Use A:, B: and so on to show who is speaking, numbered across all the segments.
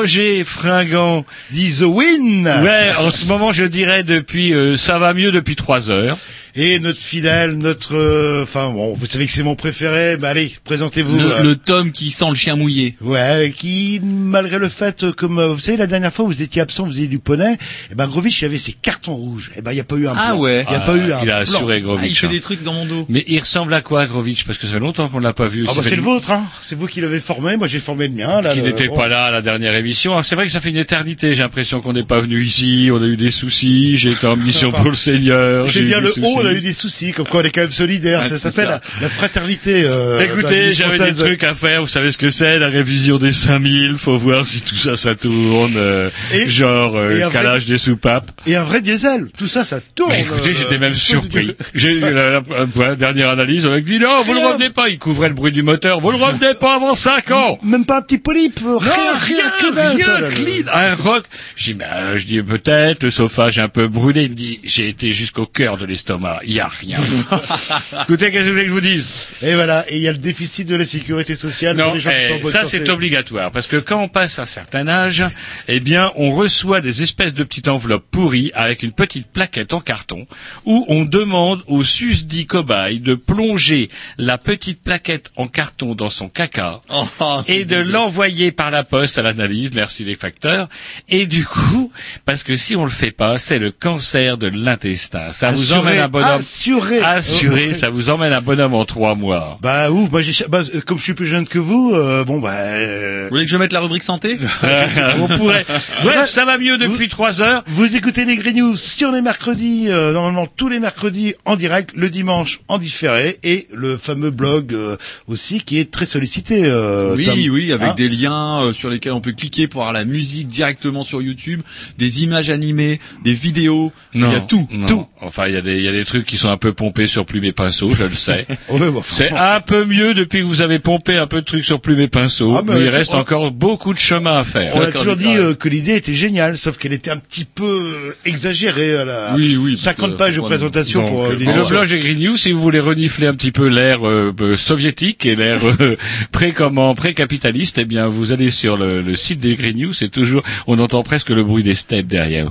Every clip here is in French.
A: Roger Fringant.
B: dit The Win,
A: Ouais, en ce moment, je dirais depuis, euh, ça va mieux depuis trois heures.
B: Et notre fidèle, notre, euh, enfin bon, vous savez que c'est mon préféré, bah allez, présentez-vous.
C: Le,
B: euh,
C: le tome qui sent le chien mouillé.
B: Ouais, qui malgré le fait, euh, comme euh, vous savez, la dernière fois vous étiez absent, vous faisiez du poney, et ben Grovitch il avait ses cartons rouges, et ben il y a pas eu un
C: Ah ouais.
B: il y a
A: Ah,
B: pas eu un
A: Il a assuré
C: Ah, il
A: Grovitch.
C: fait
A: hein.
C: des trucs dans mon dos.
A: Mais il ressemble à quoi, Grovitch Parce que ça fait longtemps qu'on l'a pas vu.
B: Ah bah c'est le vôtre, hein. C'est vous qui l'avez formé, moi j'ai formé le mien. Là,
A: Qui
B: le-
A: n'était
B: bon.
A: pas là à la dernière émission. Alors, C'est vrai que ça fait une éternité. J'ai l'impression qu'on n'est pas venu ici. On a eu des soucis. J'ai été en mission pour le Seigneur.
B: J'ai bien le haut, on a eu des soucis, comme quoi on est quand même solidaires.
A: Ah,
B: ça s'appelle la, la fraternité. Euh,
A: Écoutez, j'avais des trucs à faire. Vous savez ce que c'est La révision des 5000. Faut voir si tout ça, ça tourne. euh,
B: Et-
A: genre euh,
B: et un vrai-
A: calage des soupapes.
B: Et un vrai diesel. Tout ça, ça tourne.
A: Écoutez, j'étais même
B: euh,
A: surpris. J'ai eu la, la- la- la dernière analyse avec dit non, vous le
B: Rien.
A: revenez pas. Il couvrait le bruit du moteur. Vous le revenez pas avant 5 ans.
B: Même pas un petit polype. rien,
A: Non,
B: rien, que
A: rien,
B: là là.
A: clean. Un rock. Je dis, ben, je dis peut-être, le sofa, j'ai un peu brûlé. Il me dit, j'ai été jusqu'au cœur de l'estomac. Il y a rien. Écoutez, qu'est-ce que vous voulez que je vous dise?
B: Et voilà. Et il y a le déficit de la sécurité sociale
A: Non,
B: pour les gens qui
A: eh,
B: sont en bonne
A: ça c'est obligatoire parce que quand on passe un certain âge, eh bien, on reçoit des espèces de petites enveloppes pourries avec une petite plaquette en carton où on demande au susdit cobaye de plonger la petite plaquette en carton dans son caca
C: Oh,
A: et de l'envoyer par la poste à l'analyse, merci les facteurs. Et du coup, parce que si on le fait pas, c'est le cancer de l'intestin. Ça vous emmène un bonhomme.
B: assuré.
A: Assuré, ça vous emmène un bonhomme en trois mois.
B: Bah ouf, j'ai, bah, euh, comme je suis plus jeune que vous, euh, bon bah. euh,
C: Vous voulez que je mette la rubrique santé?
A: On pourrait. Bref, ça va mieux depuis trois heures.
B: Vous écoutez les Green News sur les mercredis, euh, normalement tous les mercredis en direct, le dimanche en différé, et le fameux blog euh, aussi qui est très sollicité. euh,
C: Oui,
B: Tom.
C: oui, avec
B: Hein
C: des liens euh, sur lesquels on peut cliquer pour avoir la musique directement sur YouTube, des images animées, des vidéos, il y a tout,
A: non.
C: tout.
A: Enfin, il y a des, il y a des trucs qui sont un peu pompés sur plume et pinceau, je le sais. C'est un peu mieux depuis que vous avez pompé un peu de trucs sur plume et pinceau.
B: Ah, mais
A: mais il reste
B: on-
A: encore beaucoup de chemin à faire.
B: On a toujours dit euh, que l'idée était géniale, sauf qu'elle était un petit peu euh, exagérée. À la...
C: Oui, oui, parce
B: 50
C: que
B: pages de présentation
A: Donc,
B: pour euh,
A: le blog est Green News, si vous voulez renifler un petit peu l'air euh, euh, soviétique et euh, pré comment pré-capitaliste, eh bien vous allez sur le, le site des Green News, c'est toujours on entend presque le bruit des steppes derrière.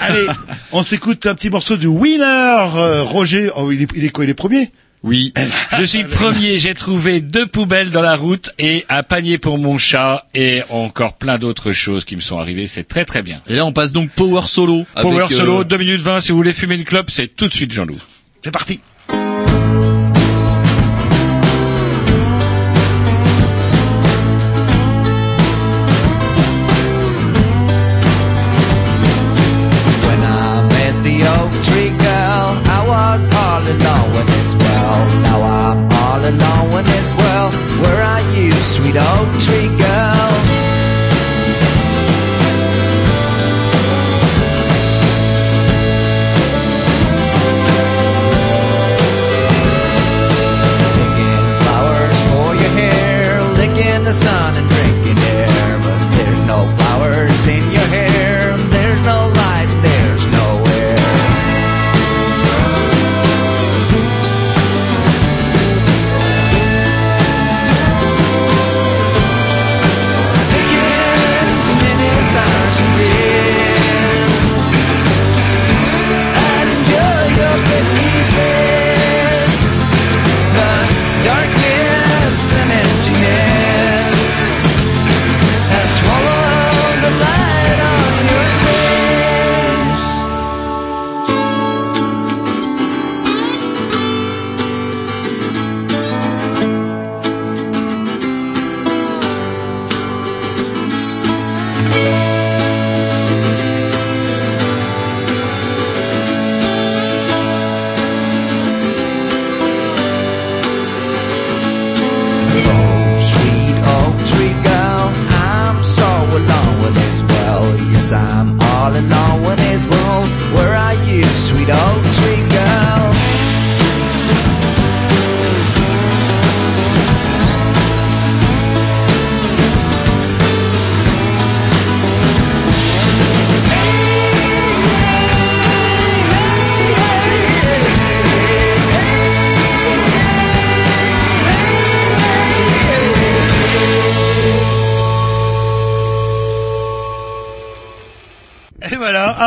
B: Allez, on s'écoute un petit morceau du Winner, euh, Roger. Oh, il est, il est quoi Il est premier?
A: Oui, je suis le premier. J'ai trouvé deux poubelles dans la route et un panier pour mon chat et encore plein d'autres choses qui me sont arrivées. C'est très très bien.
C: Et là, on passe donc Power Solo.
A: Power
C: avec, euh,
A: Solo, 2 minutes 20. Si vous voulez fumer une clope, c'est tout de suite Jean-Loup.
B: C'est parti.
D: alone in this world. Now I'm all alone in this world. Where are you, sweet oak tree girl? Picking flowers for your hair, licking the sun and drinking.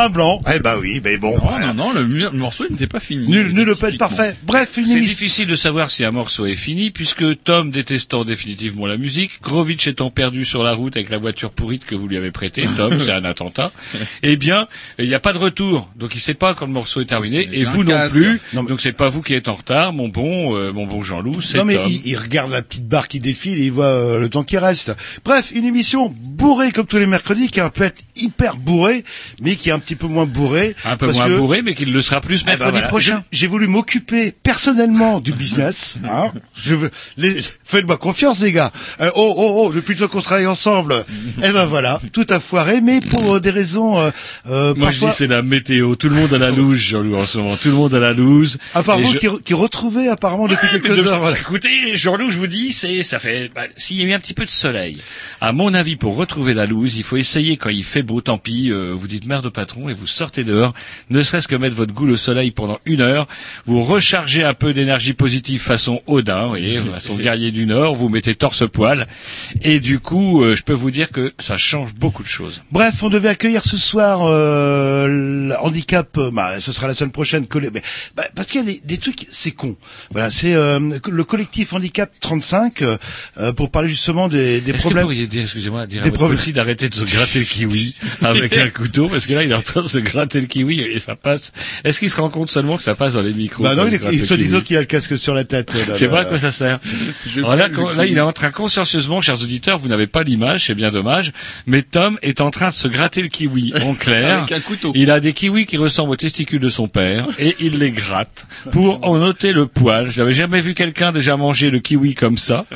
B: Un blanc. Eh ben oui, mais bon.
C: Non,
B: voilà.
C: non, non, le, morceau n'était pas fini.
B: Nul, nul ne peut être parfait. Bref, une
A: C'est difficile de savoir si un morceau est fini, puisque Tom détestant définitivement la musique, Grovitch étant perdu sur la route avec la voiture pourrite que vous lui avez prêtée, Tom, c'est un attentat, eh bien, il n'y a pas de retour. Donc il sait pas quand le morceau est terminé, et vous non
C: casque.
A: plus.
B: Non, mais-
A: Donc c'est pas vous qui êtes en retard, mon bon, euh, mon bon Jean-Loup, c'est
B: Non mais
A: Tom.
B: il, il regarde la petite barre qui défile et il voit euh, le temps qui reste. Bref, une émission bourrée comme tous les mercredis, qui peut être hyper bourrée, mais qui est un petit peu moins bourrée.
A: Un peu
B: parce
A: moins
B: que-
A: bourré, mais qu'il le sera plus
B: Eh ben
A: mercredi
B: voilà,
A: prochain.
B: J'ai voulu m'occuper personnellement du business. Hein. Je veux, les- faites-moi confiance, les gars. Euh, oh, oh, oh, depuis le temps qu'on travaille ensemble. eh ben voilà, tout a foiré, mais pour euh, des raisons euh, euh,
A: Moi je
B: parfois,
A: dis c'est la météo, tout le monde à la loose, Jean-Loup, en ce moment, tout le monde à la loose.
B: vous
A: je-
B: qui, qui retrouvez apparemment depuis quelques heures. voilà.
A: Écoutez, Jean-Loup, je vous dis, c'est, ça fait, bah, s'il y a eu un petit peu de soleil. À mon avis, pour retrouver la loose, il faut essayer quand il fait beau, tant pis, euh, vous dites merde au patron et vous sortez dehors, ne serait-ce que mettre votre goule au soleil pendant une heure, vous rechargez un peu d'énergie positive façon Odin, vous voyez, façon guerrier du Nord, vous mettez torse-poil, et du coup, euh, je peux vous dire que ça change beaucoup de choses.
B: Bref, on devait accueillir ce soir euh, le handicap. euh, Bah, ce sera la semaine prochaine. colle- mais, bah, parce qu'il y a des, des trucs, c'est con. Voilà, c'est euh, le collectif handicap 35 euh, pour parler justement des, des
A: que
B: problèmes.
A: dire, excusez-moi, dire
B: Des problèmes.
A: d'arrêter de se gratter le kiwi avec un couteau, parce que là, il est en train de se gratter le kiwi et ça passe. Est-ce qu'il se rend compte seulement que ça passe dans les micros
B: Bah non,
A: quand
B: il,
A: se kiwi
B: qu'il a le casque sur la tête. là,
A: Je sais pas à quoi ça sert. Alors là,
C: peux-
A: quand- là, il est en train consciencieusement, chers auditeurs, vous n'avez pas l'image, c'est bien dommage, mais Tom est en train de se gratter le kiwi en clair.
C: Avec un couteau.
A: Il a des kiwis qui ressemblent aux testicules de son père et il les gratte pour en noter le poil. Je n'avais jamais vu quelqu'un déjà manger le kiwi comme ça.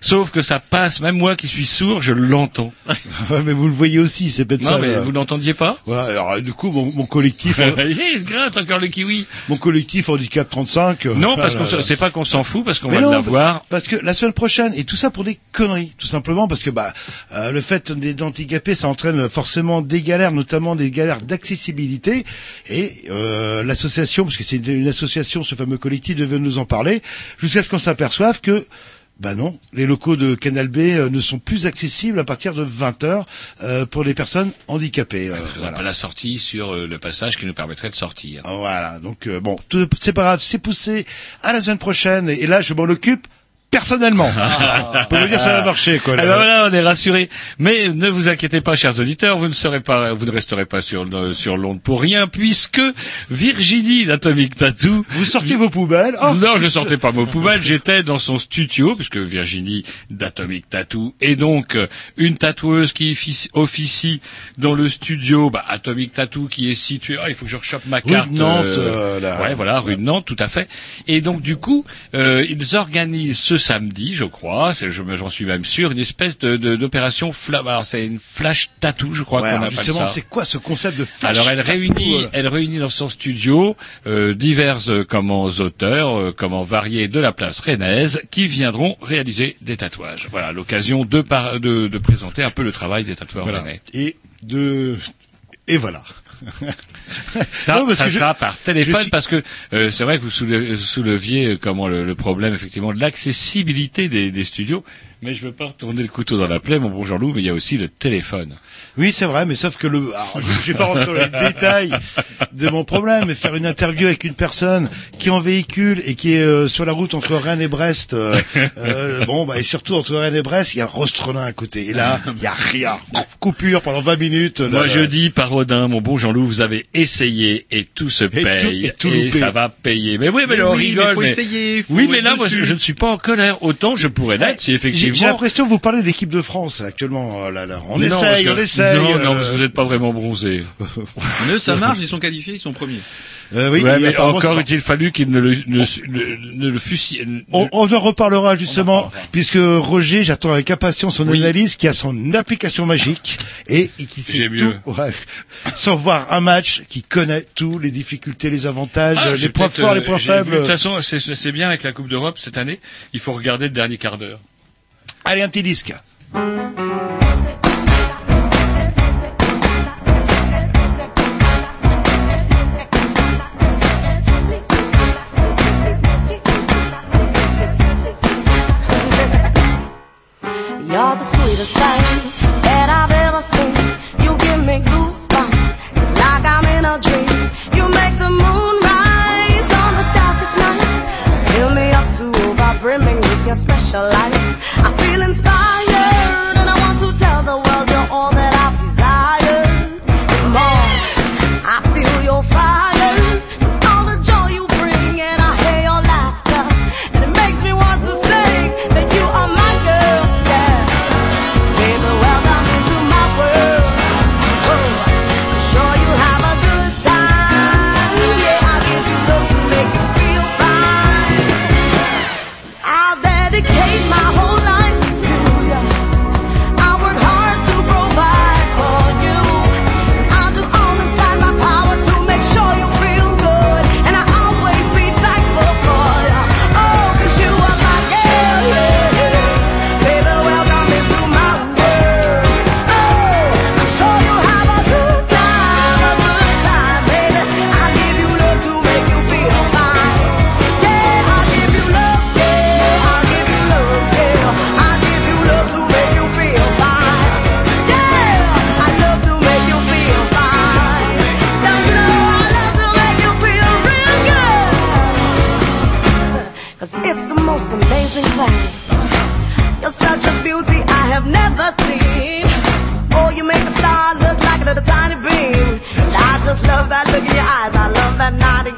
A: Sauf que ça passe, même moi qui suis sourd, je l'entends.
B: Mais vous le voyez aussi, c'est
A: Non, mais
B: là.
A: vous l'entendiez pas
B: Voilà. Alors euh, du coup, mon, mon collectif,
A: Il se gratte encore le kiwi.
B: mon collectif handicap 35. euh,
A: Non, parce qu'on c'est pas qu'on s'en fout, parce qu'on va l'avoir.
B: Parce que la semaine prochaine, et tout ça pour des conneries, tout simplement, parce que bah euh, le fait d'être handicapé, ça entraîne forcément des galères, notamment des galères d'accessibilité. Et euh, l'association, parce que c'est une association, ce fameux collectif devait nous en parler, jusqu'à ce qu'on s'aperçoive que bah non, les locaux de Canal B euh, ne sont plus accessibles à partir de 20 heures euh, pour les personnes handicapées. euh,
A: On
B: voilà.
A: n'a pas la sortie sur le passage qui nous permettrait de sortir.
B: Voilà, donc bon, c'est pas grave, c'est poussé à la semaine prochaine, et là je m'en occupe personnellement. Pour me dire ça va marcher quoi.
A: Ah
B: là.
A: ben voilà, on est rassurés. Mais ne vous inquiétez pas, chers auditeurs, vous ne serez pas, vous ne resterez pas sur le- sur l'onde pour rien, puisque Virginie d'Atomic Tattoo.
B: Vous sortiez vos poubelles. Oh,
A: non, je sortais pas mon poubelle, j'étais dans son studio, puisque Virginie d'Atomic Tattoo est donc euh, une tatoueuse qui officie- dans le studio, bah, Atomic Tattoo qui est situé, ah, il faut que je rechoppe ma
B: Rue de
A: carte.
B: Nantes, euh, là.
A: ouais, voilà, rue de Nantes, tout à fait. Et donc, du coup, euh, ils organisent ce samedi, je crois, c'est- je me- j'en suis même sûr, une espèce de de- d'opération fla- alors c'est une flash tattoo, je crois
B: Ouais,
A: qu'on appelle
B: justement,
A: ça.
B: c'est quoi ce concept de flash
A: Alors elle
B: tattoo,
A: réunit,
B: euh,
A: elle réunit dans son studio euh, divers euh, comment auteurs, euh, comment variés de la place rennaise, qui viendront réaliser des tatouages. Voilà l'occasion de, de de présenter un peu le travail des tatoueurs
B: Voilà.
A: rennais.
B: Et de et voilà.
A: Ça,
B: Non, parce
A: ça
B: que je-
A: sera par téléphone
B: suis-
A: parce que euh, c'est vrai que vous soulevez- souleviez euh, comment le, le problème effectivement de l'accessibilité des, des studios. Mais je veux pas retourner le couteau dans la plaie, mon bon Jean-Loup, mais il y a aussi le téléphone.
B: Oui, c'est vrai, mais sauf que le, alors, je, je vais pas rentrer dans les détails de mon problème, mais faire une interview avec une personne qui est en véhicule et qui est euh, sur la route entre Rennes et Brest, euh, euh, bon, bah, et surtout entre Rennes et Brest, il y a Rostronin à côté. Et là, il y a rien. Coupure pendant 20 minutes.
A: Moi, je dis, parodin, mon bon Jean-Loup, vous avez essayé et tout se paye
B: tout- et tout
A: ça va payer. Mais oui, mais,
C: Mais
A: on
C: oui,
A: rigole.
C: mais faut
A: mais-
C: essayer, faut
A: oui, mais là, moi, je, ne suis pas en colère. Autant je pourrais l'être si
B: J'ai-
A: effectivement.
B: J'ai l'impression que vous parlez de l'équipe de France actuellement. Oh là, là. On
A: Non,
B: essaye,
A: que-
B: on essaye.
A: Non, non,
B: euh,
A: parce que vous n'êtes pas vraiment bronzé.
C: Mais eux, ça marche, ils sont qualifiés, ils sont premiers.
B: euh, oui,
A: Ouais, mais encore
B: c'est
A: eût-il fallu qu'il ne le, ne, ne, ne le fût
B: On, on en reparlera justement, puisque Roger, j'attends avec impatience son
A: Oui.
B: analyse, qui a son application magique et, et qui sait
A: J'ai mieux.
B: tout, ouais, sans voir un match, qui connaît tout, les difficultés, les avantages,
A: Ah,
B: les points forts,
A: euh,
B: les points
A: j'ai vu,
B: faibles.
A: De toute façon, c'est bien avec la Coupe d'Europe cette année. Il faut regarder le dernier quart d'heure.
B: Allez, un petit disque.
E: Special light. I feel inspired, love that look in your eyes. I love that naughty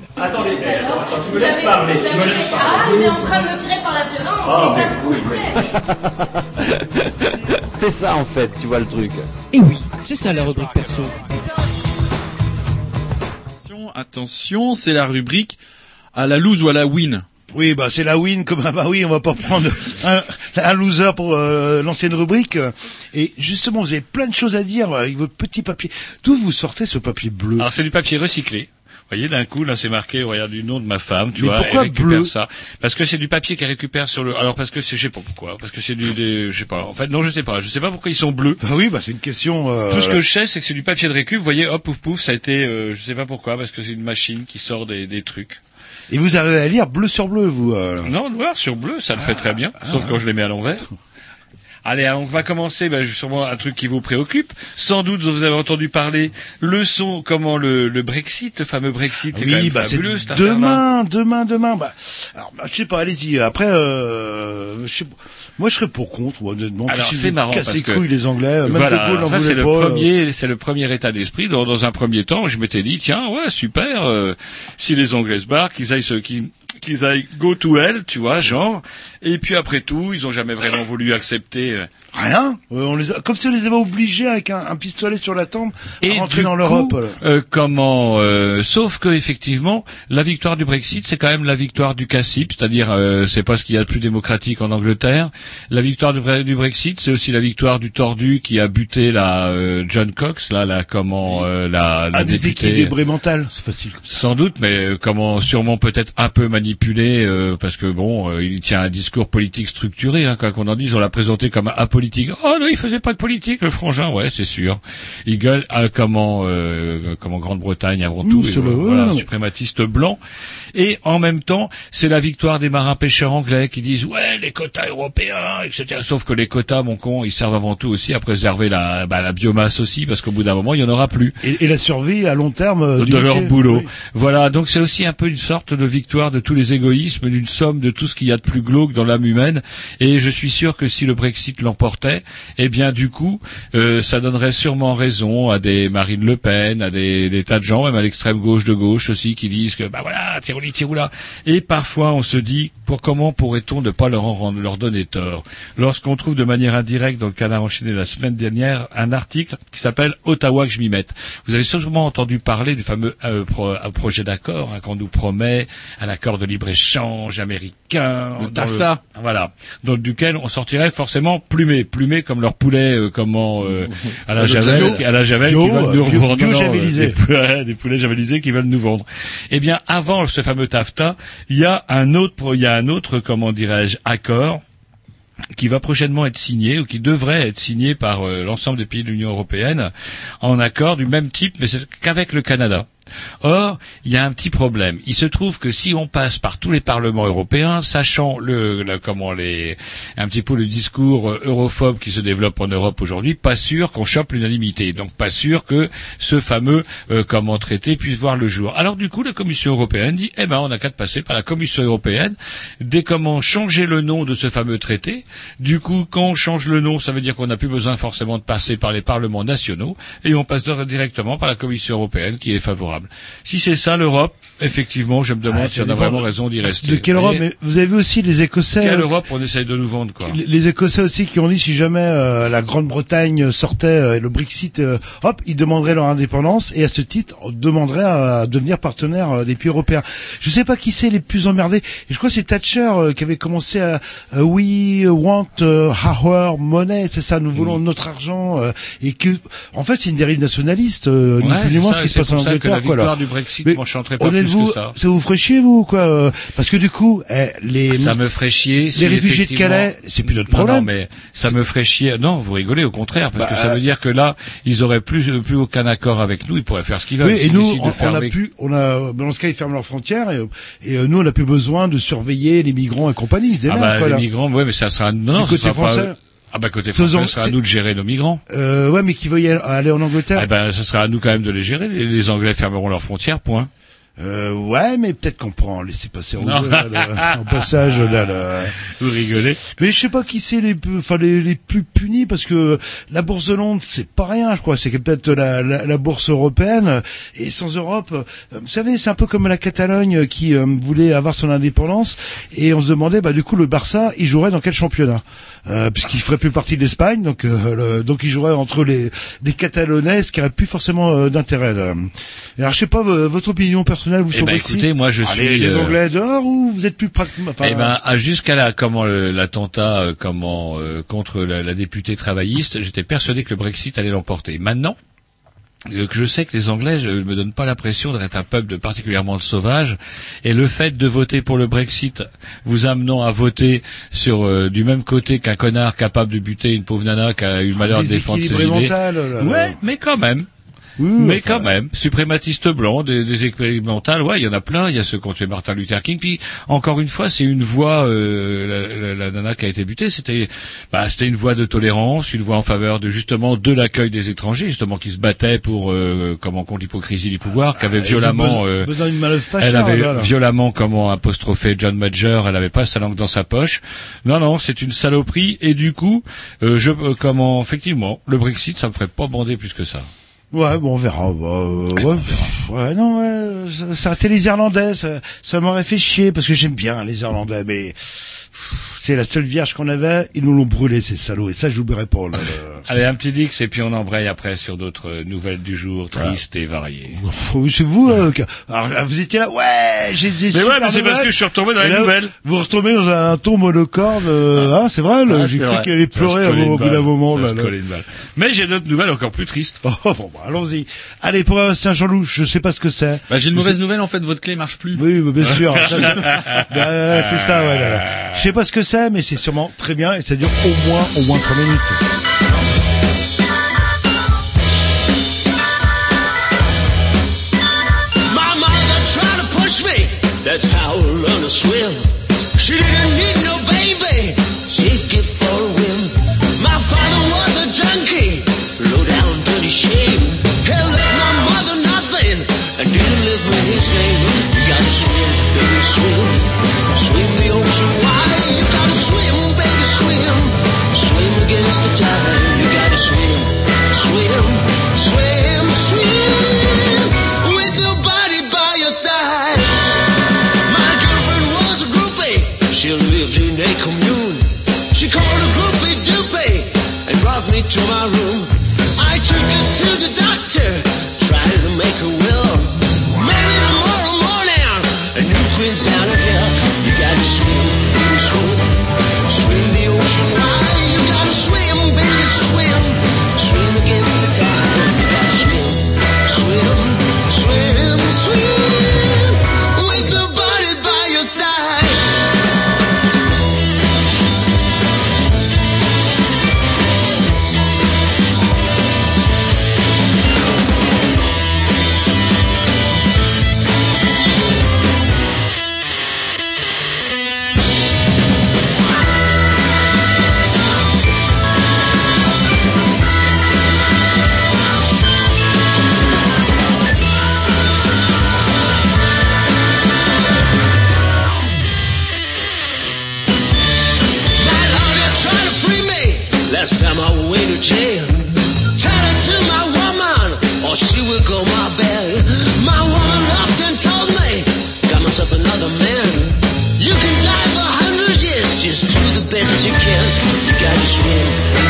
F: Attendez, attends, attends, tu me laisses parler, tu me laisses parler.
G: Ah, il est en train de me tirer par la violence,
F: Oh,
G: c'est ça vous faites.
H: C'est ça en fait, tu vois le truc.
I: Et oui, c'est ça la rubrique perso.
C: Attention, attention, c'est la rubrique à la lose ou à la win.
B: Oui, bah c'est la win comme ah bah oui, on va pas prendre un, un loser pour euh, l'ancienne rubrique. Et justement, vous avez plein de choses à dire avec votre petit papier. D'où vous sortez ce papier bleu?
A: Alors c'est du papier recyclé. Vous voyez, d'un coup, là, c'est marqué, regarde, du nom de ma femme, tu
B: Mais
A: vois,
B: pourquoi
A: elle récupère
B: bleu
A: ça. Parce que c'est du papier qu'elle récupère sur le, alors parce que c'est, je sais pas pourquoi, parce que c'est du, des, je sais pas, en fait, non, je sais pas, je sais pas pourquoi ils sont bleus.
B: Bah oui, bah c'est une question. euh,
A: Tout ce que je sais, c'est que c'est du papier de récup. Vous voyez, hop, pouf, pouf, ça a été, euh, je sais pas pourquoi, parce que c'est une machine qui sort des, des trucs.
B: Et vous arrivez à lire bleu sur bleu, vous. euh.
A: Non, noir sur bleu, ça le fait très bien,
B: Ah,
A: sauf quand je les mets à l'envers. Allez, on va commencer, ben, sûrement un truc qui vous préoccupe. Sans doute, vous avez entendu parler, le son, comment le, le Brexit, le fameux Brexit, c'est quand
B: Oui,
A: même
B: bah c'est
A: fabuleux, cette
B: demain, demain, demain. Bah, alors, bah, je sais pas, allez-y. Après, euh, je sais pas. moi, je serais pour contre. honnêtement.
A: Alors c'est marrant parce
B: les
A: que
B: les Anglais. Même
A: voilà,
B: Gaulle
A: ça c'est le
B: euh.
A: premier, c'est le premier état d'esprit. Dans, dans un premier temps, je m'étais dit tiens ouais super, euh, si les Anglais se barrent, qu'ils aillent qu'ils aillent go to hell, tu vois genre. Et puis après tout, ils ont jamais vraiment voulu accepter. Euh,
B: Rien. Euh, on les a, comme si on les avait obligés avec un, un pistolet sur la tempe
A: Et
B: à rentrer dans l'Europe.
A: euh, comment euh, Sauf que effectivement, la victoire du Brexit, c'est quand même la victoire du CACIP, c'est-à-dire euh, c'est pas ce qu'il y a de plus démocratique en Angleterre. La victoire du, du Brexit, c'est aussi la victoire du tordu qui a buté la euh, John Cox, là, la comment euh, la, la
B: Un déséquilibré mental, c'est facile comme ça.
A: Sans doute, mais comment sûrement peut-être un peu manipulé parce que bon, il tient un discours politique structuré, hein, quoi qu'on en dise. On l'a présenté comme apolitique. Oh non, il faisait pas de politique, le frangin, ouais, c'est sûr. Il gueule à comment euh, comment Grande-Bretagne avant
B: Mmh,
A: tout,
B: c'est
A: et
B: le-
A: voilà,
B: ouais.
A: suprématiste blanc. Et en même temps, c'est la victoire des marins pêcheurs anglais qui disent ouais les quotas européens, etc. Sauf que les quotas, mon con, ils servent avant tout aussi à préserver la bah, la biomasse aussi, parce qu'au bout d'un moment, il y en aura plus
B: Et, et la survie à long terme euh, du
A: de leur
B: métier.
A: boulot.
B: Oui.
A: Voilà, donc c'est aussi un peu une sorte de victoire de tous les égoïsmes, d'une somme de tout ce qu'il y a de plus glauque dans l'âme humaine. Et je suis sûr que si le Brexit eh bien du coup, euh, ça donnerait sûrement raison à des Marine Le Pen, à des, tas de gens, même à l'extrême gauche de gauche aussi, qui disent que bah voilà, tirouli tiroula. Et parfois on se dit, pour comment pourrait-on ne pas leur, en leur donner tort? Lorsqu'on trouve de manière indirecte dans le canard enchaîné la semaine dernière un article qui s'appelle Ottawa que je m'y mette. Vous avez sûrement entendu parler du fameux euh, euh, projet d'accord hein, qu'on nous promet, un accord de libre-échange américain. Dans
C: TAFTA.
A: voilà, dans duquel on sortirait forcément plumé, plumé comme leur poulet, euh, comment euh, à la javel, à la javel
B: Bio,
A: qui veulent nous
B: javelisé.
A: des, poulets javelisés qui veulent nous vendre. Eh bien, avant ce fameux TAFTA, il y a un autre, il y a un autre, comment dirais-je, accord qui va prochainement être signé ou qui devrait être signé par euh, l'ensemble des pays de l'Union européenne en accord du même type, mais c'est qu'avec le Canada. Or, il y a un petit problème. Il se trouve que si on passe par tous les parlements européens, sachant le, comment les, un petit peu le discours euh, europhobe qui se développe en Europe aujourd'hui, pas sûr qu'on chope l'unanimité. Donc pas sûr que ce fameux euh, comment traité puisse voir le jour. Alors du coup, la Commission européenne dit, eh ben, on n'a qu'à passer par la Commission européenne. Dès comment changer le nom de ce fameux traité. Du coup, quand on change le nom, ça veut dire qu'on n'a plus besoin forcément de passer par les parlements nationaux et on passe directement par la Commission européenne qui est favorable. Si c'est ça l'Europe, effectivement, je me demande
B: Ah,
A: si on a vraiment raison d'y rester.
B: De quelle Europe Mais vous avez vu aussi les Écossais.
A: Quelle
B: euh,
A: Europe on essaye de nous vendre, quoi
B: Les- Écossais aussi qui ont dit si jamais euh, la Grande-Bretagne sortait euh, et le Brexit, euh, hop, ils demanderaient leur indépendance et à ce titre on demanderait à, devenir partenaire euh, des pays européens. Je sais pas qui c'est les plus emmerdés. Et je crois que c'est Thatcher euh, qui avait commencé à euh, We want euh, our money, c'est ça, nous voulons notre argent euh, et que en fait c'est une dérive nationaliste, euh, ni
A: Ouais,
B: plus ni moins
A: ça,
B: ce qui se passe en Angleterre.
A: Victoire du Brexit
B: Mais
A: m'enchanterait pas plus
B: honnêtement,
A: que ça.
B: ça vous ferait chier vous quoi euh, Parce que du coup, eh, les
A: Ça me ferait chier. si
B: les réfugiés de Calais, c'est plus notre problème.
A: Non, mais ça me ferait chier. Non, vous rigolez au contraire, parce
B: Bah,
A: que ça veut dire que là, ils auraient plus plus aucun accord avec nous. Ils pourraient faire ce qu'ils veulent.
B: Oui, et nous, on, on a plus, on a, dans ce cas, ils ferment leurs frontières et, et, euh, nous, on n'a plus besoin de surveiller les migrants et compagnie. Ils
A: Ah bah,
B: quoi,
A: les
B: là.
A: migrants, ouais, mais ça sera non,
B: Du côté
A: sera pas-
B: français
A: Ah bah côté français, ce sera à nous de gérer nos migrants.
B: Euh, ouais, mais qui veut y aller, en Angleterre
A: Eh ben, ce sera à nous quand même de les gérer. Les Anglais fermeront leurs frontières, point.
B: Euh, Ouais, mais peut-être qu'on pourra en laisser passer en, deux, là, là, en passage. Là, là.
A: Vous rigolez.
B: Mais je sais pas qui c'est les, plus- enfin les, les plus punis parce que la bourse de Londres c'est pas rien, je crois. C'est peut-être la, la, la bourse européenne et sans Europe, euh, vous savez, c'est un peu comme la Catalogne qui euh, voulait avoir son indépendance et on se demandait, bah du coup le Barça, il jouerait dans quel championnat? Euh, Puisqu'il ferait plus partie de l'Espagne, donc euh, le- donc il jouerait entre les les Catalanais, ce qui aurait plus forcément euh, d'intérêt. Alors je sais pas votre opinion personnelle, vous
A: Eh
B: sur
A: ben,
B: Brexit
A: écoutez, moi, je
B: Allez,
A: suis,
B: les
A: euh,
B: Anglais dehors ou vous êtes plus pragmatique enfin,
A: Eh ben, jusqu'à la comment l'attentat euh, comment euh, contre la, la députée travailliste, j'étais persuadé que le Brexit allait l'emporter. Maintenant euh, que je sais que les Anglais ne me donnent pas l'impression d'être un peuple de particulièrement sauvage, et le fait de voter pour le Brexit, vous amenant à voter sur euh, du même côté qu'un connard capable de buter une pauvre nana qui a eu le malheur de défendre ses idées.
B: mental, là, là.
A: Ouais, mais quand même.
B: Oui,
A: Mais
B: enfin,
A: quand même, suprématistes blancs, des, des expérimentales, ouais, il y en a plein. Il y a ceux qui ont tué Martin Luther King. Puis encore une fois, c'est une voix. euh, la, la- la nana qui a été butée, c'était, bah, c'était une voix de tolérance, une voix en faveur de justement de l'accueil des étrangers, justement qui se battait pour euh, comment contre l'hypocrisie du pouvoir, qui avait
B: Ils ont
A: violemment.
B: besoin,
A: euh,
B: besoin pas
A: elle avait
B: là, là.
A: violemment comment apostrophé John Major, elle avait pas sa langue dans sa poche. Non, non, c'est une saloperie. Et du coup, euh, je comment effectivement, le Brexit, ça me ferait pas bander plus que ça.
B: Ouais, bon, on verra. Bah, euh, ouais, ouais, non, ouais, ça, ça c'était les Irlandais, ça, ça m'aurait fait chier parce que j'aime bien les Irlandais, mais c'est la seule vierge qu'on avait, ils nous l'ont brûlé ces salauds et ça j'oublierai pas.
A: Allez, un petit Dix et puis on embraye après sur d'autres euh, nouvelles du jour, tristes et variées.
B: C'est vous, euh, qui- alors là, vous étiez là, ouais, j'ai des
A: Mais ouais, mais c'est parce que je suis retombé dans
B: Et
A: les
B: là,
A: nouvelles.
B: Vous retombez dans un ton monocorde, euh, hein, c'est vrai,
A: Ah,
B: j'ai cru qu'elle allait pleurer au bout d'un moment.
A: Ça
B: Là, là.
A: collait une balle. Mais j'ai d'autres nouvelles encore plus tristes.
B: Oh, bon, bah, allons-y. Allez, pour Bastien Jean-Loup, je sais pas ce que c'est.
C: Bah, j'ai une
B: Mais
C: mauvaise nouvelle en fait, votre clé marche plus.
B: Oui, bah, bien sûr. Bah, c'est ça, ouais, là, là. Je sais pas ce que c'est, mais c'est sûrement très bien et ça dure au moins, au moins trois minutes.
J: That's how I learned to swim. She didn't my room.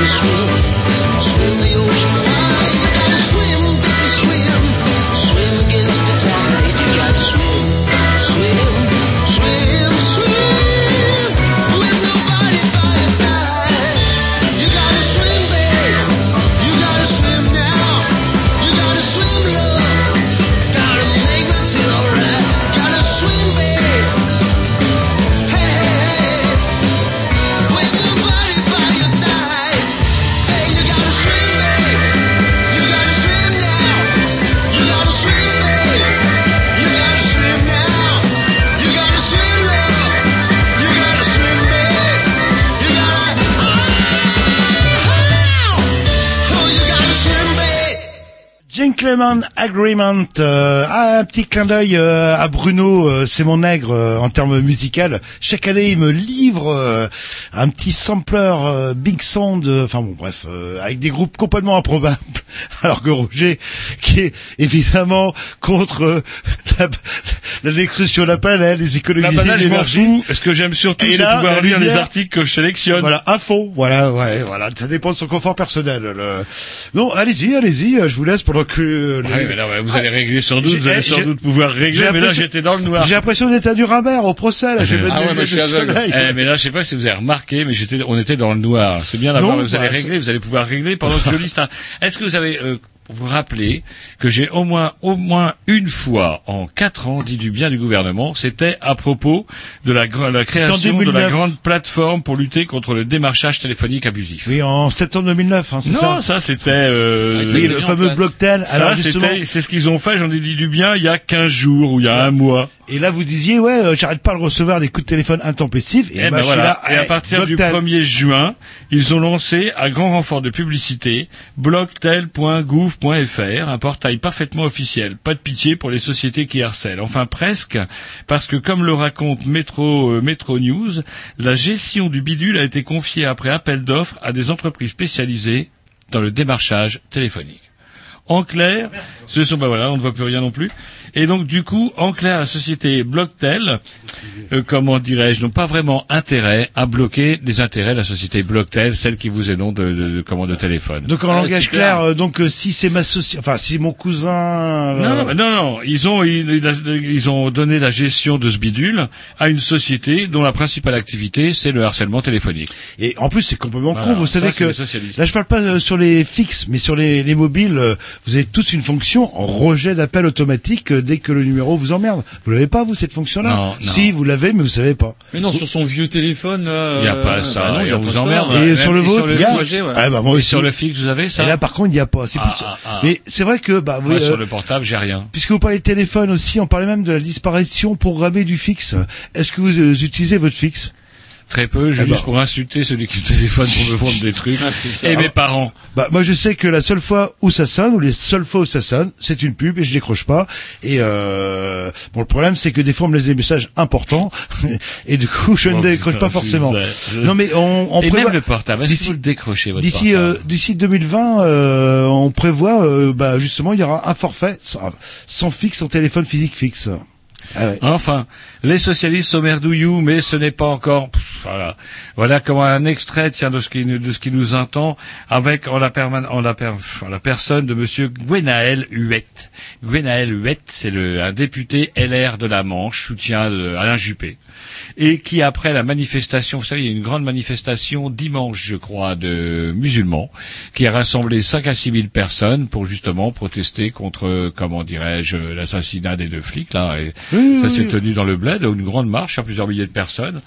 J: sweet, sweet.
B: Gentleman Agreement, euh, ah, un petit clin d'œil euh, à Bruno, euh, c'est mon nègre euh, en termes musical. Chaque année, il me livre euh, un petit sampler euh, Big Sound, euh, enfin bon, bref, euh, avec des groupes complètement improbables. Alors que Roger, qui est évidemment contre la, la décrution de la planète, les économies
A: La je m'en fous. Ce que j'aime surtout, c'est pouvoir
B: la
A: lire les articles que je sélectionne.
B: Voilà, à fond, voilà, ouais, voilà, ça dépend de son confort personnel. le- Non, allez-y, allez-y, je vous laisse pendant que...
A: Ouais, mais vous allez régler sans doute, vous allez
B: eh,
A: sans doute pouvoir régler, mais là j'étais dans le noir.
B: J'ai l'impression d'être à Nuremberg au procès, là,
A: Ah ouais,
B: lunettes
A: je suis aveugle. Eh, mais là, je sais pas si vous avez remarqué, mais j'étais, on était dans le noir. C'est bien d'avoir, vous allez
B: bah,
A: régler, vous allez pouvoir régler pendant que je liste un- Est-ce que vous avez, euh, vous rappelez que j'ai au moins, au moins une fois en quatre ans dit du bien du gouvernement, c'était à propos de la, la création de la
B: 2009.
A: grande plateforme pour lutter contre le démarchage téléphonique abusif.
B: Oui, en septembre 2009, hein, c'est ça
A: Non, ça c'était. Euh,
B: Oui, le fameux Blocktel.
A: Ça,
B: Alors justement,
A: c'était, c'est ce qu'ils ont fait. J'en ai dit du bien il y a 15 jours ou il y a un mois.
B: Et là vous disiez, ouais, euh, j'arrête pas de recevoir des coups de téléphone intempestifs. Et,
A: Et,
B: bah,
A: ben
B: je suis
A: voilà.
B: là,
A: et à
B: eh,
A: partir du
B: Blocktel.
A: 1er juin, ils ont lancé, à grand renfort de publicité, blocktel.gouv.fr, un portail parfaitement officiel. Pas de pitié pour les sociétés qui harcèlent. Enfin presque, parce que comme le raconte Metro, euh, Metro News, la gestion du bidule a été confiée après appel d'offres à des entreprises spécialisées dans le démarchage téléphonique. En clair, ce sont, bah voilà, on ne voit plus rien non plus. Et donc, du coup, en clair, la société Blocktel, euh, comment dirais-je, n'ont pas vraiment intérêt à bloquer les intérêts de la société Blocktel, celle qui vous est nom de, de, de commande de téléphone.
B: Donc en
C: Ah,
B: langage
C: super.
B: clair, euh, donc euh, si c'est ma société, enfin si mon cousin, euh,
A: Non, non, non, non, ils ont, ils, ils ont donné la gestion de ce bidule à une société dont la principale activité, c'est le harcèlement téléphonique.
B: et en plus c'est complètement
A: Voilà,
B: con. Vous savez
A: c'est
B: que là je parle pas euh, sur les fixes, mais sur les, les mobiles, euh, vous avez tous une fonction rejet d'appel automatique euh, dès que le numéro vous emmerde. Vous l'avez pas vous cette fonction-là
A: Non, non.
B: Si vous l'avez, mais vous savez pas.
C: Mais non, sur son vieux téléphone, là,
A: Il y a pas
C: euh,
A: ça,
C: bah non, y a
A: vous
C: pas ça.
A: emmerde.
B: Et sur le vôtre, il y a.
C: fixe, ouais.
B: Ah bah moi
A: Et
B: aussi.
A: sur le fixe, vous avez ça
B: Et là par contre il n'y a pas. C'est
A: Ah,
B: plus-
A: ah, ah.
B: Mais c'est vrai que bah
A: Moi,
B: oui,
A: sur
B: euh,
A: le portable, j'ai rien.
B: Puisque vous parlez de téléphone aussi, on parlait même de la disparition programmée du fixe. Est-ce que vous euh, utilisez votre fixe?
A: Très peu,
B: Eh
A: juste
B: ben.
A: pour insulter celui qui me téléphone pour me vendre des trucs. Et mes parents.
B: Bah moi je sais que la seule fois où ça sonne, ou les seules fois où ça sonne, c'est une pub et je décroche pas. Et euh, bon le problème c'est que des fois on me laisse des messages importants et du coup je ne
A: Oh,
B: décroche
A: putain,
B: pas forcément.
A: je-
B: Non mais on, on
A: Et
B: prévoit
A: même le portable,
B: d'ici-
A: vous le décrochez, votre
B: d'ici euh, d'ici 2020, euh, on prévoit euh, bah justement il y aura un forfait sans, sans fixe en téléphone physique fixe. Ah.
A: Enfin, les socialistes sont merdouillous, mais ce n'est pas encore. Voilà, comment un extrait tient de ce qui nous- de ce qui nous entend avec en la personne de Monsieur Gwenaël Huette. Gwenaël Huette, c'est le un député LR de la Manche, soutien de Alain Juppé, et qui après la manifestation, vous savez, il y a une grande manifestation dimanche, je crois, de musulmans, qui a rassemblé 5 à 6 000 personnes pour justement protester contre, comment dirais-je, l'assassinat des deux flics là. Et ça s'est tenu dans le bled, une grande marche à plusieurs milliers de personnes.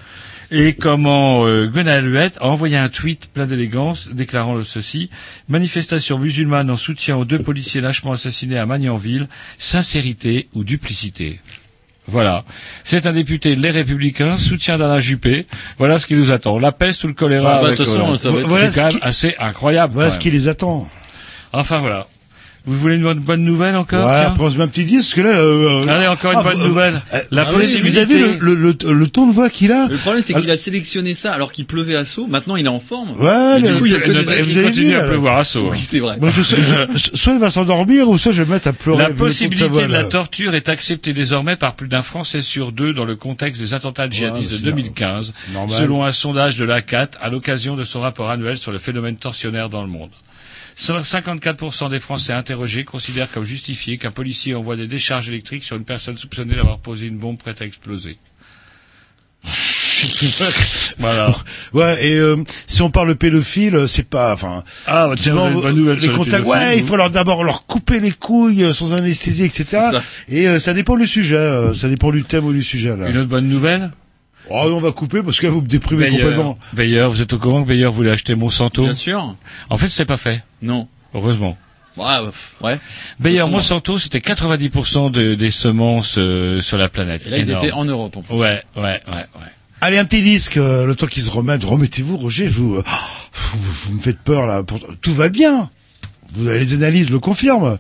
A: Et comment euh, Huette a envoyé un tweet plein d'élégance déclarant ceci manifestation musulmane en soutien aux deux policiers lâchement assassinés à Magnanville, sincérité ou duplicité? Voilà. C'est un député Les Républicains, soutien d'Alain Juppé. Voilà ce qui nous attend. La peste ou le choléra.
C: Ah, bah,
A: avec, euh,
C: ça va être-
B: Voilà
A: c'est quand même
B: qui-
A: assez incroyable.
B: Voilà ce qui les attend.
A: Enfin voilà. Vous voulez une bonne, nouvelle encore
B: Ouais, après on se met un petit disque, parce que là... Euh,
A: Allez, encore une
B: ah,
A: bonne
B: euh,
A: nouvelle.
B: euh,
A: La
B: ah oui,
A: possibilité-
B: Vous avez le, le, le, le ton de voix qu'il a
C: Le problème, c'est
B: Ah,
C: qu'il a sélectionné ça alors qu'il pleuvait à saut. Maintenant, il est en forme.
B: Ouais, mais
C: du coup, il y a que des
B: vous avez
A: continue
B: vu,
A: à pleuvoir à saut.
C: Oui, c'est vrai.
B: Moi, je, je- je- soit il va s'endormir, ou soit je vais me mettre à pleurer.
A: La
B: de
A: possibilité
B: voix,
A: de la torture est acceptée désormais par plus d'un Français sur deux dans le contexte des attentats djihadistes
B: Ouais,
A: de
B: c'est
A: 2015,
B: normal.
A: selon un sondage de l'ACAT à l'occasion de son rapport annuel sur le phénomène torsionnaire dans le monde. 54% des Français interrogés considèrent comme justifié qu'un policier envoie des décharges électriques sur une personne soupçonnée d'avoir posé une bombe prête à exploser. voilà.
B: Ouais, et euh, si on parle pédophile, euh, c'est pas, enfin,
A: Ah, bah, tiens, bonne nouvelle
B: les contacts, ouais, il faut leur d'abord leur couper les couilles euh, sans anesthésie, etc.
C: ça.
B: Et euh, ça dépend du sujet, euh, ça dépend du thème ou du sujet. Là.
A: Une autre bonne nouvelle?
B: Oh, on va couper parce que vous me déprimez
A: Bayer.
B: complètement.
A: Bayer, vous êtes au courant que Bayer voulait acheter Monsanto
C: Bien sûr.
A: En fait, c'est pas fait.
C: Non.
A: Heureusement.
C: Ouais.
A: Bayer Monsanto, c'était 90% de- des semences euh, sur la planète.
C: Et là, ils étaient en Europe, en plus.
A: Ouais, ouais, ouais, ouais.
B: Allez, un petit disque, euh, le temps qu'ils se remettent. Remettez-vous, Roger, vous, euh, vous, vous me faites peur là. Pour- Tout va bien. Vous avez les analyses le confirment.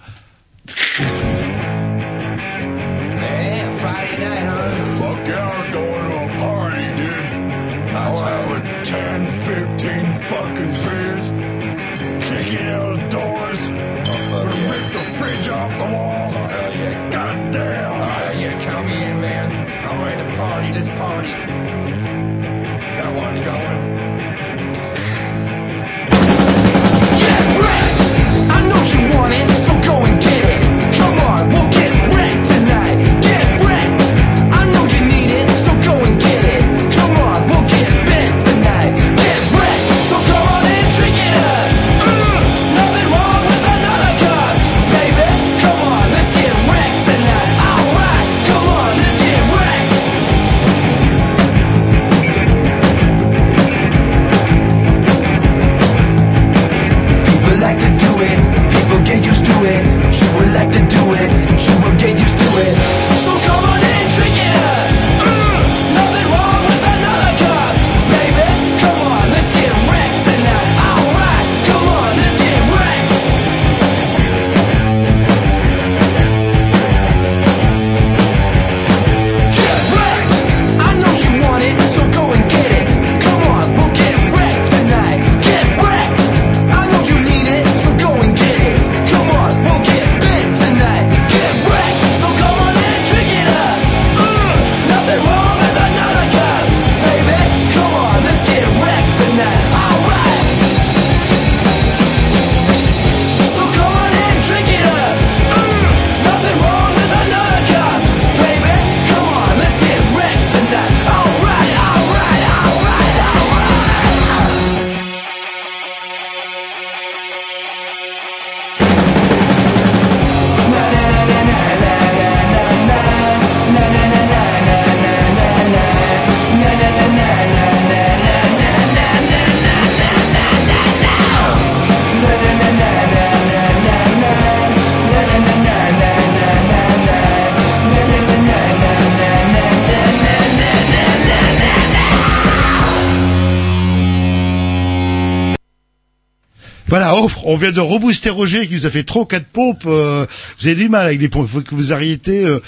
K: On
B: vient de rebooster Roger qui nous a fait trop quatre pompes. euh, vous avez du mal avec les pompes. Il faut que vous arrêtiez euh,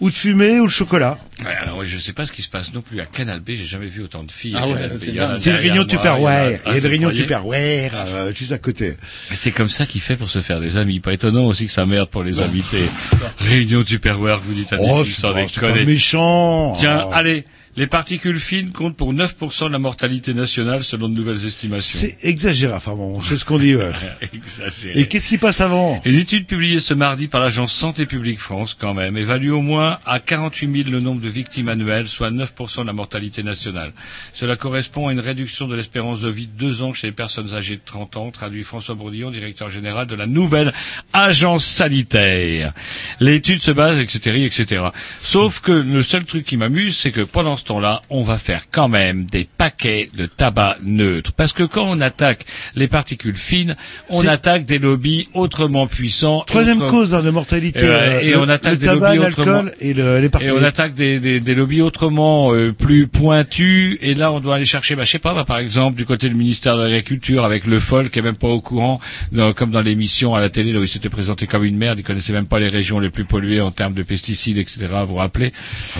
B: ou de fumer ou de chocolat.
A: Ouais, alors oui, je sais pas ce qui se passe non plus à Canal B. J'ai jamais vu autant de filles.
B: Ah ouais,
A: B.
B: c'est
A: derrière
B: réunion Tupperware. Il y a
A: Ah,
B: réunion Tupperware euh, juste à côté.
A: C'est comme ça qu'il fait pour se faire des amis. Pas étonnant aussi que ça merde pour les invités. Réunion Tupperware, vous dites à
B: Oh,
A: des
B: c'est
A: sans déconner.
B: méchant.
A: Tiens,
B: Oh.
A: allez, les particules fines comptent pour 9% de la mortalité nationale selon de nouvelles estimations.
B: C'est exagéré, enfin bon, c'est ce qu'on dit. ouais.
A: Exagéré.
B: Et qu'est-ce qui passe avant
A: Une étude publiée ce mardi par l'agence Santé publique France, quand même, évalue au moins à 48 000 le nombre de victimes annuelles, soit 9% de la mortalité nationale. Cela correspond à une réduction de l'espérance de vie de deux ans chez les personnes âgées de 30 ans, traduit François Bourdillon, directeur général de la nouvelle agence sanitaire. L'étude se base, etc., etc. Sauf que le seul truc qui m'amuse, c'est que pendant ce temps-là, on va faire quand même des paquets de tabac neutre. Parce que quand on attaque les particules fines, on attaque des lobbies autrement puissants.
B: Troisième cause hein, de mortalité.
A: et,
B: euh,
A: et
B: le-
A: on attaque
B: le
A: des
B: tabac,
A: lobbies autrement.
B: et le- les
A: Et on attaque des, des, des lobbies autrement euh, plus pointus. Et là, on doit aller chercher, bah, je sais pas, bah, par exemple, du côté du ministère de l'Agriculture, avec le FOL, qui est même pas au courant, dans- comme dans l'émission à la télé, là où il s'était présenté comme une merde, il connaissait même pas les régions les plus polluées en termes de pesticides, etc. Vous vous rappelez?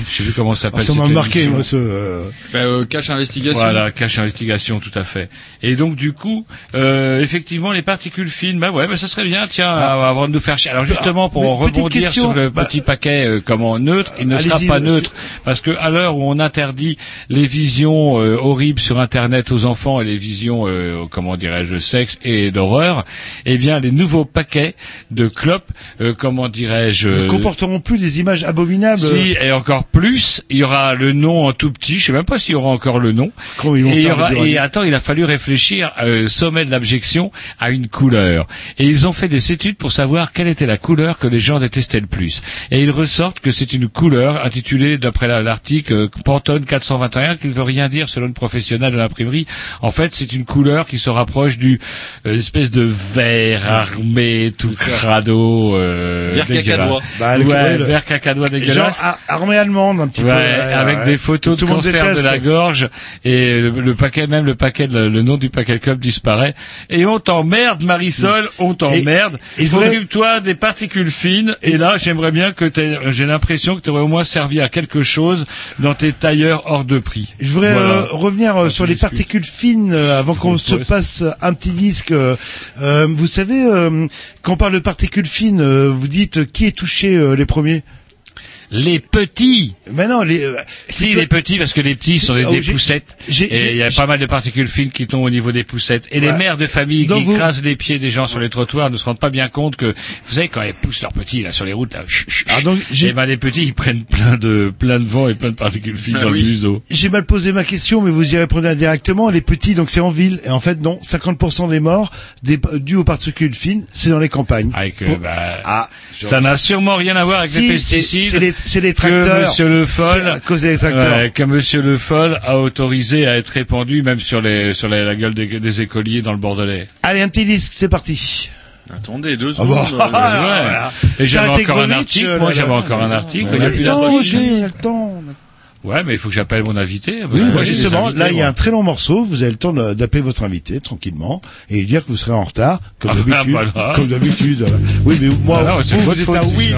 A: Je sais plus comment ça
B: Ah,
A: s'appelle.
B: ça m'a
A: cette
B: marqué, ce. euh,
C: Bah, euh, cache investigation.
A: Voilà, cache investigation, tout à fait. Et donc du coup, euh, effectivement, les particules fines, bah ouais, bah ça serait bien, tiens,
B: Ah.
A: avant de nous faire chier. Alors justement, pour rebondir
B: question,
A: sur le
B: bah,
A: petit paquet euh, comment neutre, il ne sera pas
B: euh,
A: neutre parce que à l'heure où on interdit les visions euh, horribles sur Internet aux enfants et les visions, euh, comment dirais-je, sexe et d'horreur, eh bien, les nouveaux paquets de clopes, euh, comment dirais-je,
B: ne comporteront plus des images abominables.
A: si, et encore plus, il y aura le nom en tout petit, je sais même pas s'il y aura encore le nom.
B: Comment ils vont
A: Et, il y aura- et attends, il a fallu réfléchir, euh, sommet de l'abjection, à une couleur. Et ils ont fait des études pour savoir quelle était la couleur que les gens détestaient le plus. Et ils ressortent que c'est une couleur intitulée d'après la- l'article, euh, Pantone 421, qui ne veut rien dire selon le professionnel de l'imprimerie. En fait, c'est une couleur qui se rapproche du euh, espèce de vert armé, tout crado. Euh,
C: Vert cacadois.
B: Bah,
A: ouais, vert cacadois
B: Genre
A: dégueulasse.
B: ar- armée allemande un petit
A: Ouais,
B: peu. ouais,
A: avec
B: ouais.
A: des
B: Tout
A: de
B: le monde
A: cancer de
B: déteste.
A: la gorge et le, le paquet même le paquet le, le nom du paquet club disparaît et on t'emmerde Marisol on t'emmerde
B: et je voudrais-
A: occupe-toi des particules fines et, là j'aimerais bien que j'ai l'impression que tu aurais au moins servi à quelque chose dans tes tailleurs hors de prix
B: Je voudrais
A: Voilà.
B: euh, revenir euh, sur les particules fines euh, avant qu'on se
A: Ouais.
B: passe un petit disque. Euh, euh, vous savez, euh, quand on parle de particules fines, euh, vous dites qui est touché euh, les premiers?
A: Les petits
B: Mais non, les. euh,
A: si les petits parce que les petits sont des,
B: Oh,
A: des poussettes et il y a pas mal de particules fines qui tombent au niveau des poussettes et les mères de famille
B: Donc
A: qui
B: vous-
A: écrasent les pieds des gens sur les trottoirs ne se rendent pas bien compte que vous savez quand elles poussent leurs petits là sur les routes là
B: Ah, donc, j'ai-
A: et ben les petits ils prennent plein de plein de vent et plein de particules fines
C: Ah
A: dans
C: oui.
A: le museau
B: J'ai mal posé ma question, mais vous y répondez indirectement. Les petits, donc c'est en ville. Et en fait, non, 50% des morts des, dus aux particules fines, c'est dans les campagnes.
A: avec
B: Pour-
A: bah,
B: Ah,
A: ça n'a sûrement rien à voir avec
B: Si,
A: les pesticides
B: les- c'est les
A: que
B: tracteurs.
A: Monsieur Le Foll
B: à cause des tracteurs.
A: ouais, que Monsieur Le Foll a autorisé à être répandu même sur les sur la, la gueule des, des écoliers dans le Bordelais.
B: Allez, un petit disque, c'est parti.
C: Attendez deux
B: Ah
C: secondes.
B: bon.
C: euh,
B: Ah,
A: Ouais.
B: voilà.
A: Et j'avais encore un article,
B: euh,
A: moi j'avais encore un article, il y
B: a
A: plus
B: temps, le temps.
A: Ouais, mais il faut que j'appelle mon invité.
B: Oui,
A: que
B: moi,
A: des
B: justement,
A: invités,
B: là, il y a un très long morceau. Vous avez le temps d'appeler votre invité tranquillement et lui dire que vous serez en retard, comme
A: Ah,
B: d'habitude.
A: voilà.
B: Comme d'habitude. Oui, mais moi,
A: Ah non, c'est
B: vous, êtes à oui.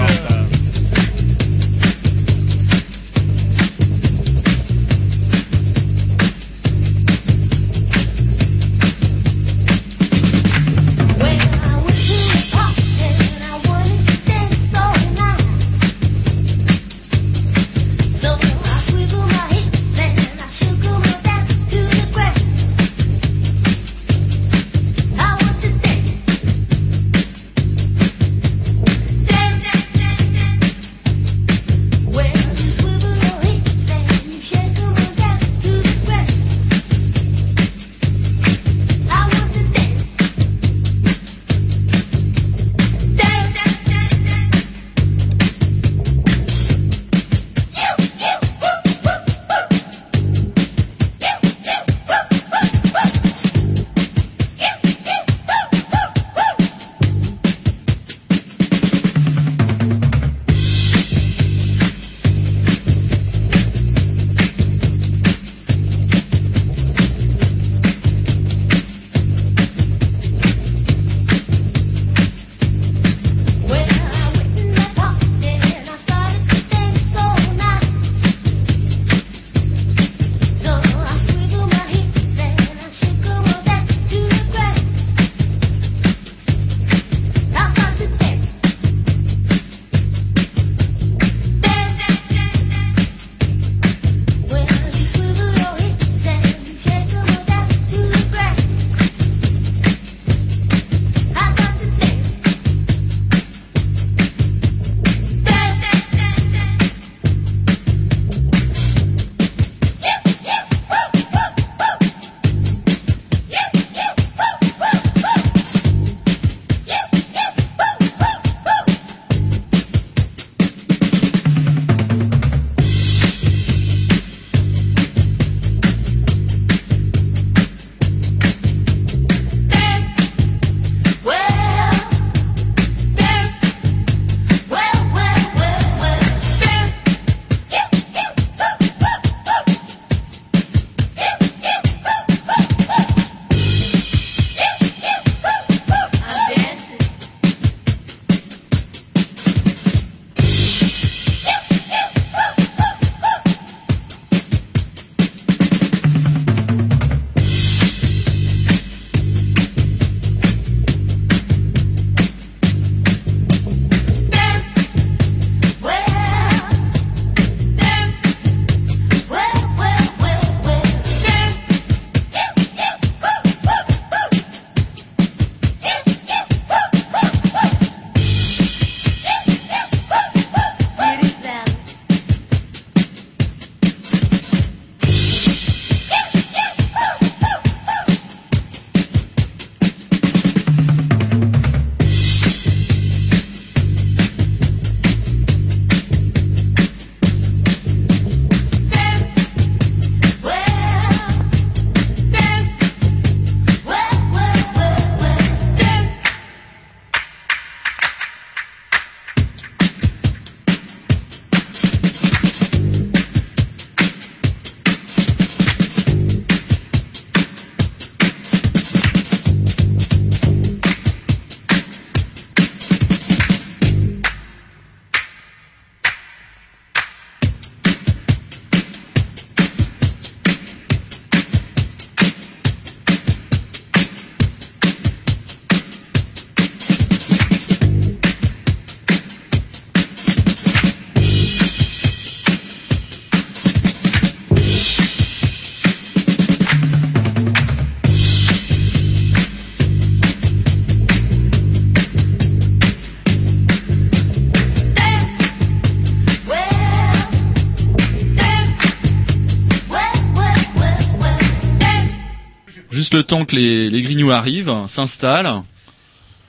C: Juste le temps que les, les grignoux arrivent, s'installent.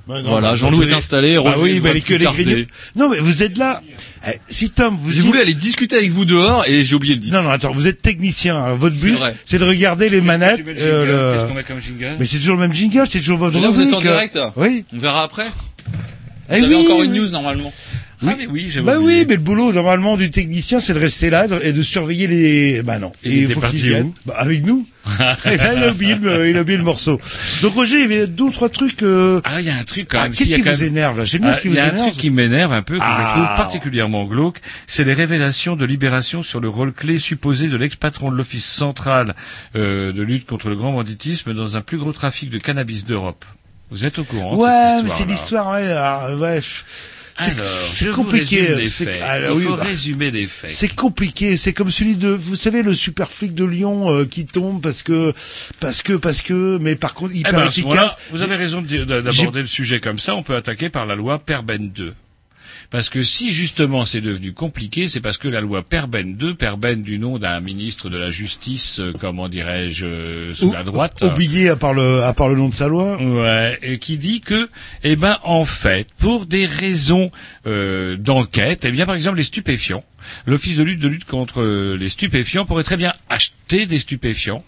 B: Bah non,
C: voilà,
B: bah,
C: Jean-Loup est installé,
B: Bah
C: Roger
B: oui, bah
C: va
B: les que les grignoux. Non, mais vous êtes là. Eh, Si Tom, vous
C: J'ai
B: dit-
C: voulu aller discuter avec vous dehors et j'ai oublié le disque.
B: Non, non, attends, vous êtes technicien. Alors, votre but, c'est de regarder les manettes.
A: tu mets le
B: euh,
A: jingle
B: le-
A: Qu'est-ce qu'on met comme jingle
B: Mais c'est toujours le même jingle, c'est toujours votre
C: Mais là, vous êtes en direct.
B: Oui.
C: On verra après. Vous
B: Eh
C: avez
B: oui,
C: encore une
B: oui.
C: news normalement.
A: Ah mais oui, j'ai
B: Bah
A: oublié.
B: oui, mais le boulot normalement du technicien, c'est de rester là et de surveiller les. Bah non.
A: Et il était
B: faut
A: parti
B: qu'il vienne.
A: où
B: Bah, avec nous. Et là, il a oublié le, il a oublié le morceau. Donc Roger, il y avait deux ou trois trucs. euh,
A: Ah, il y a un truc quand
B: Ah, qu'est-ce
A: a
B: qui vous
A: même-
B: énerve là? J'aime bien
A: Ah,
B: ce qui
A: Il
B: vous
A: y a un
B: énerve.
A: truc qui m'énerve un peu, que
B: Ah.
A: je trouve particulièrement glauque, c'est les révélations de Libération sur le rôle clé supposé de l'ex-patron de l'Office central euh, de lutte contre le grand banditisme dans un plus gros trafic de cannabis d'Europe. Vous êtes au courant de
B: Ouais,
A: cette
B: mais c'est l'histoire, ouais. ah, ouais. C'est compliqué. c'est- ah,
A: Il
B: oui,
A: faut
B: bah,
A: résumer les faits.
B: C'est compliqué, c'est comme celui de, vous savez, le super flic de Lyon euh, qui tombe parce que, parce que, parce que, mais par contre
A: Eh
B: hyper
A: ben, moment-là,
B: efficace.
A: vous avez raison d'aborder le sujet comme ça. On peut attaquer par la loi Perben 2. Parce que si justement c'est devenu compliqué, c'est parce que la loi Perben 2, Perben du nom d'un ministre de la Justice, euh, comment dirais-je, euh, sous
B: Ou-
A: la droite,
B: Oublié à part le, à part le nom de sa loi.
A: Ouais, et qui dit que, eh ben, en fait, pour des raisons euh, d'enquête, eh bien, par exemple, les stupéfiants, l'Office de lutte de lutte contre les stupéfiants pourrait très bien acheter des stupéfiants,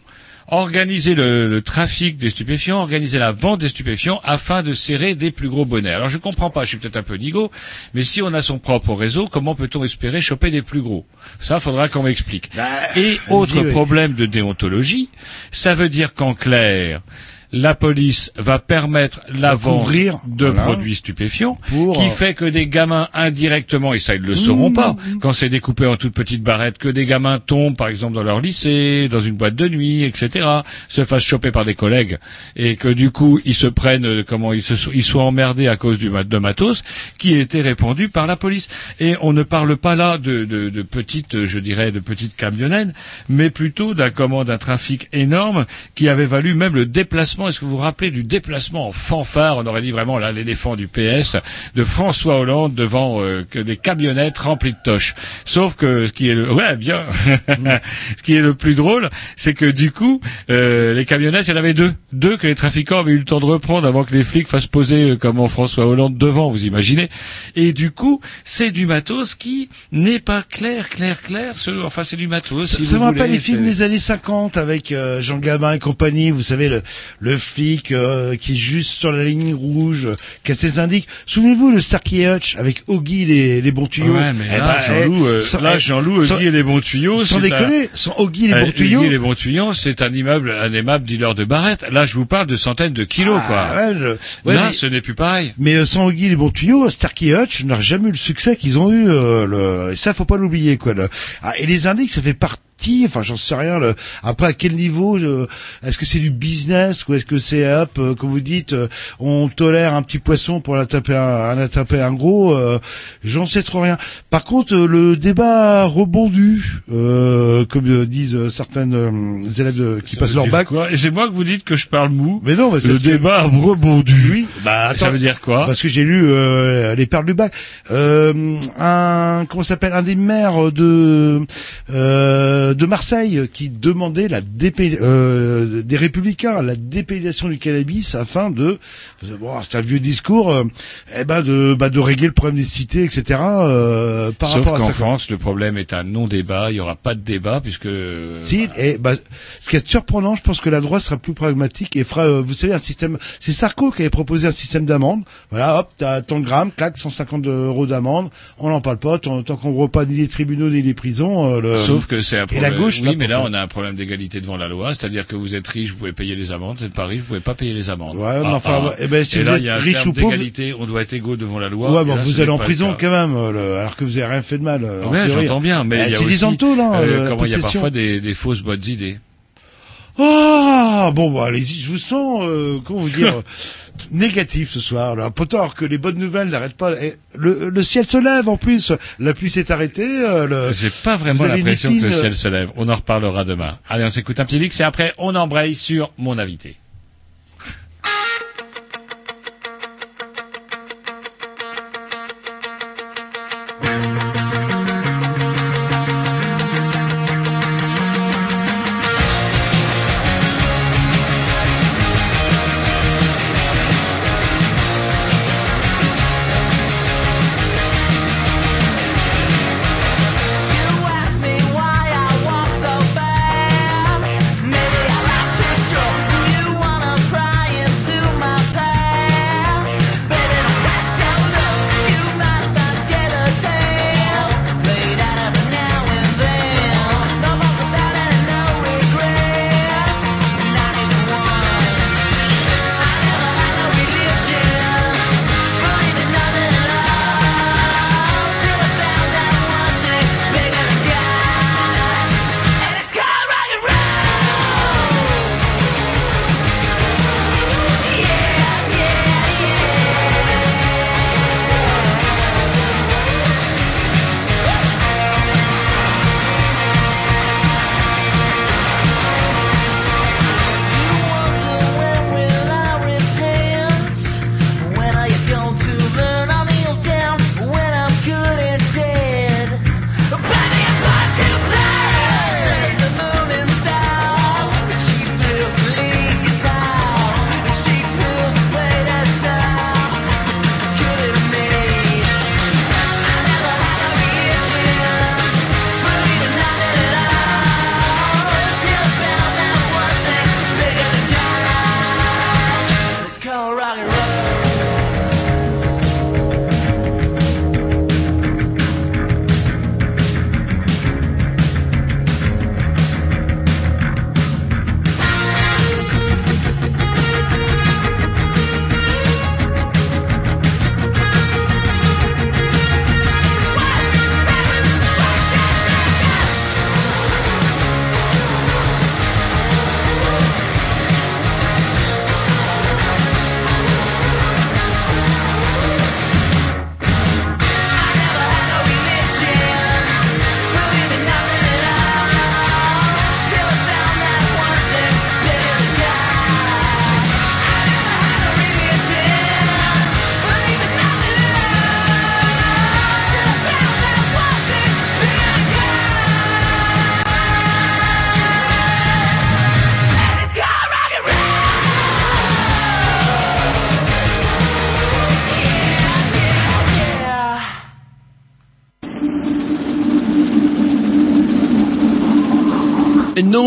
A: organiser le, le trafic des stupéfiants, organiser la vente des stupéfiants afin de serrer des plus gros bonnets. Alors je comprends pas, je suis peut-être un peu nigo, mais si on a son propre réseau, comment peut-on espérer choper des plus gros? Ça, faudra qu'on m'explique. Et autre
B: Bah, oui.
A: problème de déontologie, ça veut dire qu'en clair, la police va permettre la vente
B: couvrir,
A: de
B: voilà.
A: produits stupéfiants,
B: Pour,
A: qui
B: euh,
A: fait que des gamins indirectement, et ça ils ne le sauront pas, quand c'est découpé en toutes petites barrettes, que des gamins tombent par exemple dans leur lycée, dans une boîte de nuit, etc., se fassent choper par des collègues, et que du coup ils se prennent, euh, comment ils se ils soient emmerdés à cause du mat- de matos qui était répandu par la police. Et on ne parle pas là de, de, de petites, euh, je dirais, de petites camionnettes, mais plutôt d'un comment d'un trafic énorme qui avait valu même le déplacement. Est-ce que vous vous rappelez du déplacement en fanfare On aurait dit vraiment là l'éléphant du PS de François Hollande devant euh, que des camionnettes remplies de toches. Sauf que ce qui est le, ouais bien, ce qui est le plus drôle, c'est que du coup euh, les camionnettes, il y en avait deux, deux que les trafiquants avaient eu le temps de reprendre avant que les flics fassent poser euh, comment François Hollande devant. Vous imaginez Et du coup, c'est du matos qui n'est pas clair, clair, clair. ce- enfin, c'est du matos.
B: Ça,
A: si
B: ça
A: vous
B: me rappelle les films des années 50 avec euh, Jean Gabin et compagnie, vous savez, le, le flic euh, qui est juste sur la ligne rouge, qui a ses indices. Souvenez-vous le Starkey Hutch avec Oggy les, les bons tuyaux.
A: Ouais, mais
B: Eh
A: là,
B: ben,
A: Jean-Loup, euh, là,
B: eh,
A: Jean-Loup, Oggy et les bons tuyaux,
B: Sans déconner, sans Oggy les
A: Euh,
B: bons tuyaux.
A: Oggy et les bons tuyaux, c'est un immeuble, un aimable dealer de barrettes. Là, je vous parle de centaines de kilos,
B: Ah,
A: quoi.
B: ouais, le- ouais,
A: Là,
B: mais-
A: ce n'est plus pareil.
B: Mais euh, sans Oggy les bons tuyaux, Starkey Hutch n'a jamais eu le succès qu'ils ont eu. euh, le... Et ça, faut pas l'oublier, quoi. le- Ah, et les indices, ça fait partie. Enfin, j'en sais rien. Le... Après, à quel niveau euh, Est-ce que c'est du business ou est-ce que c'est hop, euh, comme vous dites, euh, on tolère un petit poisson pour la taper un, la taper un gros euh, J'en sais trop rien. Par contre, le débat rebondu, euh, comme disent certaines élèves de- qui passent leur bac.
A: Et c'est moi que vous dites que je parle mou.
B: Mais non, mais
A: le
B: que-
A: débat a rebondu.
B: Oui, bah attends.
A: Ça veut dire quoi?
B: Parce que j'ai lu euh, les perles du bac. Euh, un comment s'appelle? Un des maires de euh, de Marseille qui demandait la dépé, euh, des républicains la dépénalisation du cannabis afin de bon, c'est un vieux discours euh, eh ben de bah, de régler le problème des cités etc. Euh, par
A: Sauf
B: rapport à
A: qu'en. France, le problème est un non-débat. Il n'y aura pas de débat puisque.
B: Si, et bah, ce qui est surprenant, je pense que la droite sera plus pragmatique et fera, euh, vous savez, un système. C'est Sarko qui avait proposé un système d'amende. Voilà, hop, t'as tant de grammes, clac, 150 euros d'amende. On n'en parle pas tant, tant qu'on voit pas ni les tribunaux ni les prisons. euh, le-
A: Sauf que c'est un
B: et
A: problème.
B: la gauche.
A: oui, mais là, on a un problème d'égalité devant la loi, c'est-à-dire que vous êtes riche, vous pouvez payer les amendes, vous n'êtes pas riche, vous pouvez pas payer les amendes.
B: Ouais, mais enfin, ouais, eh ben, si
A: et
B: vous
A: là,
B: êtes
A: il y a un
B: riche
A: terme
B: ou pauvre-
A: d'égalité, on doit être égaux devant la loi.
B: Ouais, bon,
A: là,
B: vous allez en prison quand même, euh, le- alors que vous avez rien fait de mal. euh,
A: Ouais, j'entends bien, mais
B: Eh,
A: il y a aussi, euh,
B: euh,
A: comment il y a parfois des, fausses bonnes idées.
B: Ah bon bah allez-y, je vous sens euh, comment vous dire euh, négatif ce soir. Là, pourtant que les bonnes nouvelles n'arrêtent pas. Le, le ciel se lève en plus. La pluie s'est arrêtée. euh, le-
A: J'ai pas vraiment l'impression que le
B: épine,
A: ciel se lève. On en reparlera demain. Allez, on s'écoute un petit Lix et après, on embraye sur mon invité.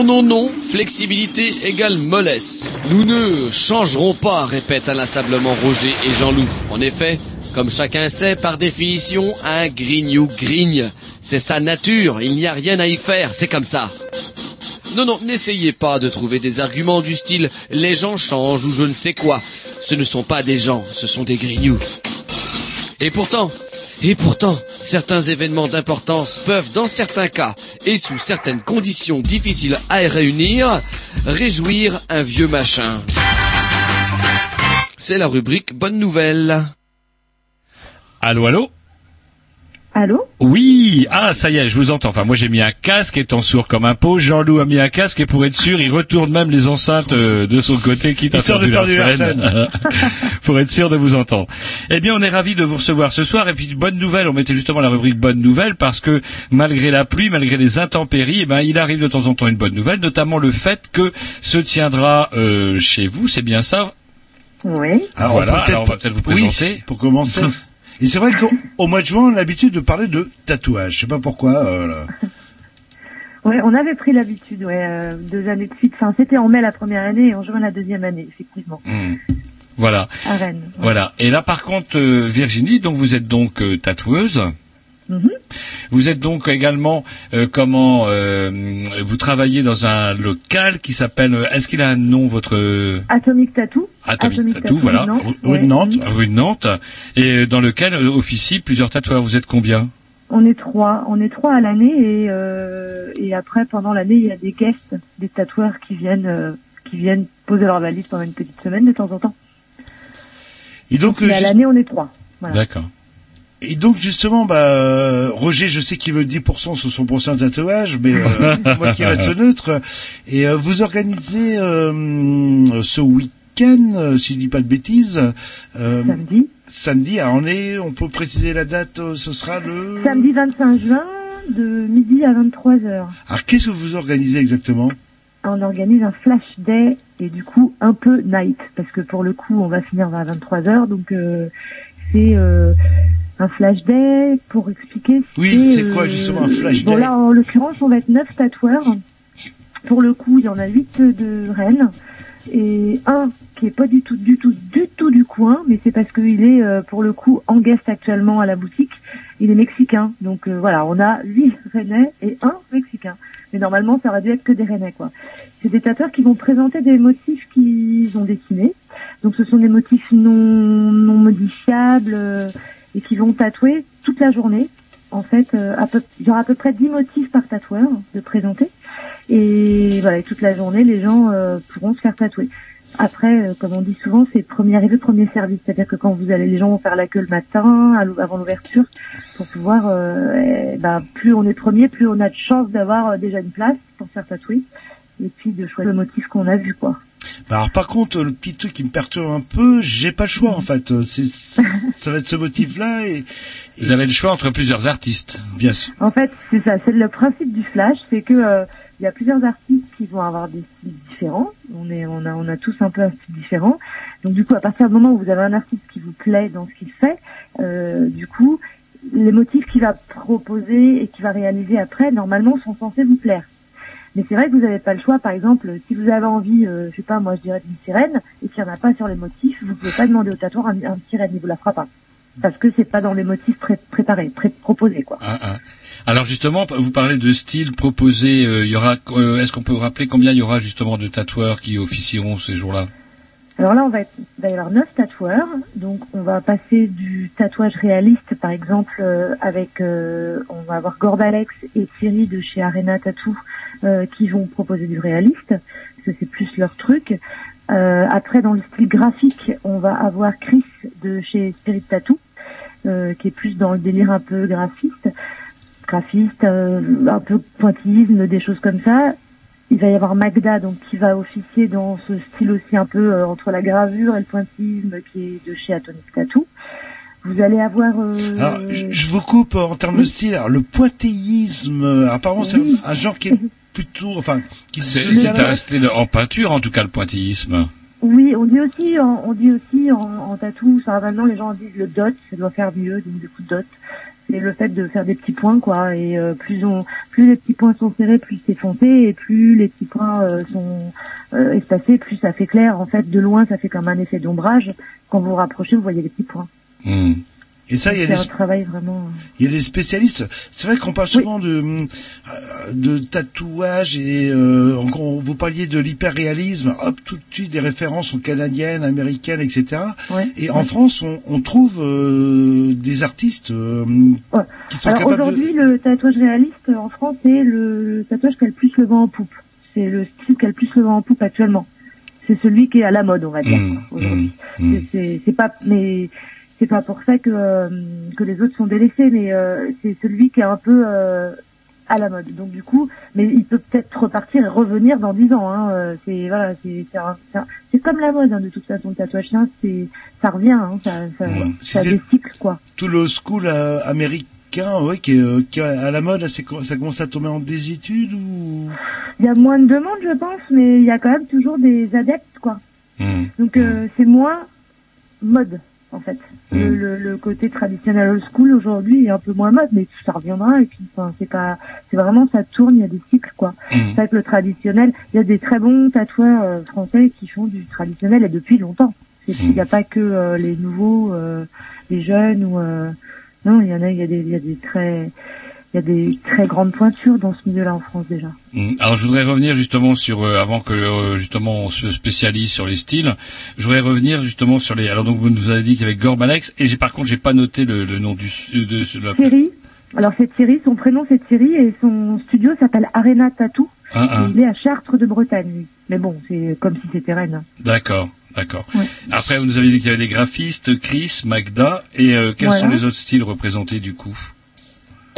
L: Non, non, flexibilité égale mollesse. Nous ne changerons pas, répètent inlassablement Roger et Jean-Loup. En effet, comme chacun sait, par définition, un grignou grigne. C'est sa nature, il n'y a rien à y faire, c'est comme ça. Non, non, n'essayez pas de trouver des arguments du style les gens changent ou je ne sais quoi. Ce ne sont pas des gens, ce sont des grignoux. Et pourtant, et pourtant, certains événements d'importance peuvent, dans certains cas, et sous certaines conditions difficiles à réunir, réjouir un vieux machin. C'est la rubrique Bonne Nouvelle.
A: Allô, allô?
M: Allô
A: Oui, ah ça y est, je vous entends. Enfin, moi j'ai mis un casque étant sourd comme un pot. Jean-Loup a mis un casque et pour être sûr, il retourne même les enceintes euh, de son côté, quitte à faire du Larsen. pour être sûr de vous entendre. Eh bien, on est ravis de vous recevoir ce soir. Et puis, bonne nouvelle, on mettait justement la rubrique bonne nouvelle parce que malgré la pluie, malgré les intempéries, eh ben, il arrive de temps en temps une bonne nouvelle, notamment le fait que se tiendra euh, chez vous, c'est bien ça?
M: Oui.
B: Alors,
A: voilà,
B: peut peut-être-
A: alors on va peut-être vous
B: oui,
A: présenter.
B: pour commencer. Et c'est vrai qu'au au mois de juin, on a l'habitude de parler de tatouage. Je sais pas pourquoi. euh, là.
M: Ouais, on avait pris l'habitude, ouais, euh, deux années de suite. Enfin, c'était en mai la première année et en juin la deuxième année, effectivement,
A: Hmm. Voilà.
M: à Rennes.
A: Voilà. Et là, par contre, euh, Virginie, donc vous êtes donc euh, tatoueuse.
M: Mhm.
A: Vous êtes donc également euh, comment euh, vous travaillez dans un local qui s'appelle. euh, Est-ce qu'il a un nom votre
M: Atomic Tattoo.
A: Atomic Tattoo, voilà,
M: Nantes,
A: rue
M: ouais.
A: de Nantes, rue de Nantes, et dans lequel officient plusieurs tatoueurs. Vous êtes combien?
M: On est trois, on est trois à l'année et euh, et après pendant l'année il y a des guests, des tatoueurs qui viennent qui viennent poser leur valise pendant une petite semaine de temps en temps.
B: Et donc,
M: à l'année on est trois. Voilà.
A: D'accord.
B: Et donc justement, bah, euh, Roger, je sais qu'il veut 10% sur son prochain tatouage, mais euh, moi qui reste neutre. Et euh, vous organisez euh, ce week-end, si je dis pas de bêtises, euh,
M: Samedi.
B: samedi. On est, on peut préciser la date. Ce sera le.
M: Samedi 25 juin de midi à 23 heures.
B: Alors qu'est-ce que vous organisez exactement?
M: On organise un flash day et du coup un peu night parce que pour le coup on va finir vers 23 heures donc euh, c'est euh, un flash day pour expliquer.
B: Oui, c'est quoi, justement, un flash
M: bon,
B: day
M: là en l'occurrence on va être neuf tatoueurs. Pour le coup il y en a huit de Rennes et un qui est pas du tout du tout du tout du coin mais c'est parce qu'il est euh, pour le coup en guest actuellement à la boutique. Il est mexicain donc euh, voilà on a huit Rennais et un mexicain. Mais normalement ça aurait dû être que des Rennais quoi. C'est des tatoueurs qui vont présenter des motifs qu'ils ont dessinés. Donc ce sont des motifs non, non modifiables euh, et qui vont tatouer toute la journée. En fait, euh, à peu, il y aura à peu près 10 motifs par tatoueur de présenter. Et voilà, toute la journée, les gens euh, pourront se faire tatouer. Après, euh, comme on dit souvent, c'est premier arrivé, premier service. C'est-à-dire que quand vous allez, les gens vont faire la queue le matin, avant l'ouverture, pour pouvoir, euh, eh ben, plus on est premier, plus on a de chance d'avoir euh, déjà une place pour faire tatouer. Et puis de choisir le motif qu'on a vu, quoi.
B: Bah alors par contre, le petit truc qui me perturbe un peu, j'ai pas le choix en fait. Euh, C'est, ça va être ce motif-là et,
A: Vous avez le choix entre plusieurs artistes.
B: bien sûr.
M: En fait, c'est ça, c'est le principe du flash, c'est que euh, il y a plusieurs artistes qui vont avoir des styles différents. On est, on a, on a tous un peu un style différent. Donc du coup, à partir du moment où vous avez un artiste qui vous plaît dans ce qu'il fait, euh, du coup, les motifs qu'il va proposer et qu'il va réaliser après, normalement, sont censés vous plaire. Mais c'est vrai que vous n'avez pas le choix. Par exemple, si vous avez envie, euh, je sais pas, moi je dirais d'une sirène, et qu'il n'y en a pas sur les motifs, vous pouvez pas demander au tatoueur un, un sirène, il vous la fera pas. Parce que c'est pas dans les motifs pré- préparés, pré proposés, quoi.
A: Ah, ah. Alors justement, vous parlez de style proposé. euh, Il y aura. euh, Est-ce qu'on peut vous rappeler combien il y aura justement de tatoueurs qui officieront ces jours-là?
M: Alors là, on va, être, il va y avoir neuf tatoueurs. Donc, on va passer du tatouage réaliste, par exemple, euh, avec, euh, on va avoir Gordalex et Thierry de chez Arena Tattoo euh, qui vont proposer du réaliste, parce que c'est plus leur truc. Euh, après, dans le style graphique, on va avoir Chris de chez Spirit Tattoo, euh, qui est plus dans le délire un peu graphiste, graphiste, un peu pointillisme, des choses comme ça. Il va y avoir Magda, donc qui va officier dans ce style aussi un peu entre la gravure et le pointillisme, qui est de chez Atomic Tattoo. Vous allez avoir. euh,
B: Alors, je, vous coupe en termes de style. Alors, le pointillisme, apparemment, c'est un, un genre qui est plutôt, enfin, qui
A: C'est c'est resté en peinture en tout cas le pointillisme.
M: Oui, on dit aussi, en- on dit aussi en, en tatou, ça maintenant les gens disent le dot, ça doit faire mieux, donc du coup dot. c'est le fait de faire des petits points quoi et euh, plus on plus les petits points sont serrés plus c'est foncé et plus les petits points euh, sont euh, espacés plus ça fait clair en fait de loin ça fait comme un effet d'ombrage quand vous vous rapprochez vous voyez les petits points
B: Hmm. Et ça, il y a des,
M: un travail vraiment
B: il y a des spécialistes. C'est vrai qu'on parle souvent de, euh, de tatouage et euh, vous parliez de l'hyperréalisme. Hop, tout de suite des références sont canadiennes, américaines, etc.
M: Ouais.
B: Et en
M: Ouais.
B: France, on, on trouve euh, des artistes euh, qui sont
M: Alors
B: capables de...
M: aujourd'hui, le tatouage réaliste en France est le tatouage qui a le plus le vent en poupe. C'est le style qui a le plus le vent en poupe actuellement. C'est celui qui est à la mode, on va dire.
B: Mmh,
M: aujourd'hui.
B: mmh, mmh.
M: C'est pas, mais c'est pas pour ça que euh, que les autres sont délaissés, mais euh, c'est celui qui est un peu euh, à la mode. Donc du coup, mais il peut peut-être repartir et revenir dans dix ans. Hein. C'est voilà, c'est comme la mode hein, de toute façon. Le tatouage chien, c'est ça revient, hein, ça ça, ça a
B: C'était
M: des cycles quoi.
B: tout le school euh, américain, ouais, qui est, euh, qui est à la mode, c'est ça commence à tomber en désuétude ou?
M: Il y a moins de demandes, je pense, mais il y a quand même toujours des adeptes, quoi.
B: Hmm.
M: Donc euh, c'est moins mode, en fait.
B: Hmm.
M: Le, le, le côté traditionnel old school aujourd'hui est un peu moins mode, mais ça reviendra. Et puis, enfin, c'est pas, c'est vraiment ça tourne. Il y a des cycles, quoi.
B: Hmm.
M: C'est vrai que le traditionnel, il y a des très bons tatoueurs euh, français qui font du traditionnel et depuis longtemps. Il n'y a pas que euh, les nouveaux, euh, les jeunes ou euh, non, il y en a, il y a des, il y a des très, il y a des très grandes pointures dans ce milieu-là en France déjà.
A: Mm. Alors je voudrais revenir justement sur euh, avant que euh, justement on se spécialise sur les styles, je voudrais revenir justement sur les. Alors donc vous nous avez dit qu'il y avait Gorb Alex et j'ai par contre j'ai pas noté le, le nom du de, de la.
M: Thierry. Alors c'est Thierry, son prénom c'est Thierry et son studio s'appelle Arena Tattoo.
A: Ah, ah.
M: Il est à Chartres de Bretagne. Mais bon, c'est comme si c'était Rennes.
A: D'accord, d'accord. Après vous nous avez dit qu'il y avait des graphistes, Chris, Magda et euh, quels
M: Voilà.
A: sont les autres styles représentés du coup?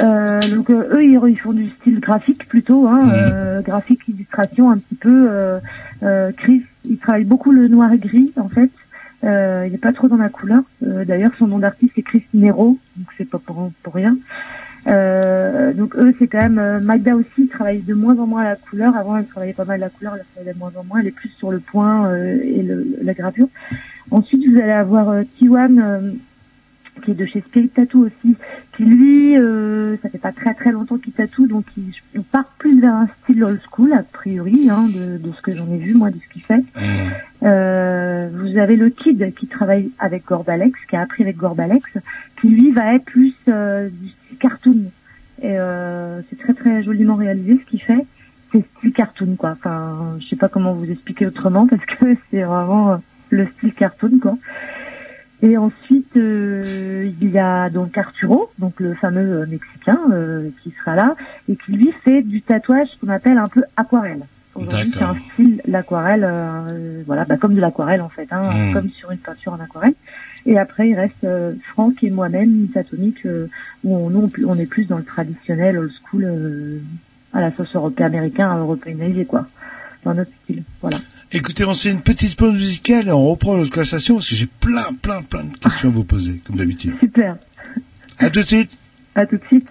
M: Euh, donc euh, eux ils, ils font du style graphique plutôt, hein,
A: Mhm.
M: euh, graphique illustration un petit peu. Euh, euh, Chris, il travaille beaucoup le noir et gris en fait. Euh, il n'est pas trop dans la couleur. Euh, D'ailleurs son nom d'artiste c'est Chris Nero, donc c'est pas pour, pour rien. Euh, donc eux c'est quand même euh, Magda aussi travaille de moins en moins à la couleur. Avant elle travaillait pas mal la couleur, elle travaille de moins en moins. Elle est plus sur le point euh, et le, la gravure. Ensuite vous allez avoir euh, Tiwan euh, qui est de chez Spirit Tattoo aussi, qui lui, euh, ça fait pas très très longtemps qu'il tatoue, donc il, on part plus vers un style old school a priori, hein, de, de ce que j'en ai vu moi, de ce qu'il fait. Euh, vous avez le Kid qui travaille avec Gorbalex, qui a appris avec Gorbalex, qui lui va être plus euh, du style cartoon. Et euh, c'est très très joliment réalisé ce qu'il fait. C'est style cartoon quoi. Enfin, je sais pas comment vous expliquer autrement parce que c'est vraiment le style cartoon quoi. Et ensuite, euh, il y a donc Arturo, donc le fameux euh, Mexicain euh, qui sera là, et qui lui fait du tatouage qu'on appelle un peu aquarelle. Aujourd'hui, c'est un style l'aquarelle, euh, voilà, bah, comme de l'aquarelle en fait, hein,
N: Mm.
M: comme sur une peinture en aquarelle. Et après, il reste euh, Franck et moi-même, Satonique, euh, où on, nous, on, on est plus dans le traditionnel, old school, euh, à la sauce européenne américain, européanisé quoi, dans notre style. Voilà.
B: Écoutez, on se fait une petite pause musicale et on reprend notre conversation parce que j'ai plein, plein, plein de questions à vous poser, comme d'habitude.
M: Super.
B: À tout de suite.
M: À tout de suite.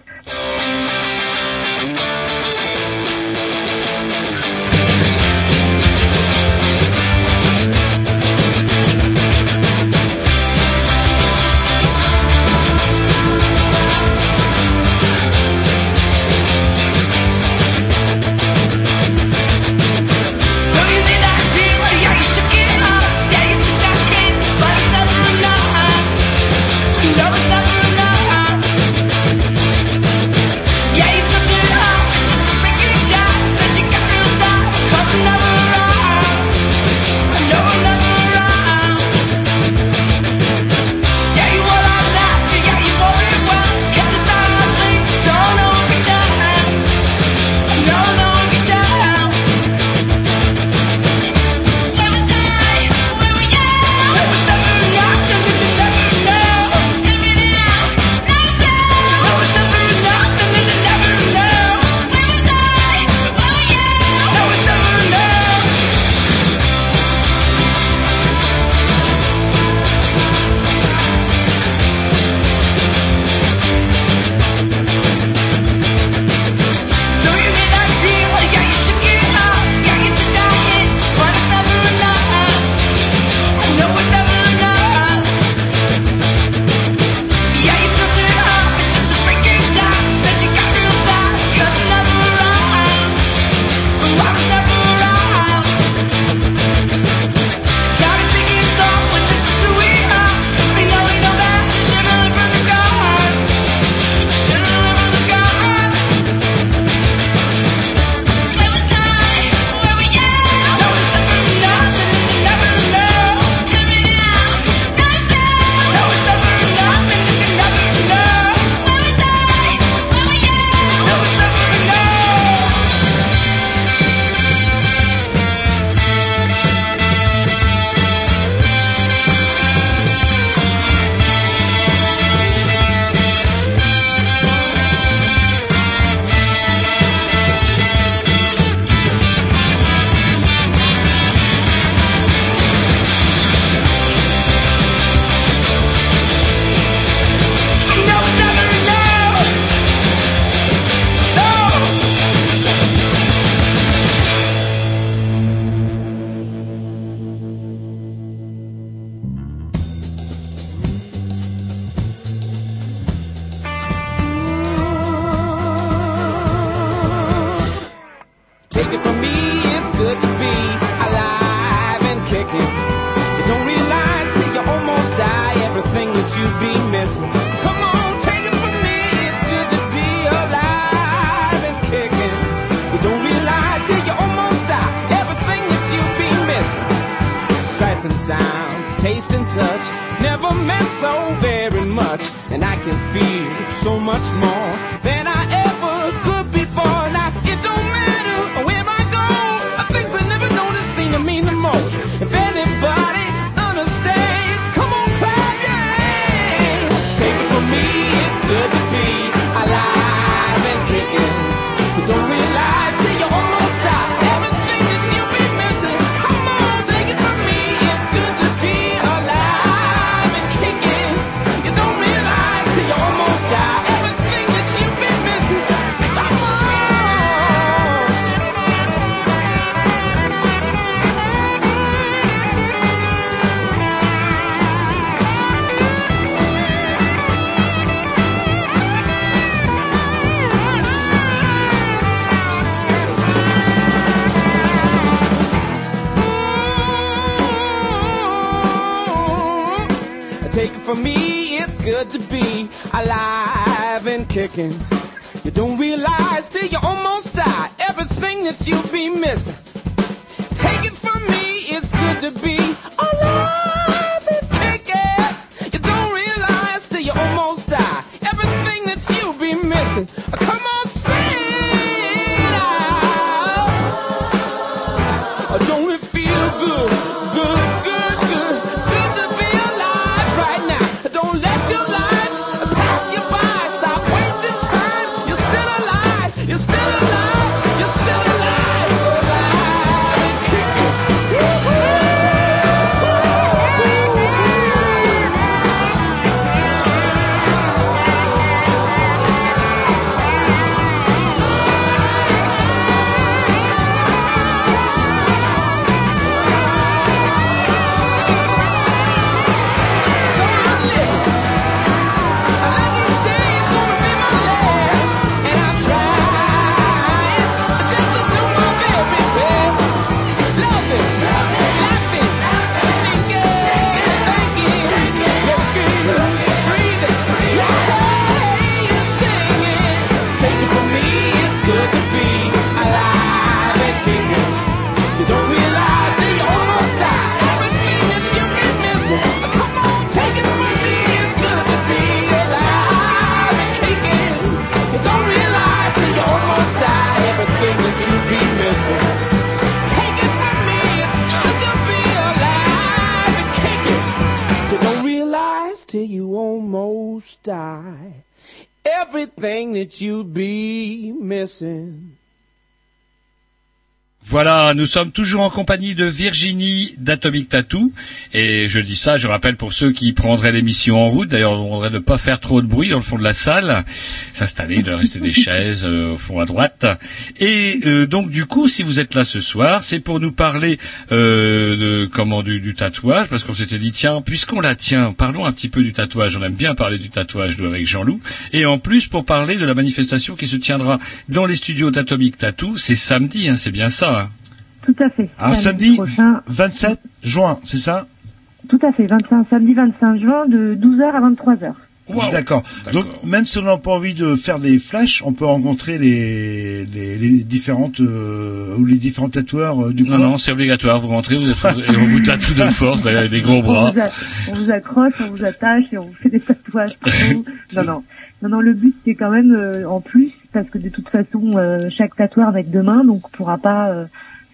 O: working. Everything that you'd be missing.
A: Voilà, nous sommes toujours en compagnie de Virginie d'Atomic Tattoo. Et je dis ça, je rappelle pour ceux qui prendraient l'émission en route, d'ailleurs on voudrait ne pas faire trop de bruit dans le fond de la salle, s'installer, de rester des chaises euh, au fond à droite. Et euh, donc du coup, si vous êtes là ce soir, c'est pour nous parler euh, de comment du, du tatouage, parce qu'on s'était dit tiens, puisqu'on la tient, parlons un petit peu du tatouage. On aime bien parler du tatouage nous avec Jean-Loup. Et en plus pour parler de la manifestation qui se tiendra dans les studios d'Atomic Tattoo, c'est samedi, hein, c'est bien ça.
M: Tout à fait.
B: Ah, samedi 27 juin, c'est ça?
M: Tout à fait, 25, samedi 25 juin de 12h à 23h.
B: D'accord. Donc même si on n'a pas envie de faire des flashs, on peut rencontrer les les, les différentes euh, ou les différents tatoueurs euh, du
A: Non,
B: coin.
A: non, c'est obligatoire. Vous rentrez, vous êtes, et on vous tatoue de force, d'ailleurs, avec des gros
M: On
A: bras.
M: vous, a- on vous accroche, on vous attache et on vous fait des tatouages pour vous. Non, non. Non, non, le but c'est quand même euh, en plus, parce que de toute façon, euh, chaque tatoueur va être deux mains, donc on pourra pas euh,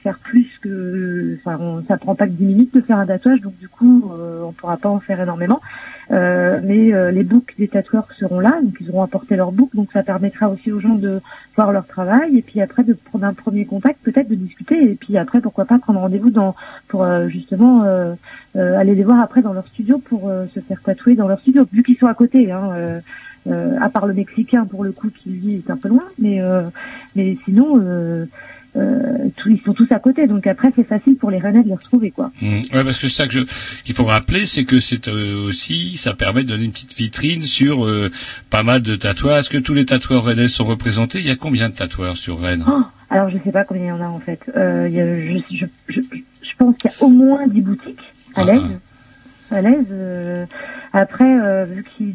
M: faire plus que... Enfin, on- ça prend pas que 10 minutes de faire un tatouage, donc du coup, euh, on pourra pas en faire énormément. Euh, mais euh, les books des tatoueurs seront là, donc ils auront apporté leur book, donc ça permettra aussi aux gens de voir leur travail et puis après de prendre un premier contact, peut-être de discuter et puis après pourquoi pas prendre rendez-vous dans pour euh, justement euh, euh, aller les voir après dans leur studio pour se faire tatouer dans leur studio, vu qu'ils sont à côté. Hein, à part le mexicain pour le coup qui lui est un peu loin, mais mais sinon euh, tous- ils sont tous à côté, donc après c'est facile pour les Rennais de les retrouver quoi.
A: Mm. Ouais, parce que ça que je, qu'il faut rappeler, c'est que c'est euh, aussi, ça permet de donner une petite vitrine sur euh, pas mal de tatouages. Est-ce que tous les tatoueurs rennais sont représentés? Il y a combien de tatoueurs sur Rennes?
M: Oh, alors je sais pas combien il y en a en fait. Euh, il y a, je, je, je, je pense qu'il y a au moins 10 boutiques à l'aise. À l'aise. euh, après, euh, vu qu'il,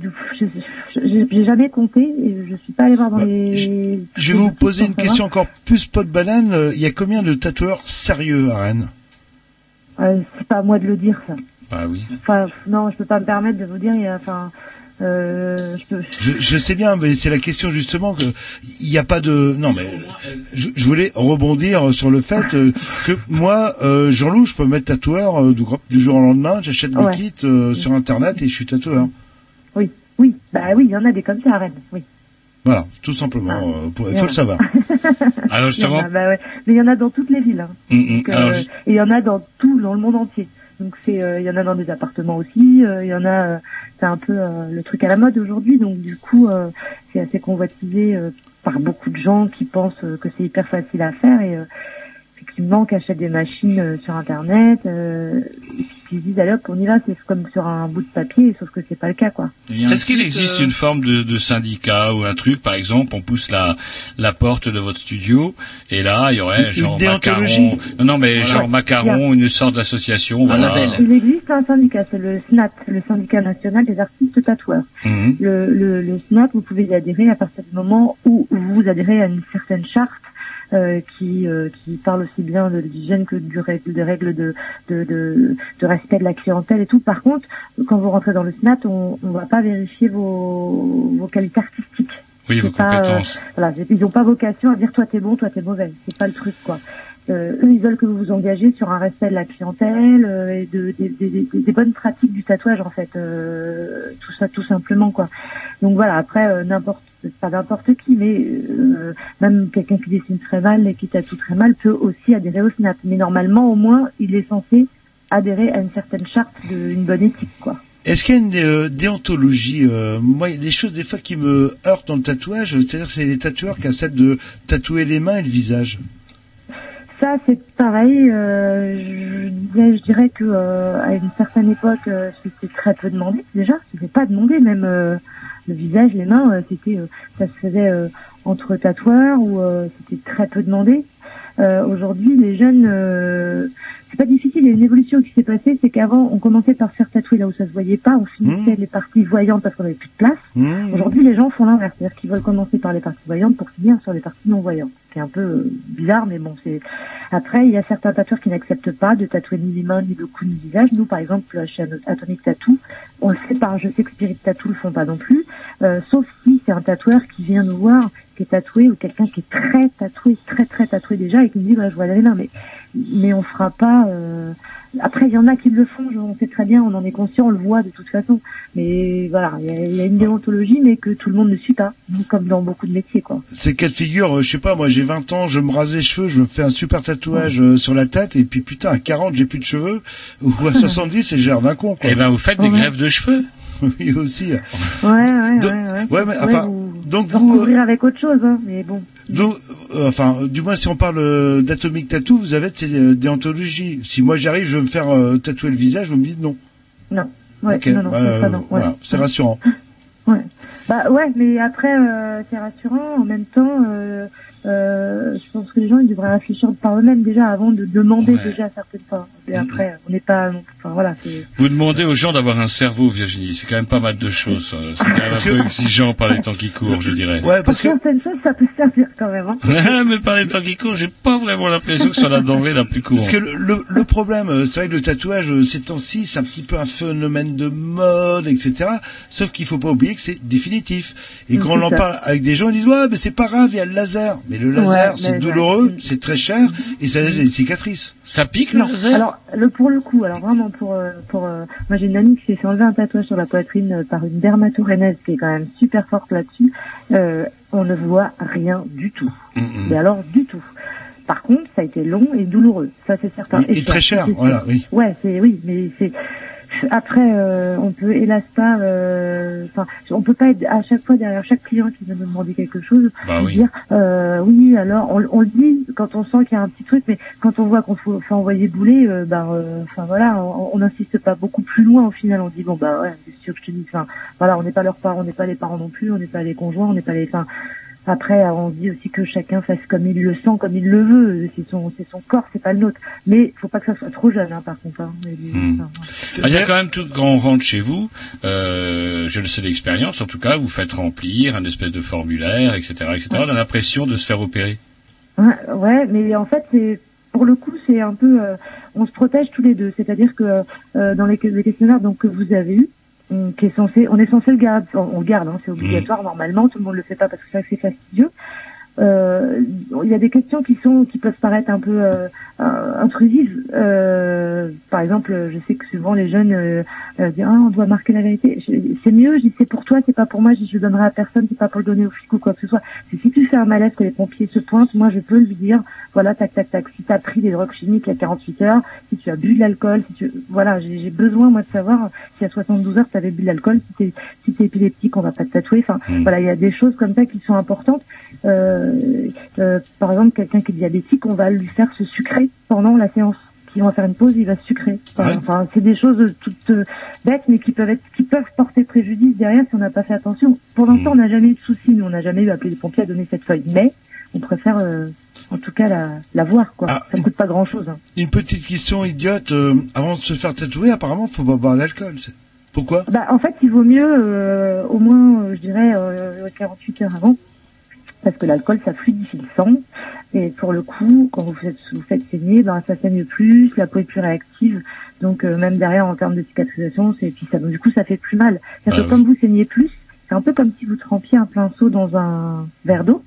M: j'ai jamais compté et je suis pas allée voir dans les.
B: Je vais vous poser une question encore plus pot de banane. Il y a combien de tatoueurs sérieux à Rennes?
M: Euh, c'est pas à moi de le dire ça.
A: Bah oui.
M: Enfin, non, je peux pas me permettre de vous dire. il y a- Enfin, euh, je peux.
B: Je, je sais bien, mais c'est la question justement que il n'y a pas de. Non, mais je, je voulais rebondir sur le fait euh, que moi, euh, Jean-Loup, je peux me mettre tatoueur euh, du, du jour au lendemain. J'achète mes
M: Ouais.
B: kits euh, sur internet et je suis tatoueur.
M: Oui, oui, bah oui, il y en a des comme ça à Rennes. Oui.
B: Voilà, tout simplement. euh, pour- il faut le savoir.
A: Alors
M: Il y en
A: justement,
M: a, bah ouais. Mais il y en a dans toutes les villes. hein.
A: Mm, mm.
M: Donc, euh,
A: Alors, je-
M: Et il y en a dans tout, dans le monde entier. Donc c'est, euh, il y en a dans des appartements aussi. euh, Il y en a, euh, c'est un peu le truc à la mode aujourd'hui. Donc du coup, c'est assez convoitisé par beaucoup de gens qui pensent que c'est hyper facile à faire et effectivement qui achètent des machines sur internet. Et puis qui se disent allez hop, on y va, c'est comme sur un bout de papier, sauf que c'est pas le cas quoi.
A: Est-ce qu'il existe une forme de, de syndicat ou un truc, par exemple, on pousse la, la porte de votre studio et là il y aurait genre macaron, non, non mais
M: Voilà.
A: genre macaron, une sorte d'association, voilà.
M: Il existe un syndicat, c'est le SNAT, le syndicat national des artistes tatoueurs.
A: Mhm.
M: Le, le, le SNAT, vous pouvez y adhérer à partir du moment où vous adhérez à une certaine charte euh, qui, euh, qui parle aussi bien de l'hygiène que du règle, des règles de, de, de, de respect de la clientèle et tout. Par contre, quand vous rentrez dans le SNAT, on ne va pas vérifier vos, vos qualités artistiques.
A: Oui, vos
M: pas,
A: compétences.
M: euh, voilà, ils n'ont pas vocation à dire toi t'es bon, toi t'es mauvais. C'est pas le truc quoi. Euh, eux, ils veulent que vous vous engagez sur un respect de la clientèle euh, et de, des bonnes pratiques du tatouage en fait. Euh, tout ça, tout simplement quoi. Donc voilà. Après, euh, n'importe pas n'importe qui, mais euh, même quelqu'un qui dessine très mal et qui tatoue très mal peut aussi adhérer au SNAP. Mais normalement, au moins, il est censé adhérer à une certaine charte d'une bonne éthique quoi.
B: Est-ce qu'il y a une euh, déontologie euh, Moi, il y a des choses des fois qui me heurtent dans le tatouage. C'est-à-dire, que c'est les tatoueurs qui acceptent de tatouer les mains et le visage.
M: Ça, c'est pareil. euh, je, disais- je dirais que à une certaine époque, c'était très peu demandé. Déjà, c'était pas demandé. Même le visage, les mains, euh, c'était, euh, ça se faisait euh, entre tatoueurs ou c'était très peu demandé. Euh, Aujourd'hui, les jeunes, euh, c'est pas difficile. Il y a une évolution qui s'est passée, c'est qu'avant, on commençait par se faire tatouer là où ça se voyait pas. On finissait les parties voyantes parce qu'on avait plus de place.
B: Mmh.
M: Aujourd'hui, les gens font l'inverse, c'est-à-dire qu'ils veulent commencer par les parties voyantes pour finir sur les parties non voyantes. C'est un peu euh, bizarre, mais bon, c'est. Après, il y a certains tatoueurs qui n'acceptent pas de tatouer ni les mains, ni le cou, ni le visage. Nous, par exemple, chez Atomic Tattoo, on le fait pas. Je sais que Spirit Tattoo le font pas non plus, euh, sauf si c'est un tatoueur qui vient nous voir, qui est tatoué, ou quelqu'un qui est très tatoué, très très tatoué déjà, et qui me dit, bah, je vois les mains, mais mais on fera pas. euh, Après, il y en a qui le font, je- on sait très bien, on en est conscient, on le voit de toute façon. Mais voilà, il y a, il y a une déontologie, mais que tout le monde ne suit pas, comme dans beaucoup de métiers, quoi.
B: C'est cas de figure, euh, je sais pas, moi j'ai 20 ans, je me rase les cheveux, je me fais un super tatouage euh, sur la tête, et puis putain, à 40 j'ai plus de cheveux, ou à 70 c'est l'air d'un con, quoi.
A: Eh ben, vous faites des greffes de cheveux
B: Oui, aussi.
M: Ouais, ouais, ouais, ouais.
B: Ouais, mais enfin,
M: vous,
B: donc
M: vous
B: vous, euh,
M: recouvrir avec autre chose, hein, mais bon.
B: donc, euh, enfin, du moins si on parle euh, d'Atomic Tattoo, vous avez ces euh, déontologies. Si moi j'arrive, je veux me faire euh, tatouer le visage, vous me dites non.
M: Non. Ouais, non, non,
B: bah, euh,
M: non. Ouais.
B: voilà, c'est rassurant.
M: Ouais. Bah ouais, mais après euh, c'est rassurant. En même temps, euh, je pense que les gens ils devraient réfléchir par eux-mêmes déjà avant de demander
A: Ouais.
M: déjà certaines fois. Et après, on n'est pas, enfin voilà, c'est.
A: Vous demandez aux gens d'avoir un cerveau, Virginie. C'est quand même pas mal de choses. C'est quand même un peu exigeant par les temps qui courent, je dirais.
B: Ouais,
M: Pour certaines choses, ça peut servir quand même. Hein.
A: mais par les temps qui courent, j'ai pas vraiment l'impression que c'est la denrée la plus courante.
B: Parce que le, le, le problème, euh, c'est vrai que le tatouage, euh, ces temps-ci, c'est un petit peu un phénomène de mode, etc. Sauf qu'il faut pas oublier que c'est définitif. Et
M: Mm,
B: quand on en
M: ça.
B: parle avec des gens, ils disent, ouais, mais c'est pas grave, il y a le laser. Mais le laser,
M: Ouais,
B: c'est
M: mais
B: douloureux, c'est très cher, et ça laisse des cicatrices.
A: Ça pique,
M: Non. Alors, le pour le coup, alors vraiment pour euh, pour euh, moi j'ai une amie qui s'est fait enlever un tatouage sur la poitrine euh, par une dermatorénèse qui est quand même super forte là-dessus. Euh, on ne voit rien du tout. Mais alors du tout. Par contre, ça a été long et douloureux, ça c'est certain.
B: Et- et très cher, voilà, oui.
M: Ouais, c'est oui, mais c'est après euh, on peut hélas pas, euh, on peut pas être à chaque fois derrière chaque client qui vient nous demander quelque chose,
A: Bah oui.
M: dire euh, oui alors on, on le dit quand on sent qu'il y a un petit truc, mais quand on voit qu'on faut, faut envoyer bouler, euh, bah euh, enfin voilà, on on n'insiste pas beaucoup plus loin au final, on dit bon bah ouais c'est sûr que je te dis, enfin voilà on n'est pas leurs parents, on n'est pas les parents non plus, on n'est pas les conjoints, on n'est pas les, enfin après, on se dit aussi que chacun fasse comme il le sent, comme il le veut. C'est son, c'est son corps, c'est pas le nôtre. Mais faut pas que ça soit trop jeune, hein, par contre. hein.
A: Hmm.
M: enfin,
A: Ah, Il y a quand même tout quand on rentre chez vous, euh, je le sais d'expérience, en tout cas, vous faites remplir un espèce de formulaire, etc., etc. On a l'impression de se faire opérer.
M: Ouais, ouais, mais en fait, c'est pour le coup, c'est un peu, euh, on se protège tous les deux. C'est-à-dire que euh, dans les, les questionnaires donc que vous avez eu, on, qui est censé, on est censé le garder, on, on le garde, hein, c'est obligatoire normalement. Tout le monde le fait pas parce que c'est vrai que c'est fastidieux. Euh, il y a des questions qui sont qui peuvent paraître un peu euh, euh, intrusives. Euh, par exemple, je sais que souvent les jeunes euh, euh, disent ah on doit marquer la vérité. C'est mieux, je dis c'est pour toi, c'est pas pour moi. Je le donnerai à personne, c'est pas pour le donner au flic ou quoi que ce soit. C'est si tu fais un malaise que les pompiers se pointent, moi je peux lui dire voilà tac tac tac. Si tu as pris des drogues chimiques il y a 48 heures, si tu as bu de l'alcool, si tu voilà j'ai besoin moi de savoir si à 72 heures tu avais bu de l'alcool, si t'es si t'es épileptique on va pas te tatouer. Enfin voilà il y a des choses comme ça qui sont importantes. Euh, euh, par exemple, quelqu'un qui est diabétique, on va lui faire se sucrer pendant la séance. Si on va faire une pause, il va se sucrer. Enfin, enfin, c'est des choses toutes euh, bêtes, mais qui peuvent être, qui peuvent porter préjudice derrière si on n'a pas fait attention. Pour l'instant, on n'a jamais eu de soucis. Nous, on n'a jamais eu à appeler les pompiers à donner cette feuille, mais on préfère, euh, en tout cas, la, la voir. Quoi. Ça ne coûte pas grand-chose. hein.
B: Une petite question idiote. euh, avant de se faire tatouer, apparemment, faut pas boire l'alcool. Pourquoi?
M: Bah, en fait, il vaut mieux, euh, au moins, je dirais, euh, 48 heures avant, parce que l'alcool, ça fluidifie le sang. Et pour le coup, quand vous faites, vous faites saigner, ben, ça saigne plus, la peau est plus réactive. Donc, euh, même derrière, en termes de cicatrisation, c'est, puis ça, du coup, ça fait plus mal. C'est-à-dire
A: Ah
M: que comme vous saignez plus, c'est un peu comme si vous trempiez un plein seau dans un verre d'eau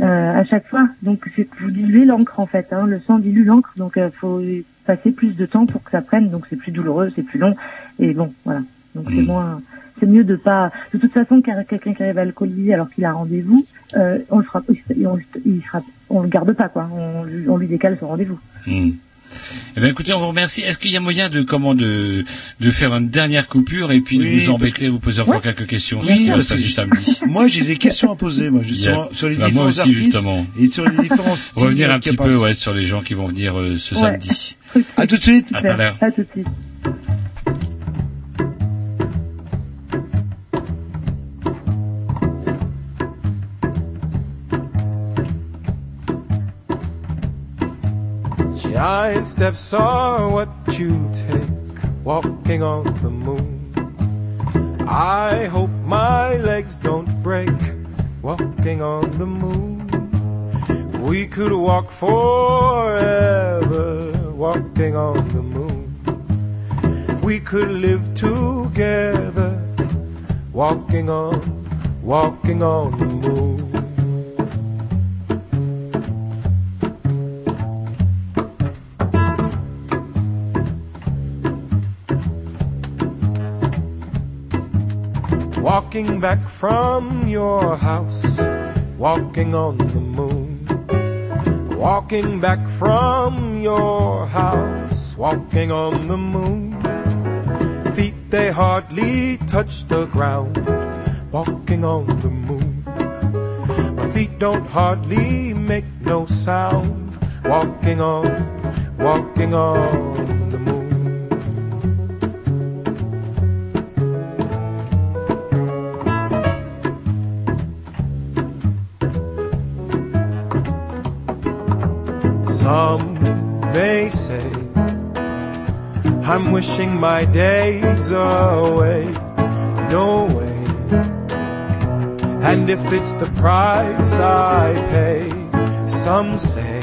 M: euh, à chaque fois. Donc, c'est que vous diluez l'encre, en fait. Hein. Le sang dilue l'encre, donc il faut passer plus de temps pour que ça prenne. Donc, c'est plus douloureux, c'est plus long. Et bon, voilà. Donc, c'est moins c'est mieux de pas de toute façon qu'un- quelqu'un qui arrive alcoolisé alors qu'il a rendez-vous euh, on le fera il, on, il sera on le garde pas quoi on, lui- on lui décale son rendez-vous
A: Hmm. Eh bien, écoutez, on vous remercie. Est-ce qu'il y a moyen de comment de de faire une dernière coupure et puis de vous embêter, vous poser encore quelques questions sur ce qui va se passer samedi
B: moi j'ai des questions à poser, moi,
A: a-
B: sur les
A: Bah,
B: différents
A: moi aussi,
B: artistes
A: justement.
B: et sur les différents styles
A: Revenir un petit peu ouais, sur les gens qui vont venir euh, ce
M: Ouais.
A: samedi.
B: À tout de suite.
A: À tout à l'heure.
M: à tout de suite
N: Giant steps are what you take walking on the moon. I hope my legs don't break walking on the moon. We could walk forever walking on the moon. We could live together walking on, walking on the moon. Walking back from your house, walking on the moon. Walking back from your house, walking on the moon. Feet they hardly touch the ground, walking on the moon. My feet don't hardly make no sound, walking on, walking on I'm wishing my days away. No way. And if it's the price I pay, some say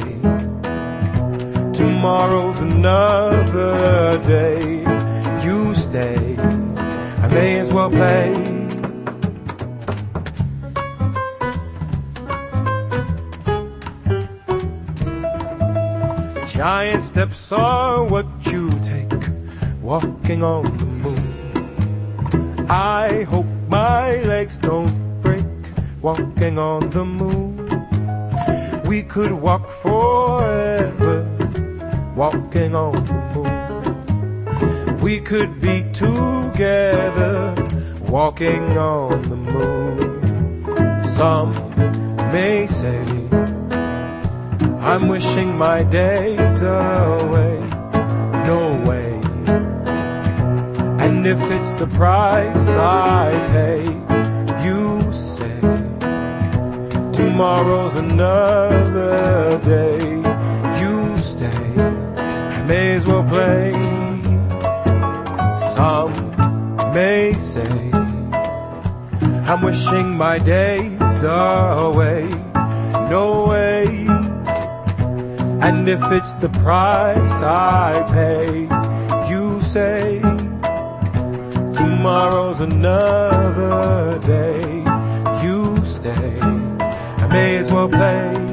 N: tomorrow's another day. You stay, I may as well play. Giant steps are what walking on the moon. I hope my legs don't break walking on the moon. We could walk forever walking on the moon. We could be together walking on the moon. Some may say I'm wishing my days away. No way. If it's the price I pay, you say tomorrow's another day. You stay, I may as well play. Some may say I'm wishing my days away. No way. And if it's the price I pay, you say tomorrow's another day. You stay, I may as well play.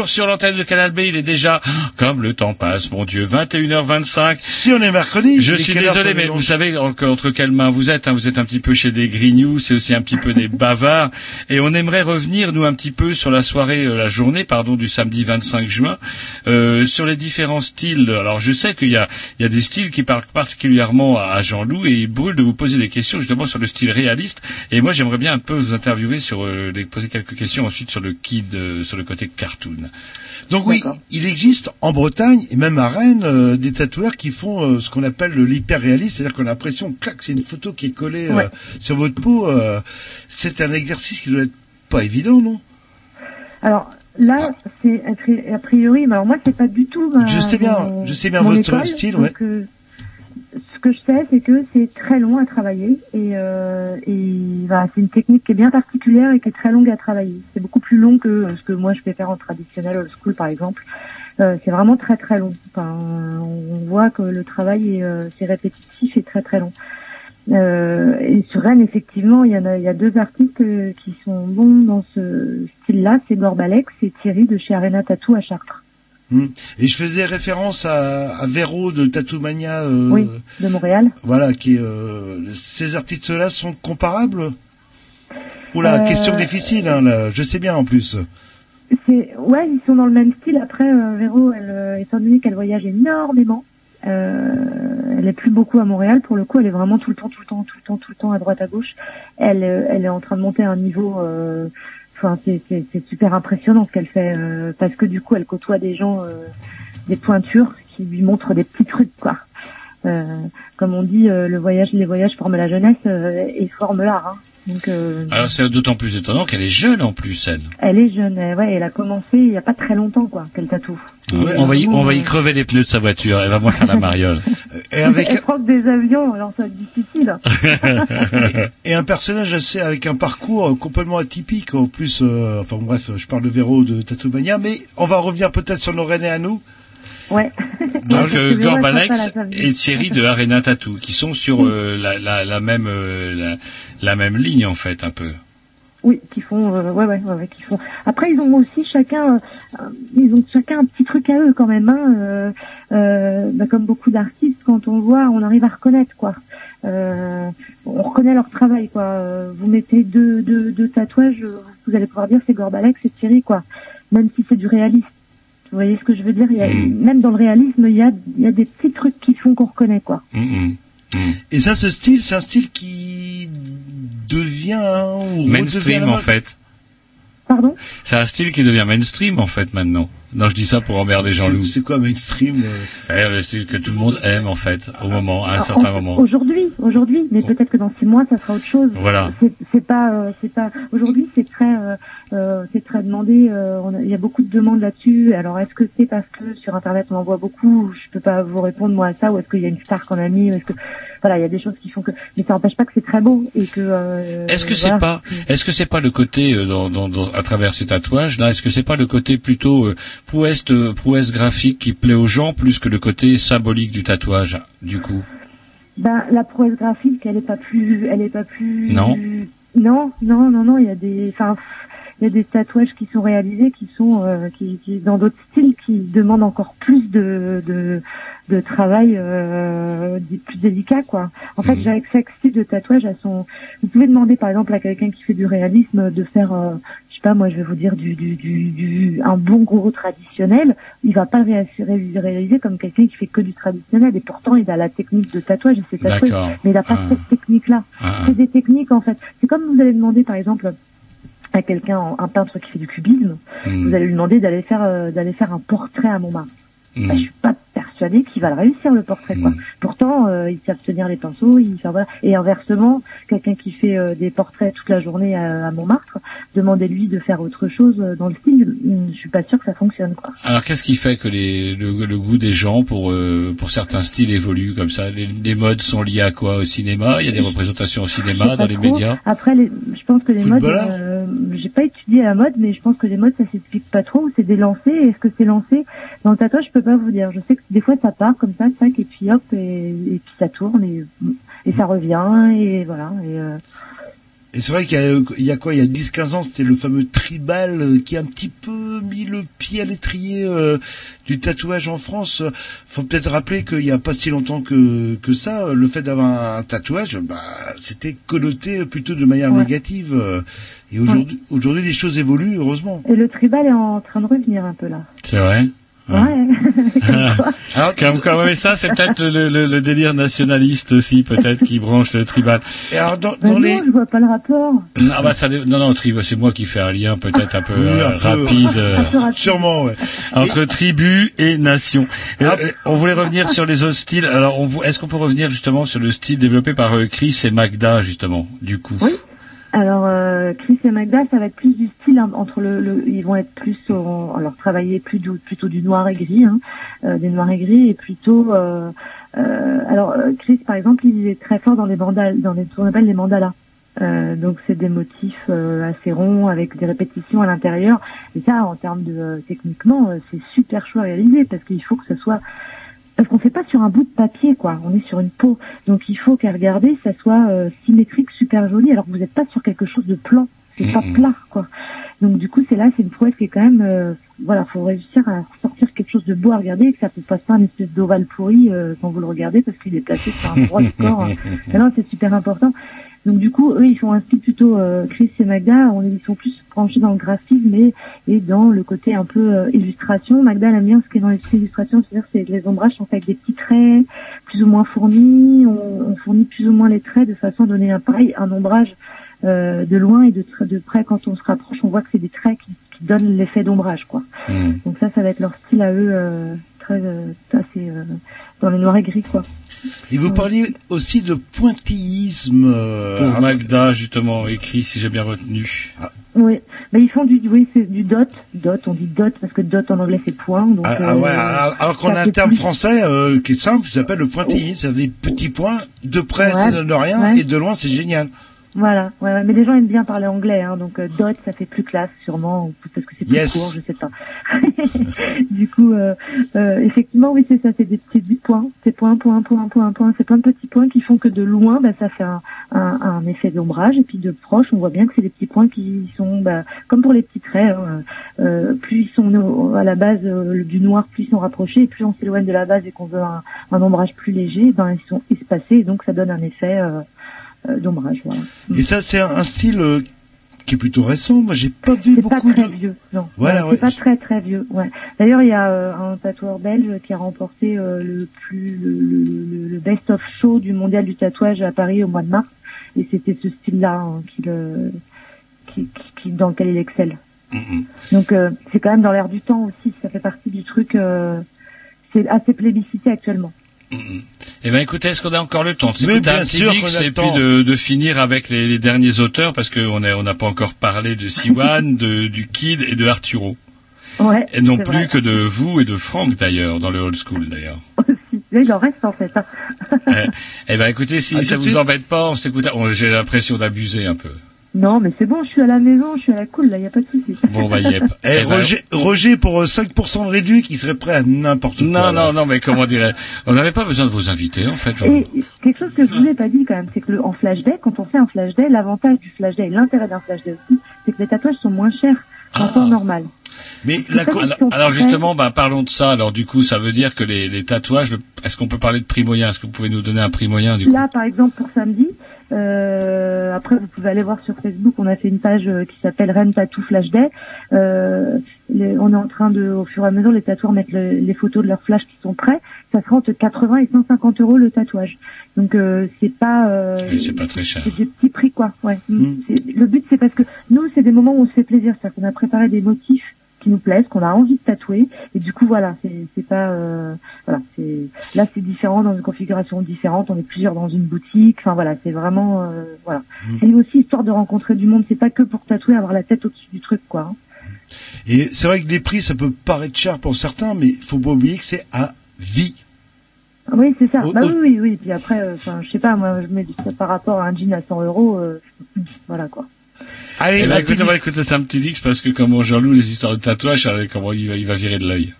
A: Toujours sur l'antenne de Canal B. Il est déjà, comme le temps passe, mon Dieu, 21h25.
B: Si on est mercredi,
A: Je suis désolé, mais vous savez entre, quelles mains vous êtes. hein. vous êtes un petit peu chez des grignoux, c'est aussi un petit peu des bavards. Et on aimerait revenir, nous, un petit peu sur la soirée, euh, la journée, pardon, du samedi 25 juin, euh, sur les différents styles. Alors, je sais qu'il y a, il y a des styles qui parlent particulièrement à Jean-Loup et il brûle de vous poser des questions justement sur le style réaliste. Et moi, j'aimerais bien un peu vous interviewer sur, euh, poser quelques questions ensuite sur le kid, euh, sur le côté cartoon.
B: Donc oui, il existe en Bretagne et même à Rennes euh, des tatoueurs qui font euh, ce qu'on appelle le l'hyperréalisme, c'est-à-dire qu'on a l'impression que c'est une photo qui est collée euh,
M: Ouais.
B: sur votre peau. c'est un exercice qui doit être pas évident, non?
M: Alors là, c'est a pri- a priori, mais alors moi c'est pas du tout. ma-
B: Je sais bien,
M: mon-
B: je sais bien votre
M: école,
B: style,
M: donc,
B: ouais.
M: Ce que je sais, c'est que c'est très long à travailler et, euh, et voilà, c'est une technique qui est bien particulière et qui est très longue à travailler. C'est beaucoup plus long que ce que moi je vais faire en traditionnel old school par exemple. Euh, c'est vraiment très très long. Enfin, on voit que le travail est, euh, c'est répétitif et très très long. Euh, et sur Rennes, effectivement, il y en a, y a deux artistes qui sont bons dans ce style-là. C'est Gorbalex et Thierry de chez Arena Tattoo à Chartres.
B: Hmm. Et je faisais référence à, à Véro de Tattoo Mania. euh,
M: Oui, de Montréal.
B: Voilà, qui euh, ces artistes-là sont comparables? Oula,
M: Euh,
B: question difficile, hein, là. je sais bien en plus.
M: Ouais, ils sont dans le même style. Après, euh, Véro, elle, euh, étant donné qu'elle voyage énormément, euh, elle est plus beaucoup à Montréal. Pour le coup, elle est vraiment tout le temps, tout le temps, tout le temps, tout le temps à droite, à gauche. Elle, elle est en train de monter un niveau. C'est super impressionnant ce qu'elle fait euh, parce que du coup, elle côtoie des gens, euh, des pointures qui lui montrent des petits trucs, quoi. Euh, comme on dit, euh, le voyage, les voyages forment la jeunesse euh, et forment l'art. Hein. Donc, euh,
A: Alors c'est d'autant plus étonnant qu'elle est jeune en plus, elle.
M: elle est jeune, elle, ouais, elle a commencé il y a pas très longtemps, quoi, qu'elle tatoue.
A: on, va y, on va y crever les pneus de sa voiture, elle va moins faire la mariole.
B: Et
M: Elle croque des avions, alors ça va être difficile.
B: et un personnage assez avec un parcours complètement atypique en plus. euh, enfin bref, je parle de Véro de Tattoo Mania, mais on va revenir peut-être sur nos Rennais à nous.
M: Ouais. Elle
A: Gorbalex et Thierry de Arena Tattoo, qui sont sur euh, la, la, la même euh, la, la même ligne en fait un peu.
M: Oui, qui font, euh, ouais, ouais, ouais, qui font. Après, ils ont aussi chacun, euh, ils ont chacun un petit truc à eux quand même. Hein, euh, bah, comme beaucoup d'artistes, quand on voit, on arrive à reconnaître quoi. On reconnaît leur travail quoi. Vous mettez deux, deux, deux tatouages, vous allez pouvoir dire c'est Gorbalek, c'est Thierry quoi. Même si c'est du réalisme. Vous voyez ce que je veux dire? Il y a, Même dans le réalisme, il y a, il y a des petits trucs qui font qu'on reconnaît quoi.
B: Et ça, ce style, c'est un style qui devient
A: Mainstream en fait.
M: Pardon?
A: C'est un style qui devient mainstream en fait maintenant. Non, je dis ça pour emmerder Jean-Loup.
B: C'est quoi mainstream
A: C'est le style que tout le monde aime en fait, au moment, à un
M: Ah,
A: certain
M: en-
A: moment.
M: Aujourd'hui, aujourd'hui, mais peut-être que dans six mois, ça sera autre chose.
A: Voilà.
M: C'est- pas, euh, c'est pas. Aujourd'hui, c'est très, euh, euh, c'est très demandé. euh, Il y a beaucoup de demandes là-dessus. Alors, est-ce que c'est parce que sur Internet on en voit beaucoup Je peux pas vous répondre moi à ça. Ou est-ce qu'il y a une star qu'on a mis ou Est-ce que, voilà, il y a des choses qui font que. Mais ça n'empêche pas que c'est très beau et que. euh,
A: Est-ce que c'est pas, est-ce que c'est pas le côté euh, dans, dans, dans- à travers ces tatouages là, est-ce que c'est pas le côté plutôt euh, prouesse, prouesse graphique qui plaît aux gens plus que le côté symbolique du tatouage du coup
M: Ben, la prouesse graphique, elle est pas plus, elle est pas plus.
A: Non.
M: Non, non, non, non. Il y a des, enfin, il y a des tatouages qui sont réalisés, qui sont, euh, qui, qui dans d'autres styles, qui demandent encore plus de, de, de travail, euh, plus délicat, quoi. En fait, chaque, chaque style de tatouage a son. Vous pouvez demander, par exemple, à quelqu'un qui fait du réalisme de faire. euh, sais pas, moi, je vais vous dire du, du, du, du un bon gros traditionnel. Il va pas le réa- ré- réaliser comme quelqu'un qui fait que du traditionnel. Et pourtant, il a la technique de tatouage tatoué.
A: D'accord.
M: Mais il a pas
A: Ah.
M: cette technique-là.
A: Ah.
M: C'est des techniques, en fait. C'est comme vous allez demander, par exemple, à quelqu'un, un peintre qui fait du cubisme,
A: Mm.
M: vous allez lui demander d'aller faire, euh, d'aller faire un portrait à Montmartre.
A: Mm.
M: Bah, je suis pas persuadée qu'il va le réussir le portrait quoi. Pourtant euh, ils savent tenir les pinceaux, ils savent voilà. Et inversement, quelqu'un qui fait euh, des portraits toute la journée à, à Montmartre, demandez-lui de faire autre chose euh, dans le style, hum, je suis pas sûre que ça fonctionne quoi.
A: Alors qu'est-ce qui fait que les, le, le goût des gens pour euh, pour certains styles évolue comme ça? Les, les modes sont liés à quoi? Au cinéma? Il y a des représentations au cinéma, dans les
M: trop.
A: médias?
M: Après, les, je pense que les
A: Footballeur?
M: modes, euh, j'ai pas étudié la mode, mais je pense que les modes, ça s'explique pas trop. C'est des lancers. Est-ce que c'est lancé? Dans le tatouage Je peux pas vous dire. Je sais que des fois, ça part comme ça, sac, et puis hop, et, et puis ça tourne et, et ça revient et voilà. Et, euh,
B: Et c'est vrai qu'il y a, il y a quoi Il y a 10-15 ans, c'était le fameux tribal qui a un petit peu mis le pied à l'étrier euh, du tatouage en France. Faut peut-être rappeler qu'il n'y a pas si longtemps que, que ça, le fait d'avoir un tatouage, bah, c'était connoté plutôt de manière
M: Ouais.
B: négative. Et aujourd'hui, aujourd'hui, les choses évoluent, heureusement.
M: et le tribal est en train de revenir un peu là.
A: C'est vrai
M: Ouais.
A: Comme quoi, mais ça, c'est peut-être le, le, le délire nationaliste aussi, peut-être, qui branche le tribal.
B: Et alors, dans,
M: Bah non, je vois pas le rapport.
A: Non, bah, ça, non, non, tribal, c'est moi qui fais un lien peut-être un peu
B: Oui,
A: euh,
B: un peu,
A: rapide euh,
M: peu rapide.
B: Sûrement, ouais.
A: entre tribu et nation. Et,
B: Ah,
A: euh, on voulait revenir sur les autres styles. Alors, est-ce qu'on peut revenir justement sur le style développé par euh, Chris et Magda, justement, du coup?
M: Alors euh, Chris et Magda, ça va être plus du style hein, entre le, le- ils vont être plus au- alors travailler plus du- plutôt du noir et gris, hein, euh, des noirs et gris et plutôt euh, euh, alors euh, Chris par exemple, il est très fort dans les mandales, dans les ce qu'on appelle les mandalas. Donc c'est des motifs assez ronds avec des répétitions à l'intérieur. Et ça, en termes de techniquement, c'est super à réaliser parce qu'il faut que ce soit parce qu'on fait pas sur un bout de papier, quoi. On est sur une peau. Donc il faut qu'à regarder, ça soit euh, symétrique, super joli, alors que vous n'êtes pas sur quelque chose de plan. C'est pas plat, quoi. Donc du coup, c'est là, c'est une prouesse qui est quand même, euh, voilà, faut réussir à sortir quelque chose de beau à regarder et que ça ne fasse pas un espèce d'ovale pourri euh, quand vous le regardez parce qu'il est placé sur un endroit du corps. Mais non, c'est super important. Donc du coup, eux, ils font un style plutôt euh, Chris et Magda, on, ils sont plus branchés dans le graphisme et, et dans le côté un peu euh, illustration. Magda elle aime bien ce qui est dans les styles illustration, c'est-à-dire c'est que les ombrages sont faits avec des petits traits plus ou moins fournis. On, on fournit plus ou moins les traits de façon à donner un pareil, un ombrage euh, de loin et de, de près quand on se rapproche, on voit que c'est des traits qui, qui donnent l'effet d'ombrage, quoi. Donc ça, ça va être leur style à eux, euh, très euh, assez euh, dans les noirs et gris, quoi.
B: Et vous parliez aussi de pointillisme. euh,
A: Pour Magda, justement, écrit, si j'ai bien retenu.
M: Oui, mais ils font du, oui, c'est du dot, dot, on dit dot parce que dot en anglais c'est point. Donc,
B: Ah, ah
M: euh,
B: ouais, alors, qu'on a un terme
M: plus-
B: français euh, qui est simple, qui s'appelle le pointillisme, c'est-à-dire des petits points, de près
M: Ouais,
B: ça donne rien,
M: ouais.
B: et de loin c'est génial.
M: Voilà, ouais, ouais, mais les gens aiment bien parler anglais, hein, donc euh, dot ça fait plus classe sûrement, ou parce que c'est plus
B: Yes.
M: court, je sais pas. du coup, euh, euh, effectivement, oui c'est ça, c'est des petits points, c'est point, point, point, point, point, c'est plein de petits points qui font que de loin, bah, ça fait un, un, un effet d'ombrage. Et puis de proche, on voit bien que c'est des petits points qui sont, bah, comme pour les petits traits, hein, euh, plus ils sont à la base euh, du noir, plus ils sont rapprochés, et plus on s'éloigne de la base et qu'on veut un, un ombrage plus léger, ben ils sont espacés, et donc ça donne un effet euh, d'ombrage. Voilà.
B: Et ça, c'est un, un style euh, qui est plutôt récent. Moi, j'ai pas vu
M: C'est pas
B: beaucoup
M: très
B: de.
M: vieux, non.
B: Voilà,
M: Ouais,
B: ouais.
M: C'est pas très très vieux. Ouais. D'ailleurs, il y a euh, un tatoueur belge qui a remporté euh, le plus le, le- le best of show du mondial du tatouage à Paris au mois de mars, et c'était ce style-là hein, qui le qui, qui- qui- dans lequel il excelle. Donc euh, c'est quand même dans l'air du temps aussi. Ça fait partie du truc. euh, c'est assez plébiscité actuellement.
A: Eh ben écoutez, est-ce qu'on a encore le temps? S'écouter
B: bien
A: un petit
B: le
A: et puis
B: temps.
A: de, de finir avec les, les derniers auteurs parce qu'on on n'a pas encore parlé de Siwan, de, du Kid et de Arturo.
M: Ouais.
A: Et non
M: c'est
A: plus
M: vrai.
A: que de vous et de Franck d'ailleurs, dans le old school d'ailleurs.
M: Là, il en reste en fait. hein.
A: eh, eh ben écoutez, si
B: Ah,
A: ça vous
B: suite.
A: embête pas, on s'écoute. oh, J'ai l'impression d'abuser un peu.
M: Non, mais c'est bon. Je suis à la maison. Je suis à la cool. Là, y a pas de souci.
A: Bon, bah yep.
B: Eh,
A: Eh ben,
B: Roger, Roger, pour euh, 5% de réduit, qui serait prêt à n'importe quoi.
A: Non,
B: là.
A: non, non, mais comment dirais On n'avait pas besoin de vos invités, en fait. Jean.
M: Et quelque chose que je vous ai pas dit quand même, c'est que le, en flash day, quand on fait un flash day, l'avantage du flash day et l'intérêt d'un flash day aussi, c'est que les tatouages sont moins chers qu'en
A: Ah.
M: temps normal.
B: Mais
M: la co-
A: alors, justement, bah, parlons de ça. Alors du coup, ça veut dire que les, les tatouages, est-ce qu'on peut parler de prix moyen Est-ce que vous pouvez nous donner un prix moyen du coup?
M: Là, par exemple, pour samedi, euh, après vous pouvez aller voir sur Facebook, on a fait une page euh, qui s'appelle Rennes Tattoo Flash Day. Euh, les- on est en train de, au fur et à mesure, les tatoueurs mettent le- les photos de leurs flashs qui sont prêts. Ça sera entre 80 et 150 euros le tatouage. Donc euh, c'est pas, euh,
A: c'est pas très cher.
M: c'est des petits prix quoi. Ouais. C'est- Le but c'est parce que nous c'est des moments où on se fait plaisir, c'est-à-dire qu'on a préparé des motifs qui nous plaisent, qu'on a envie de tatouer, et du coup voilà, c'est pas, euh, voilà, c'est là c'est différent dans une configuration différente, on est plusieurs dans une boutique, enfin voilà, c'est vraiment, euh, voilà. C'est aussi histoire de rencontrer du monde, c'est pas que pour tatouer avoir la tête au-dessus du truc quoi. hein.
B: Et c'est vrai que les prix, ça peut paraître cher pour certains, mais il faut pas oublier que c'est à vie.
M: Oui, c'est ça.
B: Oh,
M: bah
B: oh.
M: oui, oui, oui. Puis après, euh, enfin, je sais pas, moi, je mets du- ça par rapport à un jean à 100 euros, euh, voilà quoi.
B: Allez,
A: Eh ben,
B: la
A: écoutez, on va écouter ça un petit Dix parce que comment Jean-Loup, les histoires de tatouage, comment il va, il va virer de l'œil.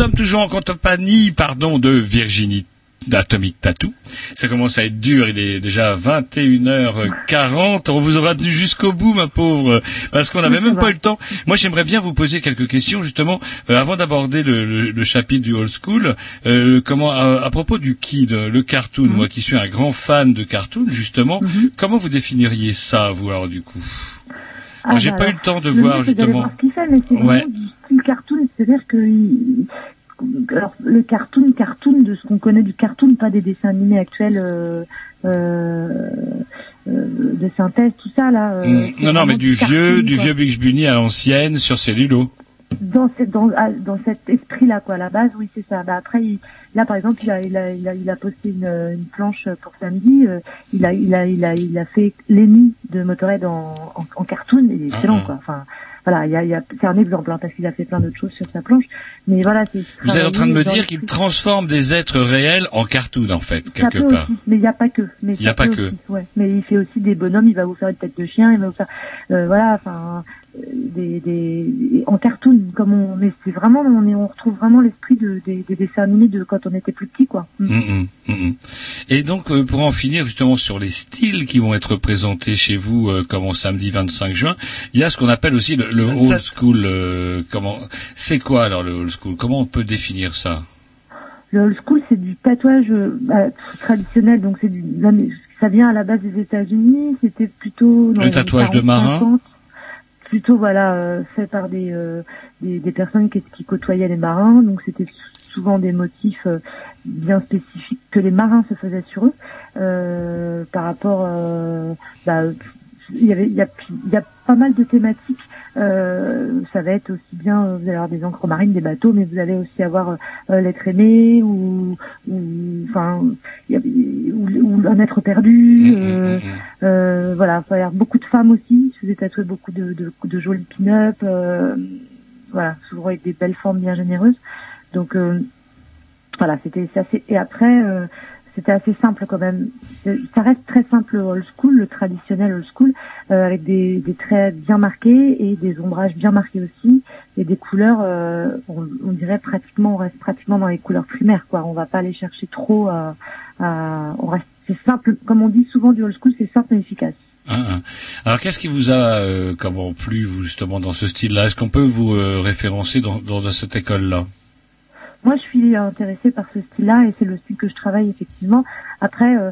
A: sommes toujours en compagnie, pardon, de Virginie d'Atomic Tattoo. Ça commence à être dur, il est déjà 21h40. On vous aura tenu jusqu'au bout, ma pauvre, parce qu'on n'avait même pas eu le temps. Moi, j'aimerais bien vous poser quelques questions, justement, euh, avant d'aborder le, le- le chapitre du old school. Euh, comment, à, à propos du kid, le cartoon, moi qui suis un grand fan de cartoon, justement, comment vous définiriez ça, vous, alors, du coup?
M: Ah,
A: J'ai
M: bah
A: pas eu
M: alors,
A: le temps de voir, justement.
M: mais
A: Ouais.
M: Style cartoon, c'est-à-dire que alors, le cartoon, cartoon de ce qu'on connaît du cartoon, pas des dessins animés actuels euh, euh, euh, de synthèse, tout ça là.
A: Mm. Non, non, mais du
M: cartoon,
A: vieux, du
M: quoi.
A: vieux Bugs Bunny à l'ancienne sur cellulo.
M: dans cette dans, dans cet esprit là quoi à la base oui c'est ça bah après il, là par exemple il a il a il a, il a posté une, une planche pour samedi il a il a il a il a fait Lenny de Motorhead en, en, en cartoon il est excellent
A: Ah, ah.
M: quoi enfin voilà il y a, il y a c'est un exemple hein, parce qu'il a fait plein d'autres choses sur sa planche mais voilà c'est
A: Vous êtes en train de me dire qu'il transforme des êtres réels en cartoon, en fait, quelque part.
M: aussi, mais il n'y a pas que. Mais
A: Il y a pas que.
M: aussi, ouais. Mais il fait aussi des bonhommes. Il va vous faire une tête de chien. Il va vous faire, euh, voilà, enfin, des, des, en cartoon, comme on. Mais c'est vraiment, on est, on retrouve vraiment l'esprit de, des, des dessins animés de quand on était plus petit, quoi. Mm.
A: Mm, mm, mm, mm. Et donc, euh, pour en finir justement sur les styles qui vont être présentés chez vous, euh, comme en samedi 25 juin, il y a ce qu'on appelle aussi le, le old school. euh, comment C'est quoi alors le old school? Comment on peut définir ça?
M: Le old school, c'est du tatouage euh, bah, traditionnel, donc c'est du, ça vient à la base des États-Unis. C'était plutôt dans
A: Le
M: les
A: tatouage de
M: 40,
A: marin?
M: 50, plutôt voilà euh, fait par des, euh, des des personnes qui, qui côtoyaient les marins. Donc c'était souvent des motifs euh, bien spécifiques que les marins se faisaient sur eux euh, par rapport. euh, bah, il y avait il y a il y a pas mal de thématiques. Euh, ça va être aussi bien, euh, vous allez avoir des encres marines, des bateaux, mais vous allez aussi avoir euh, l'être aimé ou, ou enfin, a- ou, ou un être perdu. euh, euh, voilà, il va y avoir beaucoup de femmes aussi. Je vous ai tatoué beaucoup de, de, de jolis pin-up. euh, voilà, souvent avec des belles formes bien généreuses. Donc euh, voilà, c'était c'est assez. Et après, euh, c'était assez simple quand même. C'est- Ça reste très simple le old school, le traditionnel old school, euh, avec des, des traits bien marqués et des ombrages bien marqués aussi, et des couleurs. euh, on, on dirait pratiquement, on reste pratiquement dans les couleurs primaires, quoi. On va pas aller chercher trop. à- on reste, c'est simple, comme on dit souvent du old school, c'est simple et efficace.
A: Hein, hein. Alors, qu'est-ce qui vous a euh, comment plu justement dans ce style-là? Est-ce qu'on peut vous euh, référencer dans, dans cette école-là?
M: Moi, je suis intéressée par ce style-là et c'est le style que je travaille effectivement. Après, euh,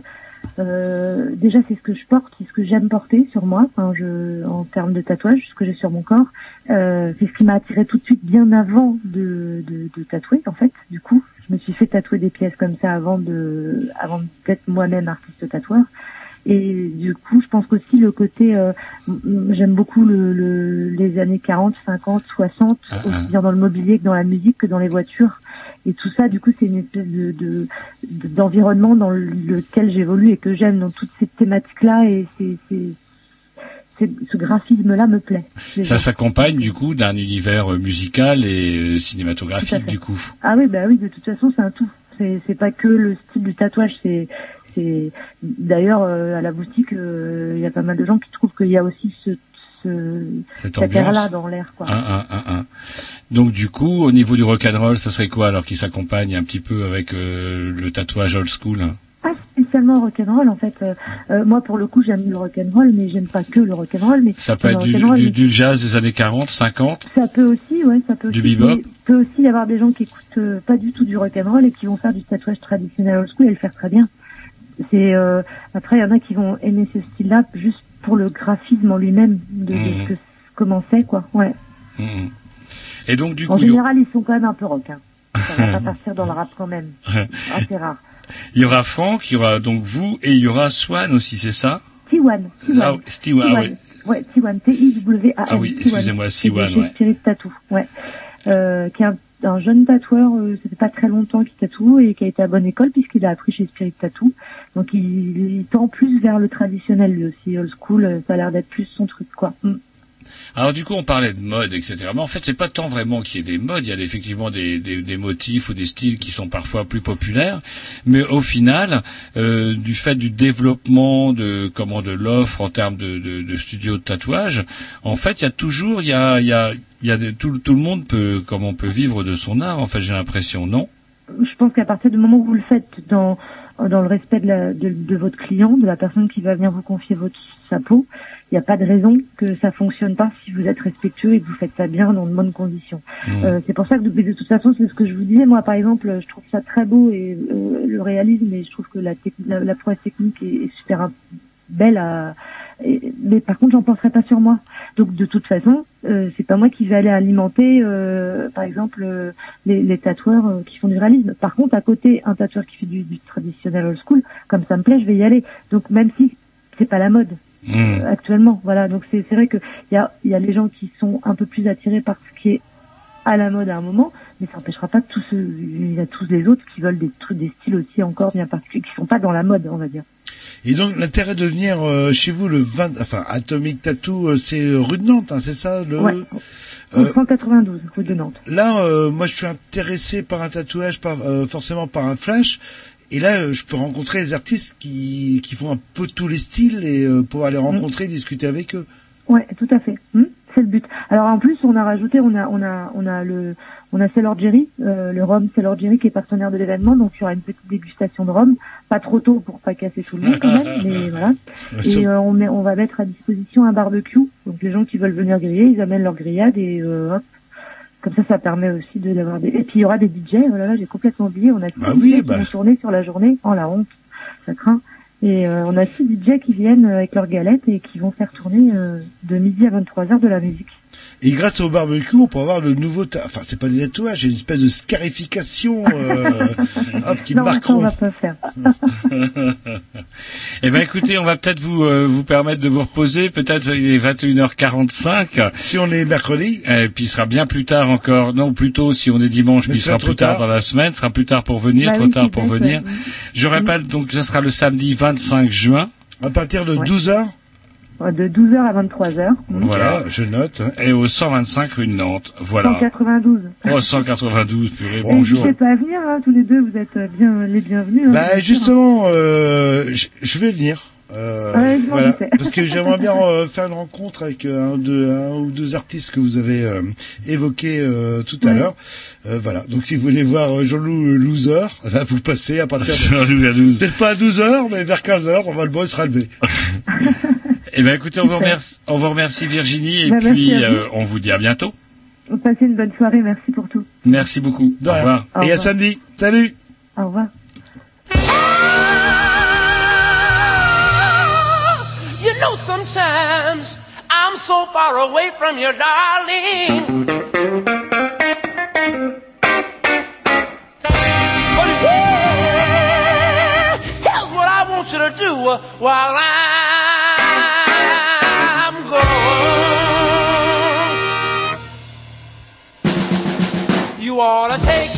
M: euh, déjà, c'est ce que je porte, c'est ce que j'aime porter sur moi, enfin, je, en termes de tatouage, ce que j'ai sur mon corps. Euh, c'est ce qui m'a attiré tout de suite bien avant de, de, de tatouer, en fait. Du coup, je me suis fait tatouer des pièces comme ça avant de, avant d'être moi-même artiste tatoueur. Et du coup, je pense qu'aussi le côté, euh, j'aime beaucoup le, le- les années 40, 50, 60,
A: Ah,
M: aussi bien dans le mobilier que dans la musique, que dans les voitures. Et tout ça, du coup, c'est une espèce de, de- de- d'environnement dans lequel j'évolue et que j'aime dans toutes ces thématiques-là. Et c'est, ce graphisme-là me plaît.
A: Ça s'accompagne du coup d'un univers musical et euh, cinématographique du coup.
M: Ah oui, bah oui, de toute façon, c'est un tout. C'est, pas que le style du tatouage, c'est, c'est, d'ailleurs, euh, à la boutique, euh, il y a pas mal de gens qui trouvent qu'il y a aussi ce, ce,
A: Cette
M: cet air-là dans l'air, quoi.
A: Un, un, un. Donc du coup, au niveau du rock'n'roll, ça serait quoi alors qui s'accompagne un petit peu avec euh, le tatouage old school hein?
M: Pas spécialement rock'n'roll, en fait. Euh, euh, moi, pour le coup, j'aime le rock'n'roll, mais j'aime pas que le rock'n'roll, mais
A: Ça peut être du, jazz des années 40, 50
M: Ça peut aussi, ouais, ça peut
A: Du
M: aussi.
A: bebop?
M: Il peut aussi y avoir des gens qui écoutent euh, pas du tout du rock'n'roll et qui vont faire du tatouage traditionnel old school et le faire très bien. C'est euh, après il y en a qui vont aimer ce style-là juste pour le graphisme en lui-même de, de
A: Mhm.
M: ce que comment c'est quoi. Ouais.
A: Mhm. Et donc du
M: En
A: coup, y, aura-
M: général, ils sont quand même un peu rock. Hein. Ça va pas partir dans le rap quand même. Assez rare.
A: il y aura Franck, il y aura donc vous et il y aura Swan aussi, c'est ça?
M: T1. T1.
A: Ah oui, Steve, ah oui.
M: Ouais, T1. T-I-W-A-N.
A: Ah oui,
M: T1.
A: excusez-moi,
M: C'est
A: T1,
M: chez
A: ouais.
M: Spirit Tattoo. Ouais. Euh, qui est un, un jeune tatoueur, euh, ça fait pas très longtemps qu'il tatoue et qui a été à bonne école puisqu'il a appris chez Spirit Tattoo. Donc il, tend plus vers le traditionnel lui aussi, old school, euh, ça a l'air d'être plus son truc quoi. Mm.
A: Alors du coup, on parlait de mode, etc. Mais en fait, c'est pas tant vraiment qu'il y ait des modes. Il y a effectivement des, motifs ou des styles qui sont parfois plus populaires. Mais au final, euh, du fait du développement de comment de l'offre en termes de, de, de studios de tatouage, en fait, il y a toujours, il y a Il y a de- tout, tout le monde peut, comme on peut vivre de son art. En fait, j'ai l'impression, non?
M: Je pense qu'à partir du moment où vous le faites dans dans le respect de, la, de, de votre client, de la personne qui va venir vous confier votre sa peau, il n'y a pas de raison que ça fonctionne pas si vous êtes respectueux et que vous faites ça bien dans de bonnes conditions. Euh, c'est pour ça que de, de toute façon, c'est ce que je vous disais. Moi, par exemple, je trouve ça très beau et euh, le réalisme, et je trouve que la, la, la prouesse technique est, est super belle à. et- mais par contre, j'en penserai pas sur moi. Donc, de toute façon, euh, c'est pas moi qui vais aller alimenter, euh, par exemple, euh, les, les tatoueurs euh, qui font du réalisme. Par contre, à côté, un tatoueur qui fait du, du traditionnel old school, comme ça me plaît, je vais y aller. Donc, même si c'est pas la mode euh, actuellement, voilà. Donc, c'est vrai que il y a, y a les gens qui sont un peu plus attirés par ce qui est à la mode à un moment, mais ça n'empêchera pas tous ceux, il y a tous les autres qui veulent des trucs, des styles aussi encore bien particuliers, qui sont pas dans la mode, on va dire.
B: Et donc l'intérêt de venir euh, chez vous le 20, enfin Atomic Tattoo, euh, c'est euh, rue de Nantes, hein, c'est ça le.
M: Ouais. Au 192 rue de Nantes.
B: Là, euh, moi, je suis intéressé par un tatouage, par, euh, forcément par un flash. Et là, euh, je peux rencontrer des artistes qui, qui font un peu tous les styles et euh, pouvoir les rencontrer, discuter avec eux.
M: Ouais, tout à fait. Hmm, c'est le but. Alors en plus, on a rajouté, on a, on a, on a le, on a Sailor Jerry, euh, le rhum Sailor Jerry qui est partenaire de l'événement, donc il y aura une petite dégustation de rhum, pas trop tôt pour pas casser tout le monde quand même, mais voilà. Et euh, on, met, on va mettre à disposition un barbecue, donc les gens qui veulent venir griller, ils amènent leur grillade et euh, hop. Comme ça, ça permet aussi de d'avoir des. Et puis il y aura des DJ. Oh là là, j'ai complètement oublié. On a six
B: Bah
M: DJ
B: oui,
M: qui
B: bah.
M: vont tourner sur la journée. Oh la honte, ça craint. Et euh, on a six DJ qui viennent euh, avec leurs galettes et qui vont faire tourner euh, de midi à 23 heures de la musique.
B: Et grâce au barbecue, on peut avoir de nouveaux, ta- enfin, c'est pas des tatouages, c'est une espèce de scarification, euh, hop, qui
M: non, ça on
B: marqueront.
M: va pas faire.
A: Eh ben, écoutez, on va peut-être vous euh, vous permettre de vous reposer. Peut-être il est 21h45.
B: Si on est mercredi.
A: Et puis il sera bien plus tard encore. Non, plutôt si on est dimanche,
B: Mais
A: puis il
B: ce
A: sera plus tard,
B: tard.
A: dans la semaine. Sera plus tard pour venir,
M: Bah
A: trop
M: oui,
A: tard pour venir. Je rappelle donc, ça sera le samedi 25 juin.
B: À partir de
M: Ouais.
B: 12 heures.
M: Ouais, De 12h à 23h.
A: Voilà.
B: je note.
A: Et au 125 rue de Nantes. Voilà.
M: 192.
A: Oh, 192, purée, bonjour.
M: N'hésitez pas à venir, hein, tous les deux, vous êtes euh, bien les bienvenus. hein,
B: Bah justement, euh, je- je vais venir. Euh,
M: Ouais,
B: voilà, parce que j'aimerais bien euh, faire une rencontre avec euh, un, deux, un ou deux artistes que vous avez euh, évoqués euh, tout à
M: Ouais.
B: l'heure. Euh, voilà. Donc si vous voulez voir euh, Jean-Loup Loser, là vous passez à partir de peut-être pas à 12 heures, mais vers 15 heures, normalement il sera levé.
A: Eh ben, écoutez, on vous remercie, on vous remercie Virginie, et
M: Bah, merci
A: puis euh, on vous dit à bientôt.
M: Passez une bonne soirée, merci pour tout.
A: Merci beaucoup. Au revoir.
M: Au
B: Et à
M: revoir.
B: samedi. Salut.
M: Au revoir.
O: You know, sometimes I'm so far away from you, darling. But here, here's what I want you to do uh, while I'm You ought to take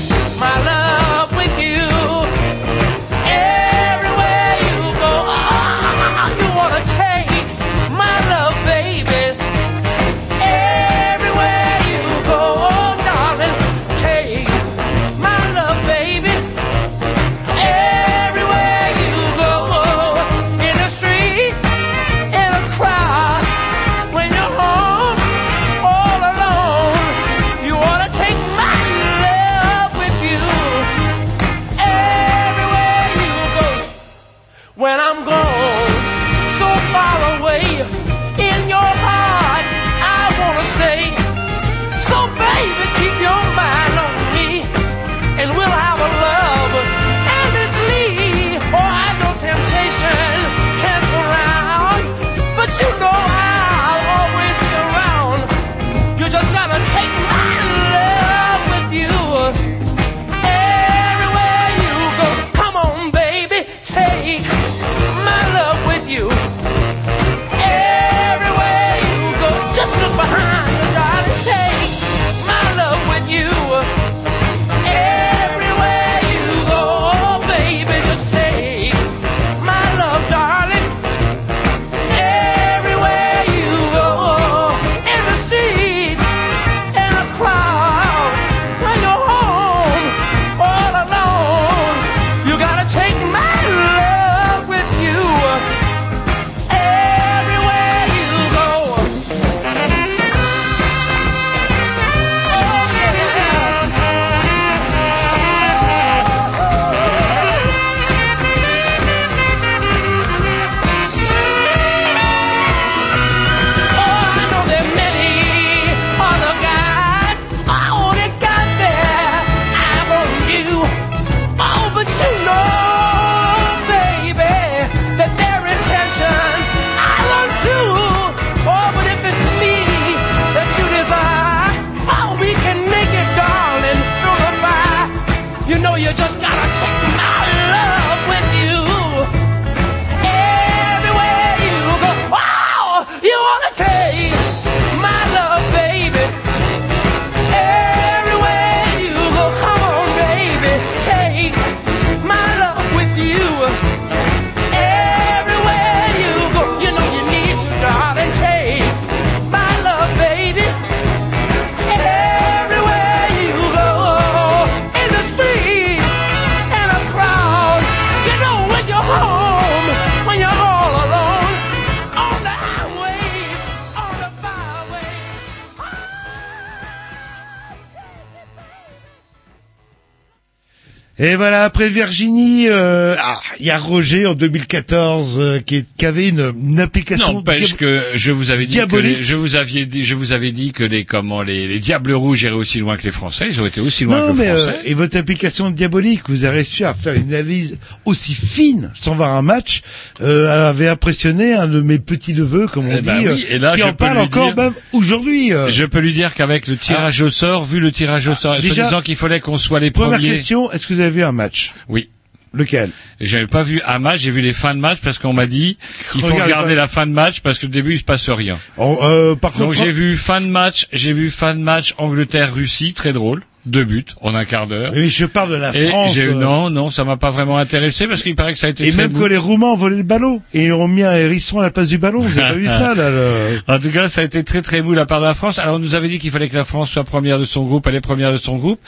B: Et voilà, après Virginie, euh, ah, il y a Roger en 2014 euh, qui, est- qui avait une, une application.
A: N'empêche
B: diab-
A: que je vous avais dit que les, je vous aviez dit, je vous avais dit que les comment les, les diables rouges iraient aussi loin que les Français. Ils ont été aussi loin
B: Non,
A: que
B: mais
A: les
B: euh,
A: Français.
B: et votre application diabolique, vous avez réussi à faire une analyse aussi fine sans voir un match, euh, avait impressionné un de mes petits neveux, comme on
A: Eh
B: dit,
A: ben oui,
B: euh,
A: et là,
B: qui
A: je
B: en parle encore
A: dire-
B: même aujourd'hui. euh.
A: Je peux lui dire qu'avec le tirage au sort, vu le tirage au sort,
B: déjà-
A: se disant qu'il fallait qu'on soit les
B: Première
A: premiers.
B: question, est-ce que vous avez vu un match
A: Oui.
B: Lequel?
A: J'avais pas vu un match, j'ai vu les fins de match parce qu'on m'a dit qu'il faut
B: Regarde
A: regarder la fin de match parce que au début il se passe rien.
B: Oh, euh, par
A: Donc j'ai vu fin de match, j'ai vu fin de match Angleterre-Russie, très drôle, deux buts en un quart d'heure.
B: Oui, je parle de la
A: Et
B: France. euh,
A: non, non, ça m'a pas vraiment intéressé parce qu'il paraît que ça a été
B: Et
A: très
B: même que les Roumains ont volé le ballon et ils ont mis un hérisson à la place du ballon. Vous avez pas vu ça là le-
A: En tout cas, ça a été très très mou la part de la France. Alors on nous avait dit qu'il fallait que la France soit première de son groupe, elle est première de son groupe.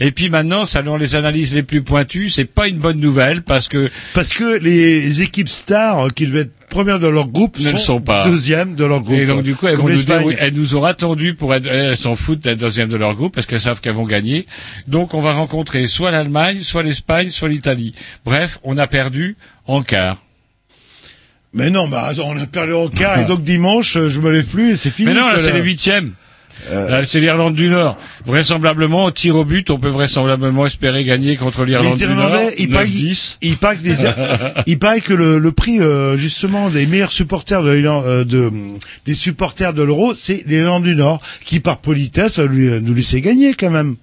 A: Et puis maintenant, selon les analyses les plus pointues, c'est pas une bonne nouvelle parce que
B: Parce que les équipes stars euh, qui devaient être premières de leur groupe
A: Ne
B: sont
A: pas.
B: deuxièmes de leur groupe.
A: Et donc du coup, elles vont nous dire,
B: l'Espagne.
A: oui, elles nous ont attendu pour être, elles s'en foutent d'être deuxième de leur groupe parce qu'elles savent qu'elles vont gagner. Donc on va rencontrer soit l'Allemagne, soit l'Espagne, soit l'Italie. Bref, on a perdu en quart.
B: Mais non, bah, on a perdu en quart et donc dimanche, je me lève plus et c'est fini.
A: Mais non, là c'est les huitièmes.
B: Euh.
A: Là, c'est l'Irlande du Nord. Vraisemblablement, au tir au but, on peut vraisemblablement espérer gagner contre l'Irlande du Nord.
B: Irlandais, il paraît,
A: 9-10.
B: il il que le, le prix euh, justement des meilleurs supporters de, euh, de des supporters de l'Euro, c'est l'Irlande du Nord qui par politesse lui, nous laisser gagner quand même.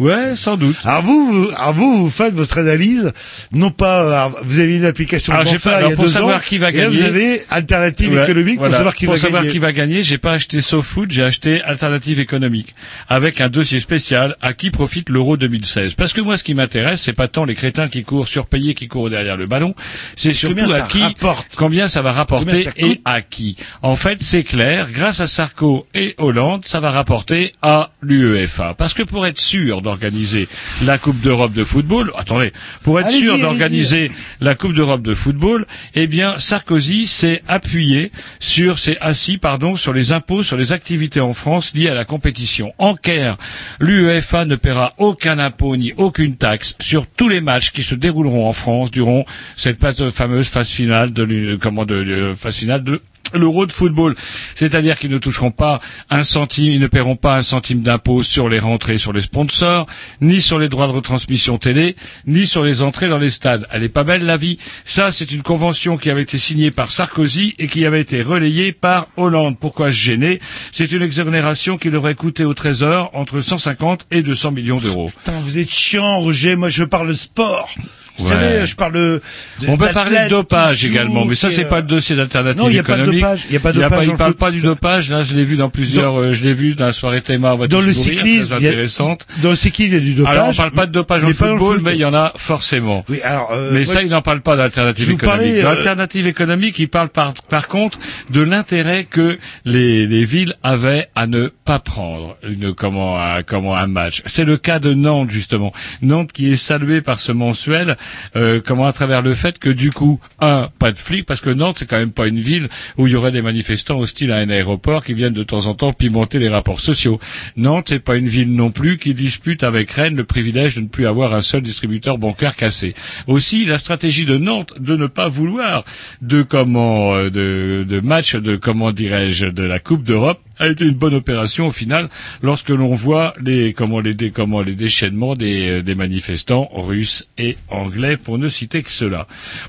A: Ouais, sans doute.
B: Alors vous, vous, alors vous, vous faites votre analyse, non pas, vous avez une application
A: Alors,
B: de
A: j'ai pas-
B: il y a
A: pour
B: deux
A: savoir
B: ans,
A: qui va
B: et là,
A: gagner-
B: vous avez alternative
A: Ouais,
B: économique
A: voilà.
B: pour savoir qui
A: pour
B: va
A: savoir
B: gagner.
A: qui va gagner, j'ai pas acheté SoFood, j'ai acheté Alternative économique avec un dossier spécial à qui profite l'Euro 2016. Parce que moi, ce qui m'intéresse, c'est pas tant les crétins qui courent surpayés, qui courent derrière le ballon, c'est surtout à qui,
B: rapporte.
A: combien ça va rapporter
B: ça
A: et à qui. En fait, c'est clair, grâce à Sarko et Hollande, ça va rapporter à l'UEFA. Parce que pour être sûr d'organiser la Coupe d'Europe de football, attendez, pour être sûr d'organiser la Coupe d'Europe de football, eh bien Sarkozy s'est appuyé sur, s'est assis, pardon, sur les impôts sur les activités en France liées à la compétition. En Caire, l'UEFA ne paiera aucun impôt ni aucune taxe sur tous les matchs qui se dérouleront en France durant cette fameuse phase finale de, comment de, de- phase finale de l'euro de football. C'est-à-dire qu'ils ne toucheront pas un centime, ils ne paieront pas un centime d'impôt sur les rentrées sur les sponsors, ni sur les droits de retransmission télé, ni sur les entrées dans les stades. Elle est pas belle la vie. Ça, c'est une convention qui avait été signée par Sarkozy et qui avait été relayée par Hollande. Pourquoi se gêner? C'est une exonération qui devrait coûter au Trésor entre 150 et 200 millions d'euros.
B: Putain, vous êtes chiant, Roger. Moi, je parle sport. Vous
A: Ouais.
B: savez, je parle de.
A: On peut parler de dopage également, mais ça c'est
B: euh,
A: pas le dossier d'alternative
B: Non, il y a pas de
A: économique.
B: dopage. Il y a pas de
A: Il
B: dopage
A: il
B: le
A: parle pas du dopage. Là, je l'ai vu dans plusieurs. euh, je l'ai vu dans la soirée Théma.
B: Dans le cyclisme, a-
A: intéressante.
B: dans le cyclisme, il y a du dopage.
A: Alors, on parle pas de dopage
B: mais
A: le football,
B: foot.
A: mais il y en a forcément.
B: Oui, alors, euh,
A: mais
B: moi,
A: ça, il n'en parle pas d'alternative économique.
B: euh,
A: L'alternative économique, il parle par, par contre de l'intérêt que les, les villes avaient à ne pas prendre une, comment, un, comment un match. C'est le cas de Nantes, justement. Nantes qui est salué par ce mensuel, euh, comment à travers le fait que du coup, un, pas de flics, parce que Nantes, c'est quand même pas une ville où il y aurait des manifestants hostiles à un aéroport qui viennent de temps en temps pimenter les rapports sociaux. Nantes, c'est pas une ville non plus qui dispute avec Rennes le privilège de ne plus avoir un seul distributeur bancaire cassé. Aussi, la stratégie de Nantes de ne pas vouloir de comment, euh, de, match de comment dirais-je, de la Coupe d'Europe a été une bonne opération au final lorsque l'on voit les comment les déchaînements euh, des manifestants russes et anglais pour ne citer que cela.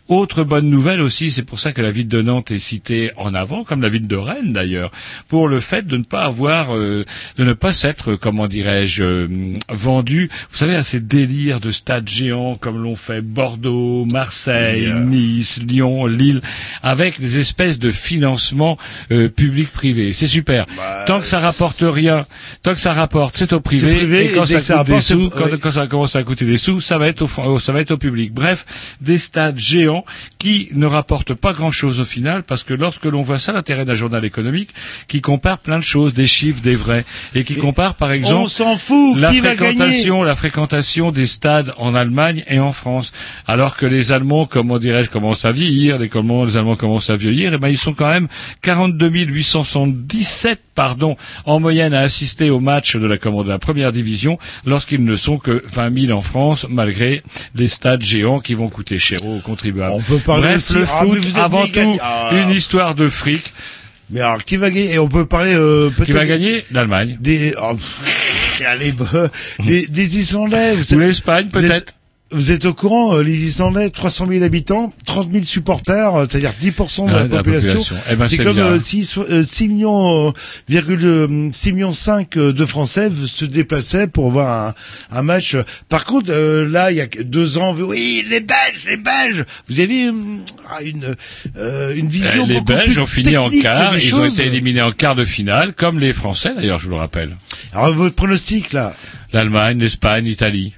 A: Autre bonne nouvelle aussi, c'est pour ça que la ville de Nantes est citée en avant, comme la ville de Rennes d'ailleurs, pour le fait de ne pas avoir euh, de ne pas s'être euh, comment dirais-je euh, vendu, vous savez à ces délires de stades géants comme l'ont fait Bordeaux, Marseille, Nice, Lyon, Lille avec des espèces de financement euh, public-privé. C'est super. tant que ça rapporte rien, tant que ça rapporte, c'est au privé.
B: Privé,
A: et quand
B: et
A: ça
B: ça
A: coûte des
B: rapporte, c'est-
A: sous, quand,
B: oui.
A: quand ça commence à coûter des sous, ça va être au, fr- ça va être au public. Bref, des stades géants qui ne rapportent pas grand-chose au final, parce que lorsque l'on voit ça, l'intérêt d'un journal économique qui compare plein de choses, des chiffres, des vrais, et qui compare par exemple
B: On s'en fout.
A: la fréquentation, la fréquentation des stades en Allemagne et en France. Alors que les Allemands, comment dirais-je, commencent à vieillir, les, comment les Allemands commencent à vieillir, et ben ils sont quand même 42 877, pardon, en moyenne à assister au match de la, comment, de la première division, lorsqu'ils ne sont que 20 000 en France, malgré les stades géants qui vont coûter cher aux contribuables.
B: On peut parler
A: Bref,
B: aussi-
A: le
B: Ah,
A: foot, avant tout,
B: Ah.
A: une histoire de fric.
B: Mais alors, qui va gagner? Et on peut parler euh, peut-être...
A: Qui va gagner? L'Allemagne.
B: Des... oh, pff, allez, bah, des, des Islandais. Vous
A: Ou l'Espagne, peut-être.
B: Vous êtes au courant, euh, les Islandais, 300 000 habitants, 30 000 supporters, euh, c'est-à-dire 10% de
A: Ah,
B: la
A: de la
B: population.
A: population. Eh ben,
B: c'est comme euh, 6, euh, 6 millions, euh, virgule, euh, 6 millions 5 euh, de Français se déplaçaient pour voir un, un match. Par contre, euh, là, il y a deux ans, oui, les Belges, les Belges, vous avez une, ah, une, une vision
A: Euh, les
B: beaucoup
A: Belges
B: plus
A: ont fini en quart, ils ont été éliminés en quart de finale, comme les Français d'ailleurs, je vous le rappelle.
B: Alors votre pronostic là?
A: L'Allemagne, l'Espagne, l'Italie.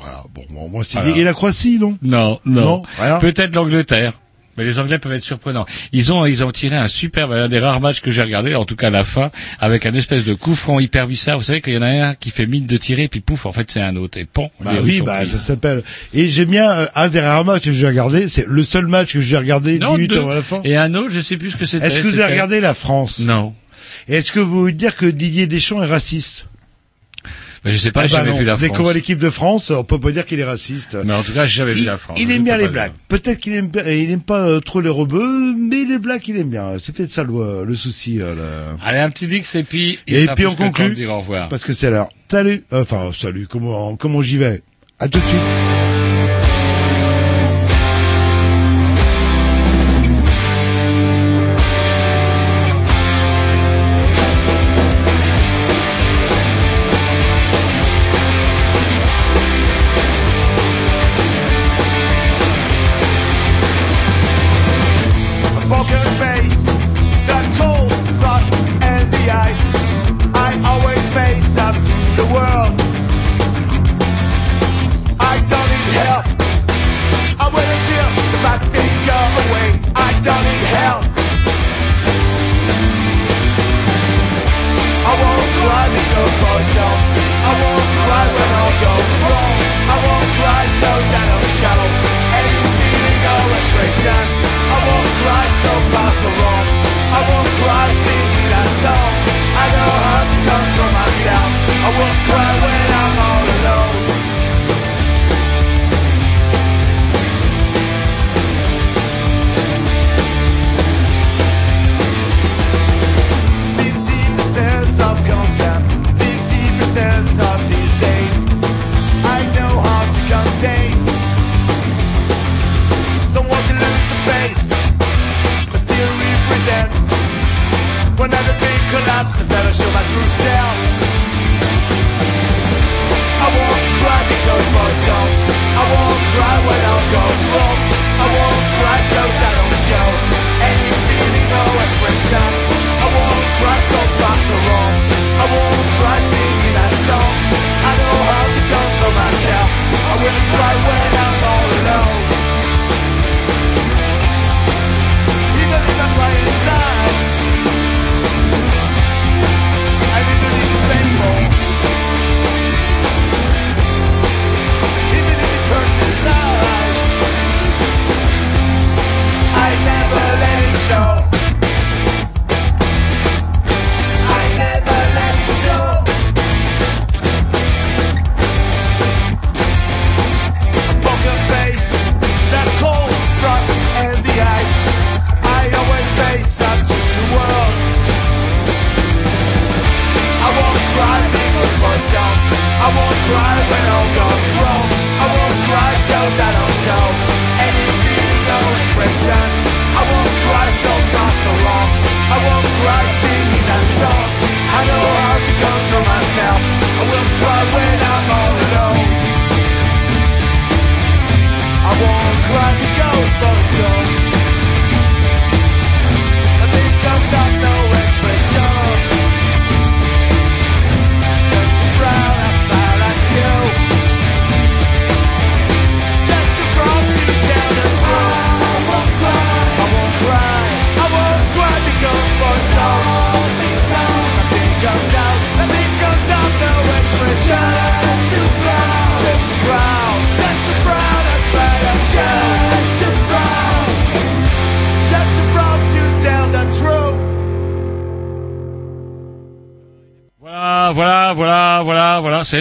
B: Voilà, bon, bon, moi c'est dit. Et la Croatie, non?
A: Non, non. Peut-être l'Angleterre. Mais les Anglais peuvent être surprenants. Ils ont, ils ont tiré un superbe, un des rares matchs que j'ai regardé, en tout cas à la fin, avec un espèce de coup franc hyper bizarre. Vous savez qu'il y en a un qui fait mine de tirer, puis pouf, en fait c'est un autre. Et pont.
B: Bah oui, bah ça s'appelle. Et j'aime bien euh, un des rares matchs que j'ai regardé. C'est le seul match que j'ai regardé 10
A: Non,
B: minutes
A: deux.
B: avant la fin.
A: Et un autre, je sais plus ce que c'était.
B: Est-ce que vous avez regardé la France?
A: Non.
B: Est-ce que vous voulez dire que Didier Deschamps est raciste?
A: Je sais pas,
B: Eh
A: j'ai
B: ben
A: jamais
B: non.
A: vu la
B: Dès
A: France.
B: qu'on voit l'équipe de France, on peut pas dire qu'il est raciste.
A: Mais en tout cas, j'ai jamais vu la France.
B: il aime bien les
A: dire.
B: Peut-être qu'il aime, pas- il aime pas euh, trop les rebeux, mais les blagues il aime bien. C'est peut-être ça le, le souci. euh, le-
A: Allez, un petit dix et puis. il
B: Et
A: sera
B: puis on conclut
A: dire au revoir.
B: parce que c'est l'heure. Salut. Enfin salut. Comment comment j'y vais? À tout de suite.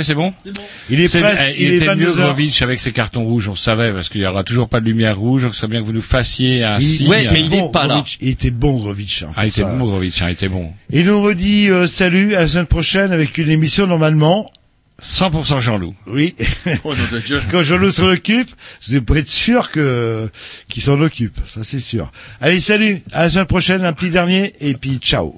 A: C'est bon
B: Il est presque,
A: eh,
B: il
A: était
B: 22
A: mieux. Grovitch avec ses cartons rouges, on savait, parce qu'il y aura toujours pas de lumière rouge, donc c'est bien que vous nous fassiez un
B: Il-
A: signe.
C: Ouais, mais il est
B: bon,
C: pas là.
B: Il était bon, Grovitch. hein,
A: Ah, il
B: pour
A: était
B: ça.
A: bon, Grovitch, hein, il était bon.
B: Et nous on vous dit euh, salut à la semaine prochaine avec une émission normalement.
A: 100% Jean-Loup.
B: Oui.
C: Oh non, de Dieu.
B: Quand Jean-Loup s'en occupe, vous pouvez être sûr que qu'il s'en occupe. Ça c'est sûr. Allez, salut. À la semaine prochaine. Un petit dernier et puis ciao.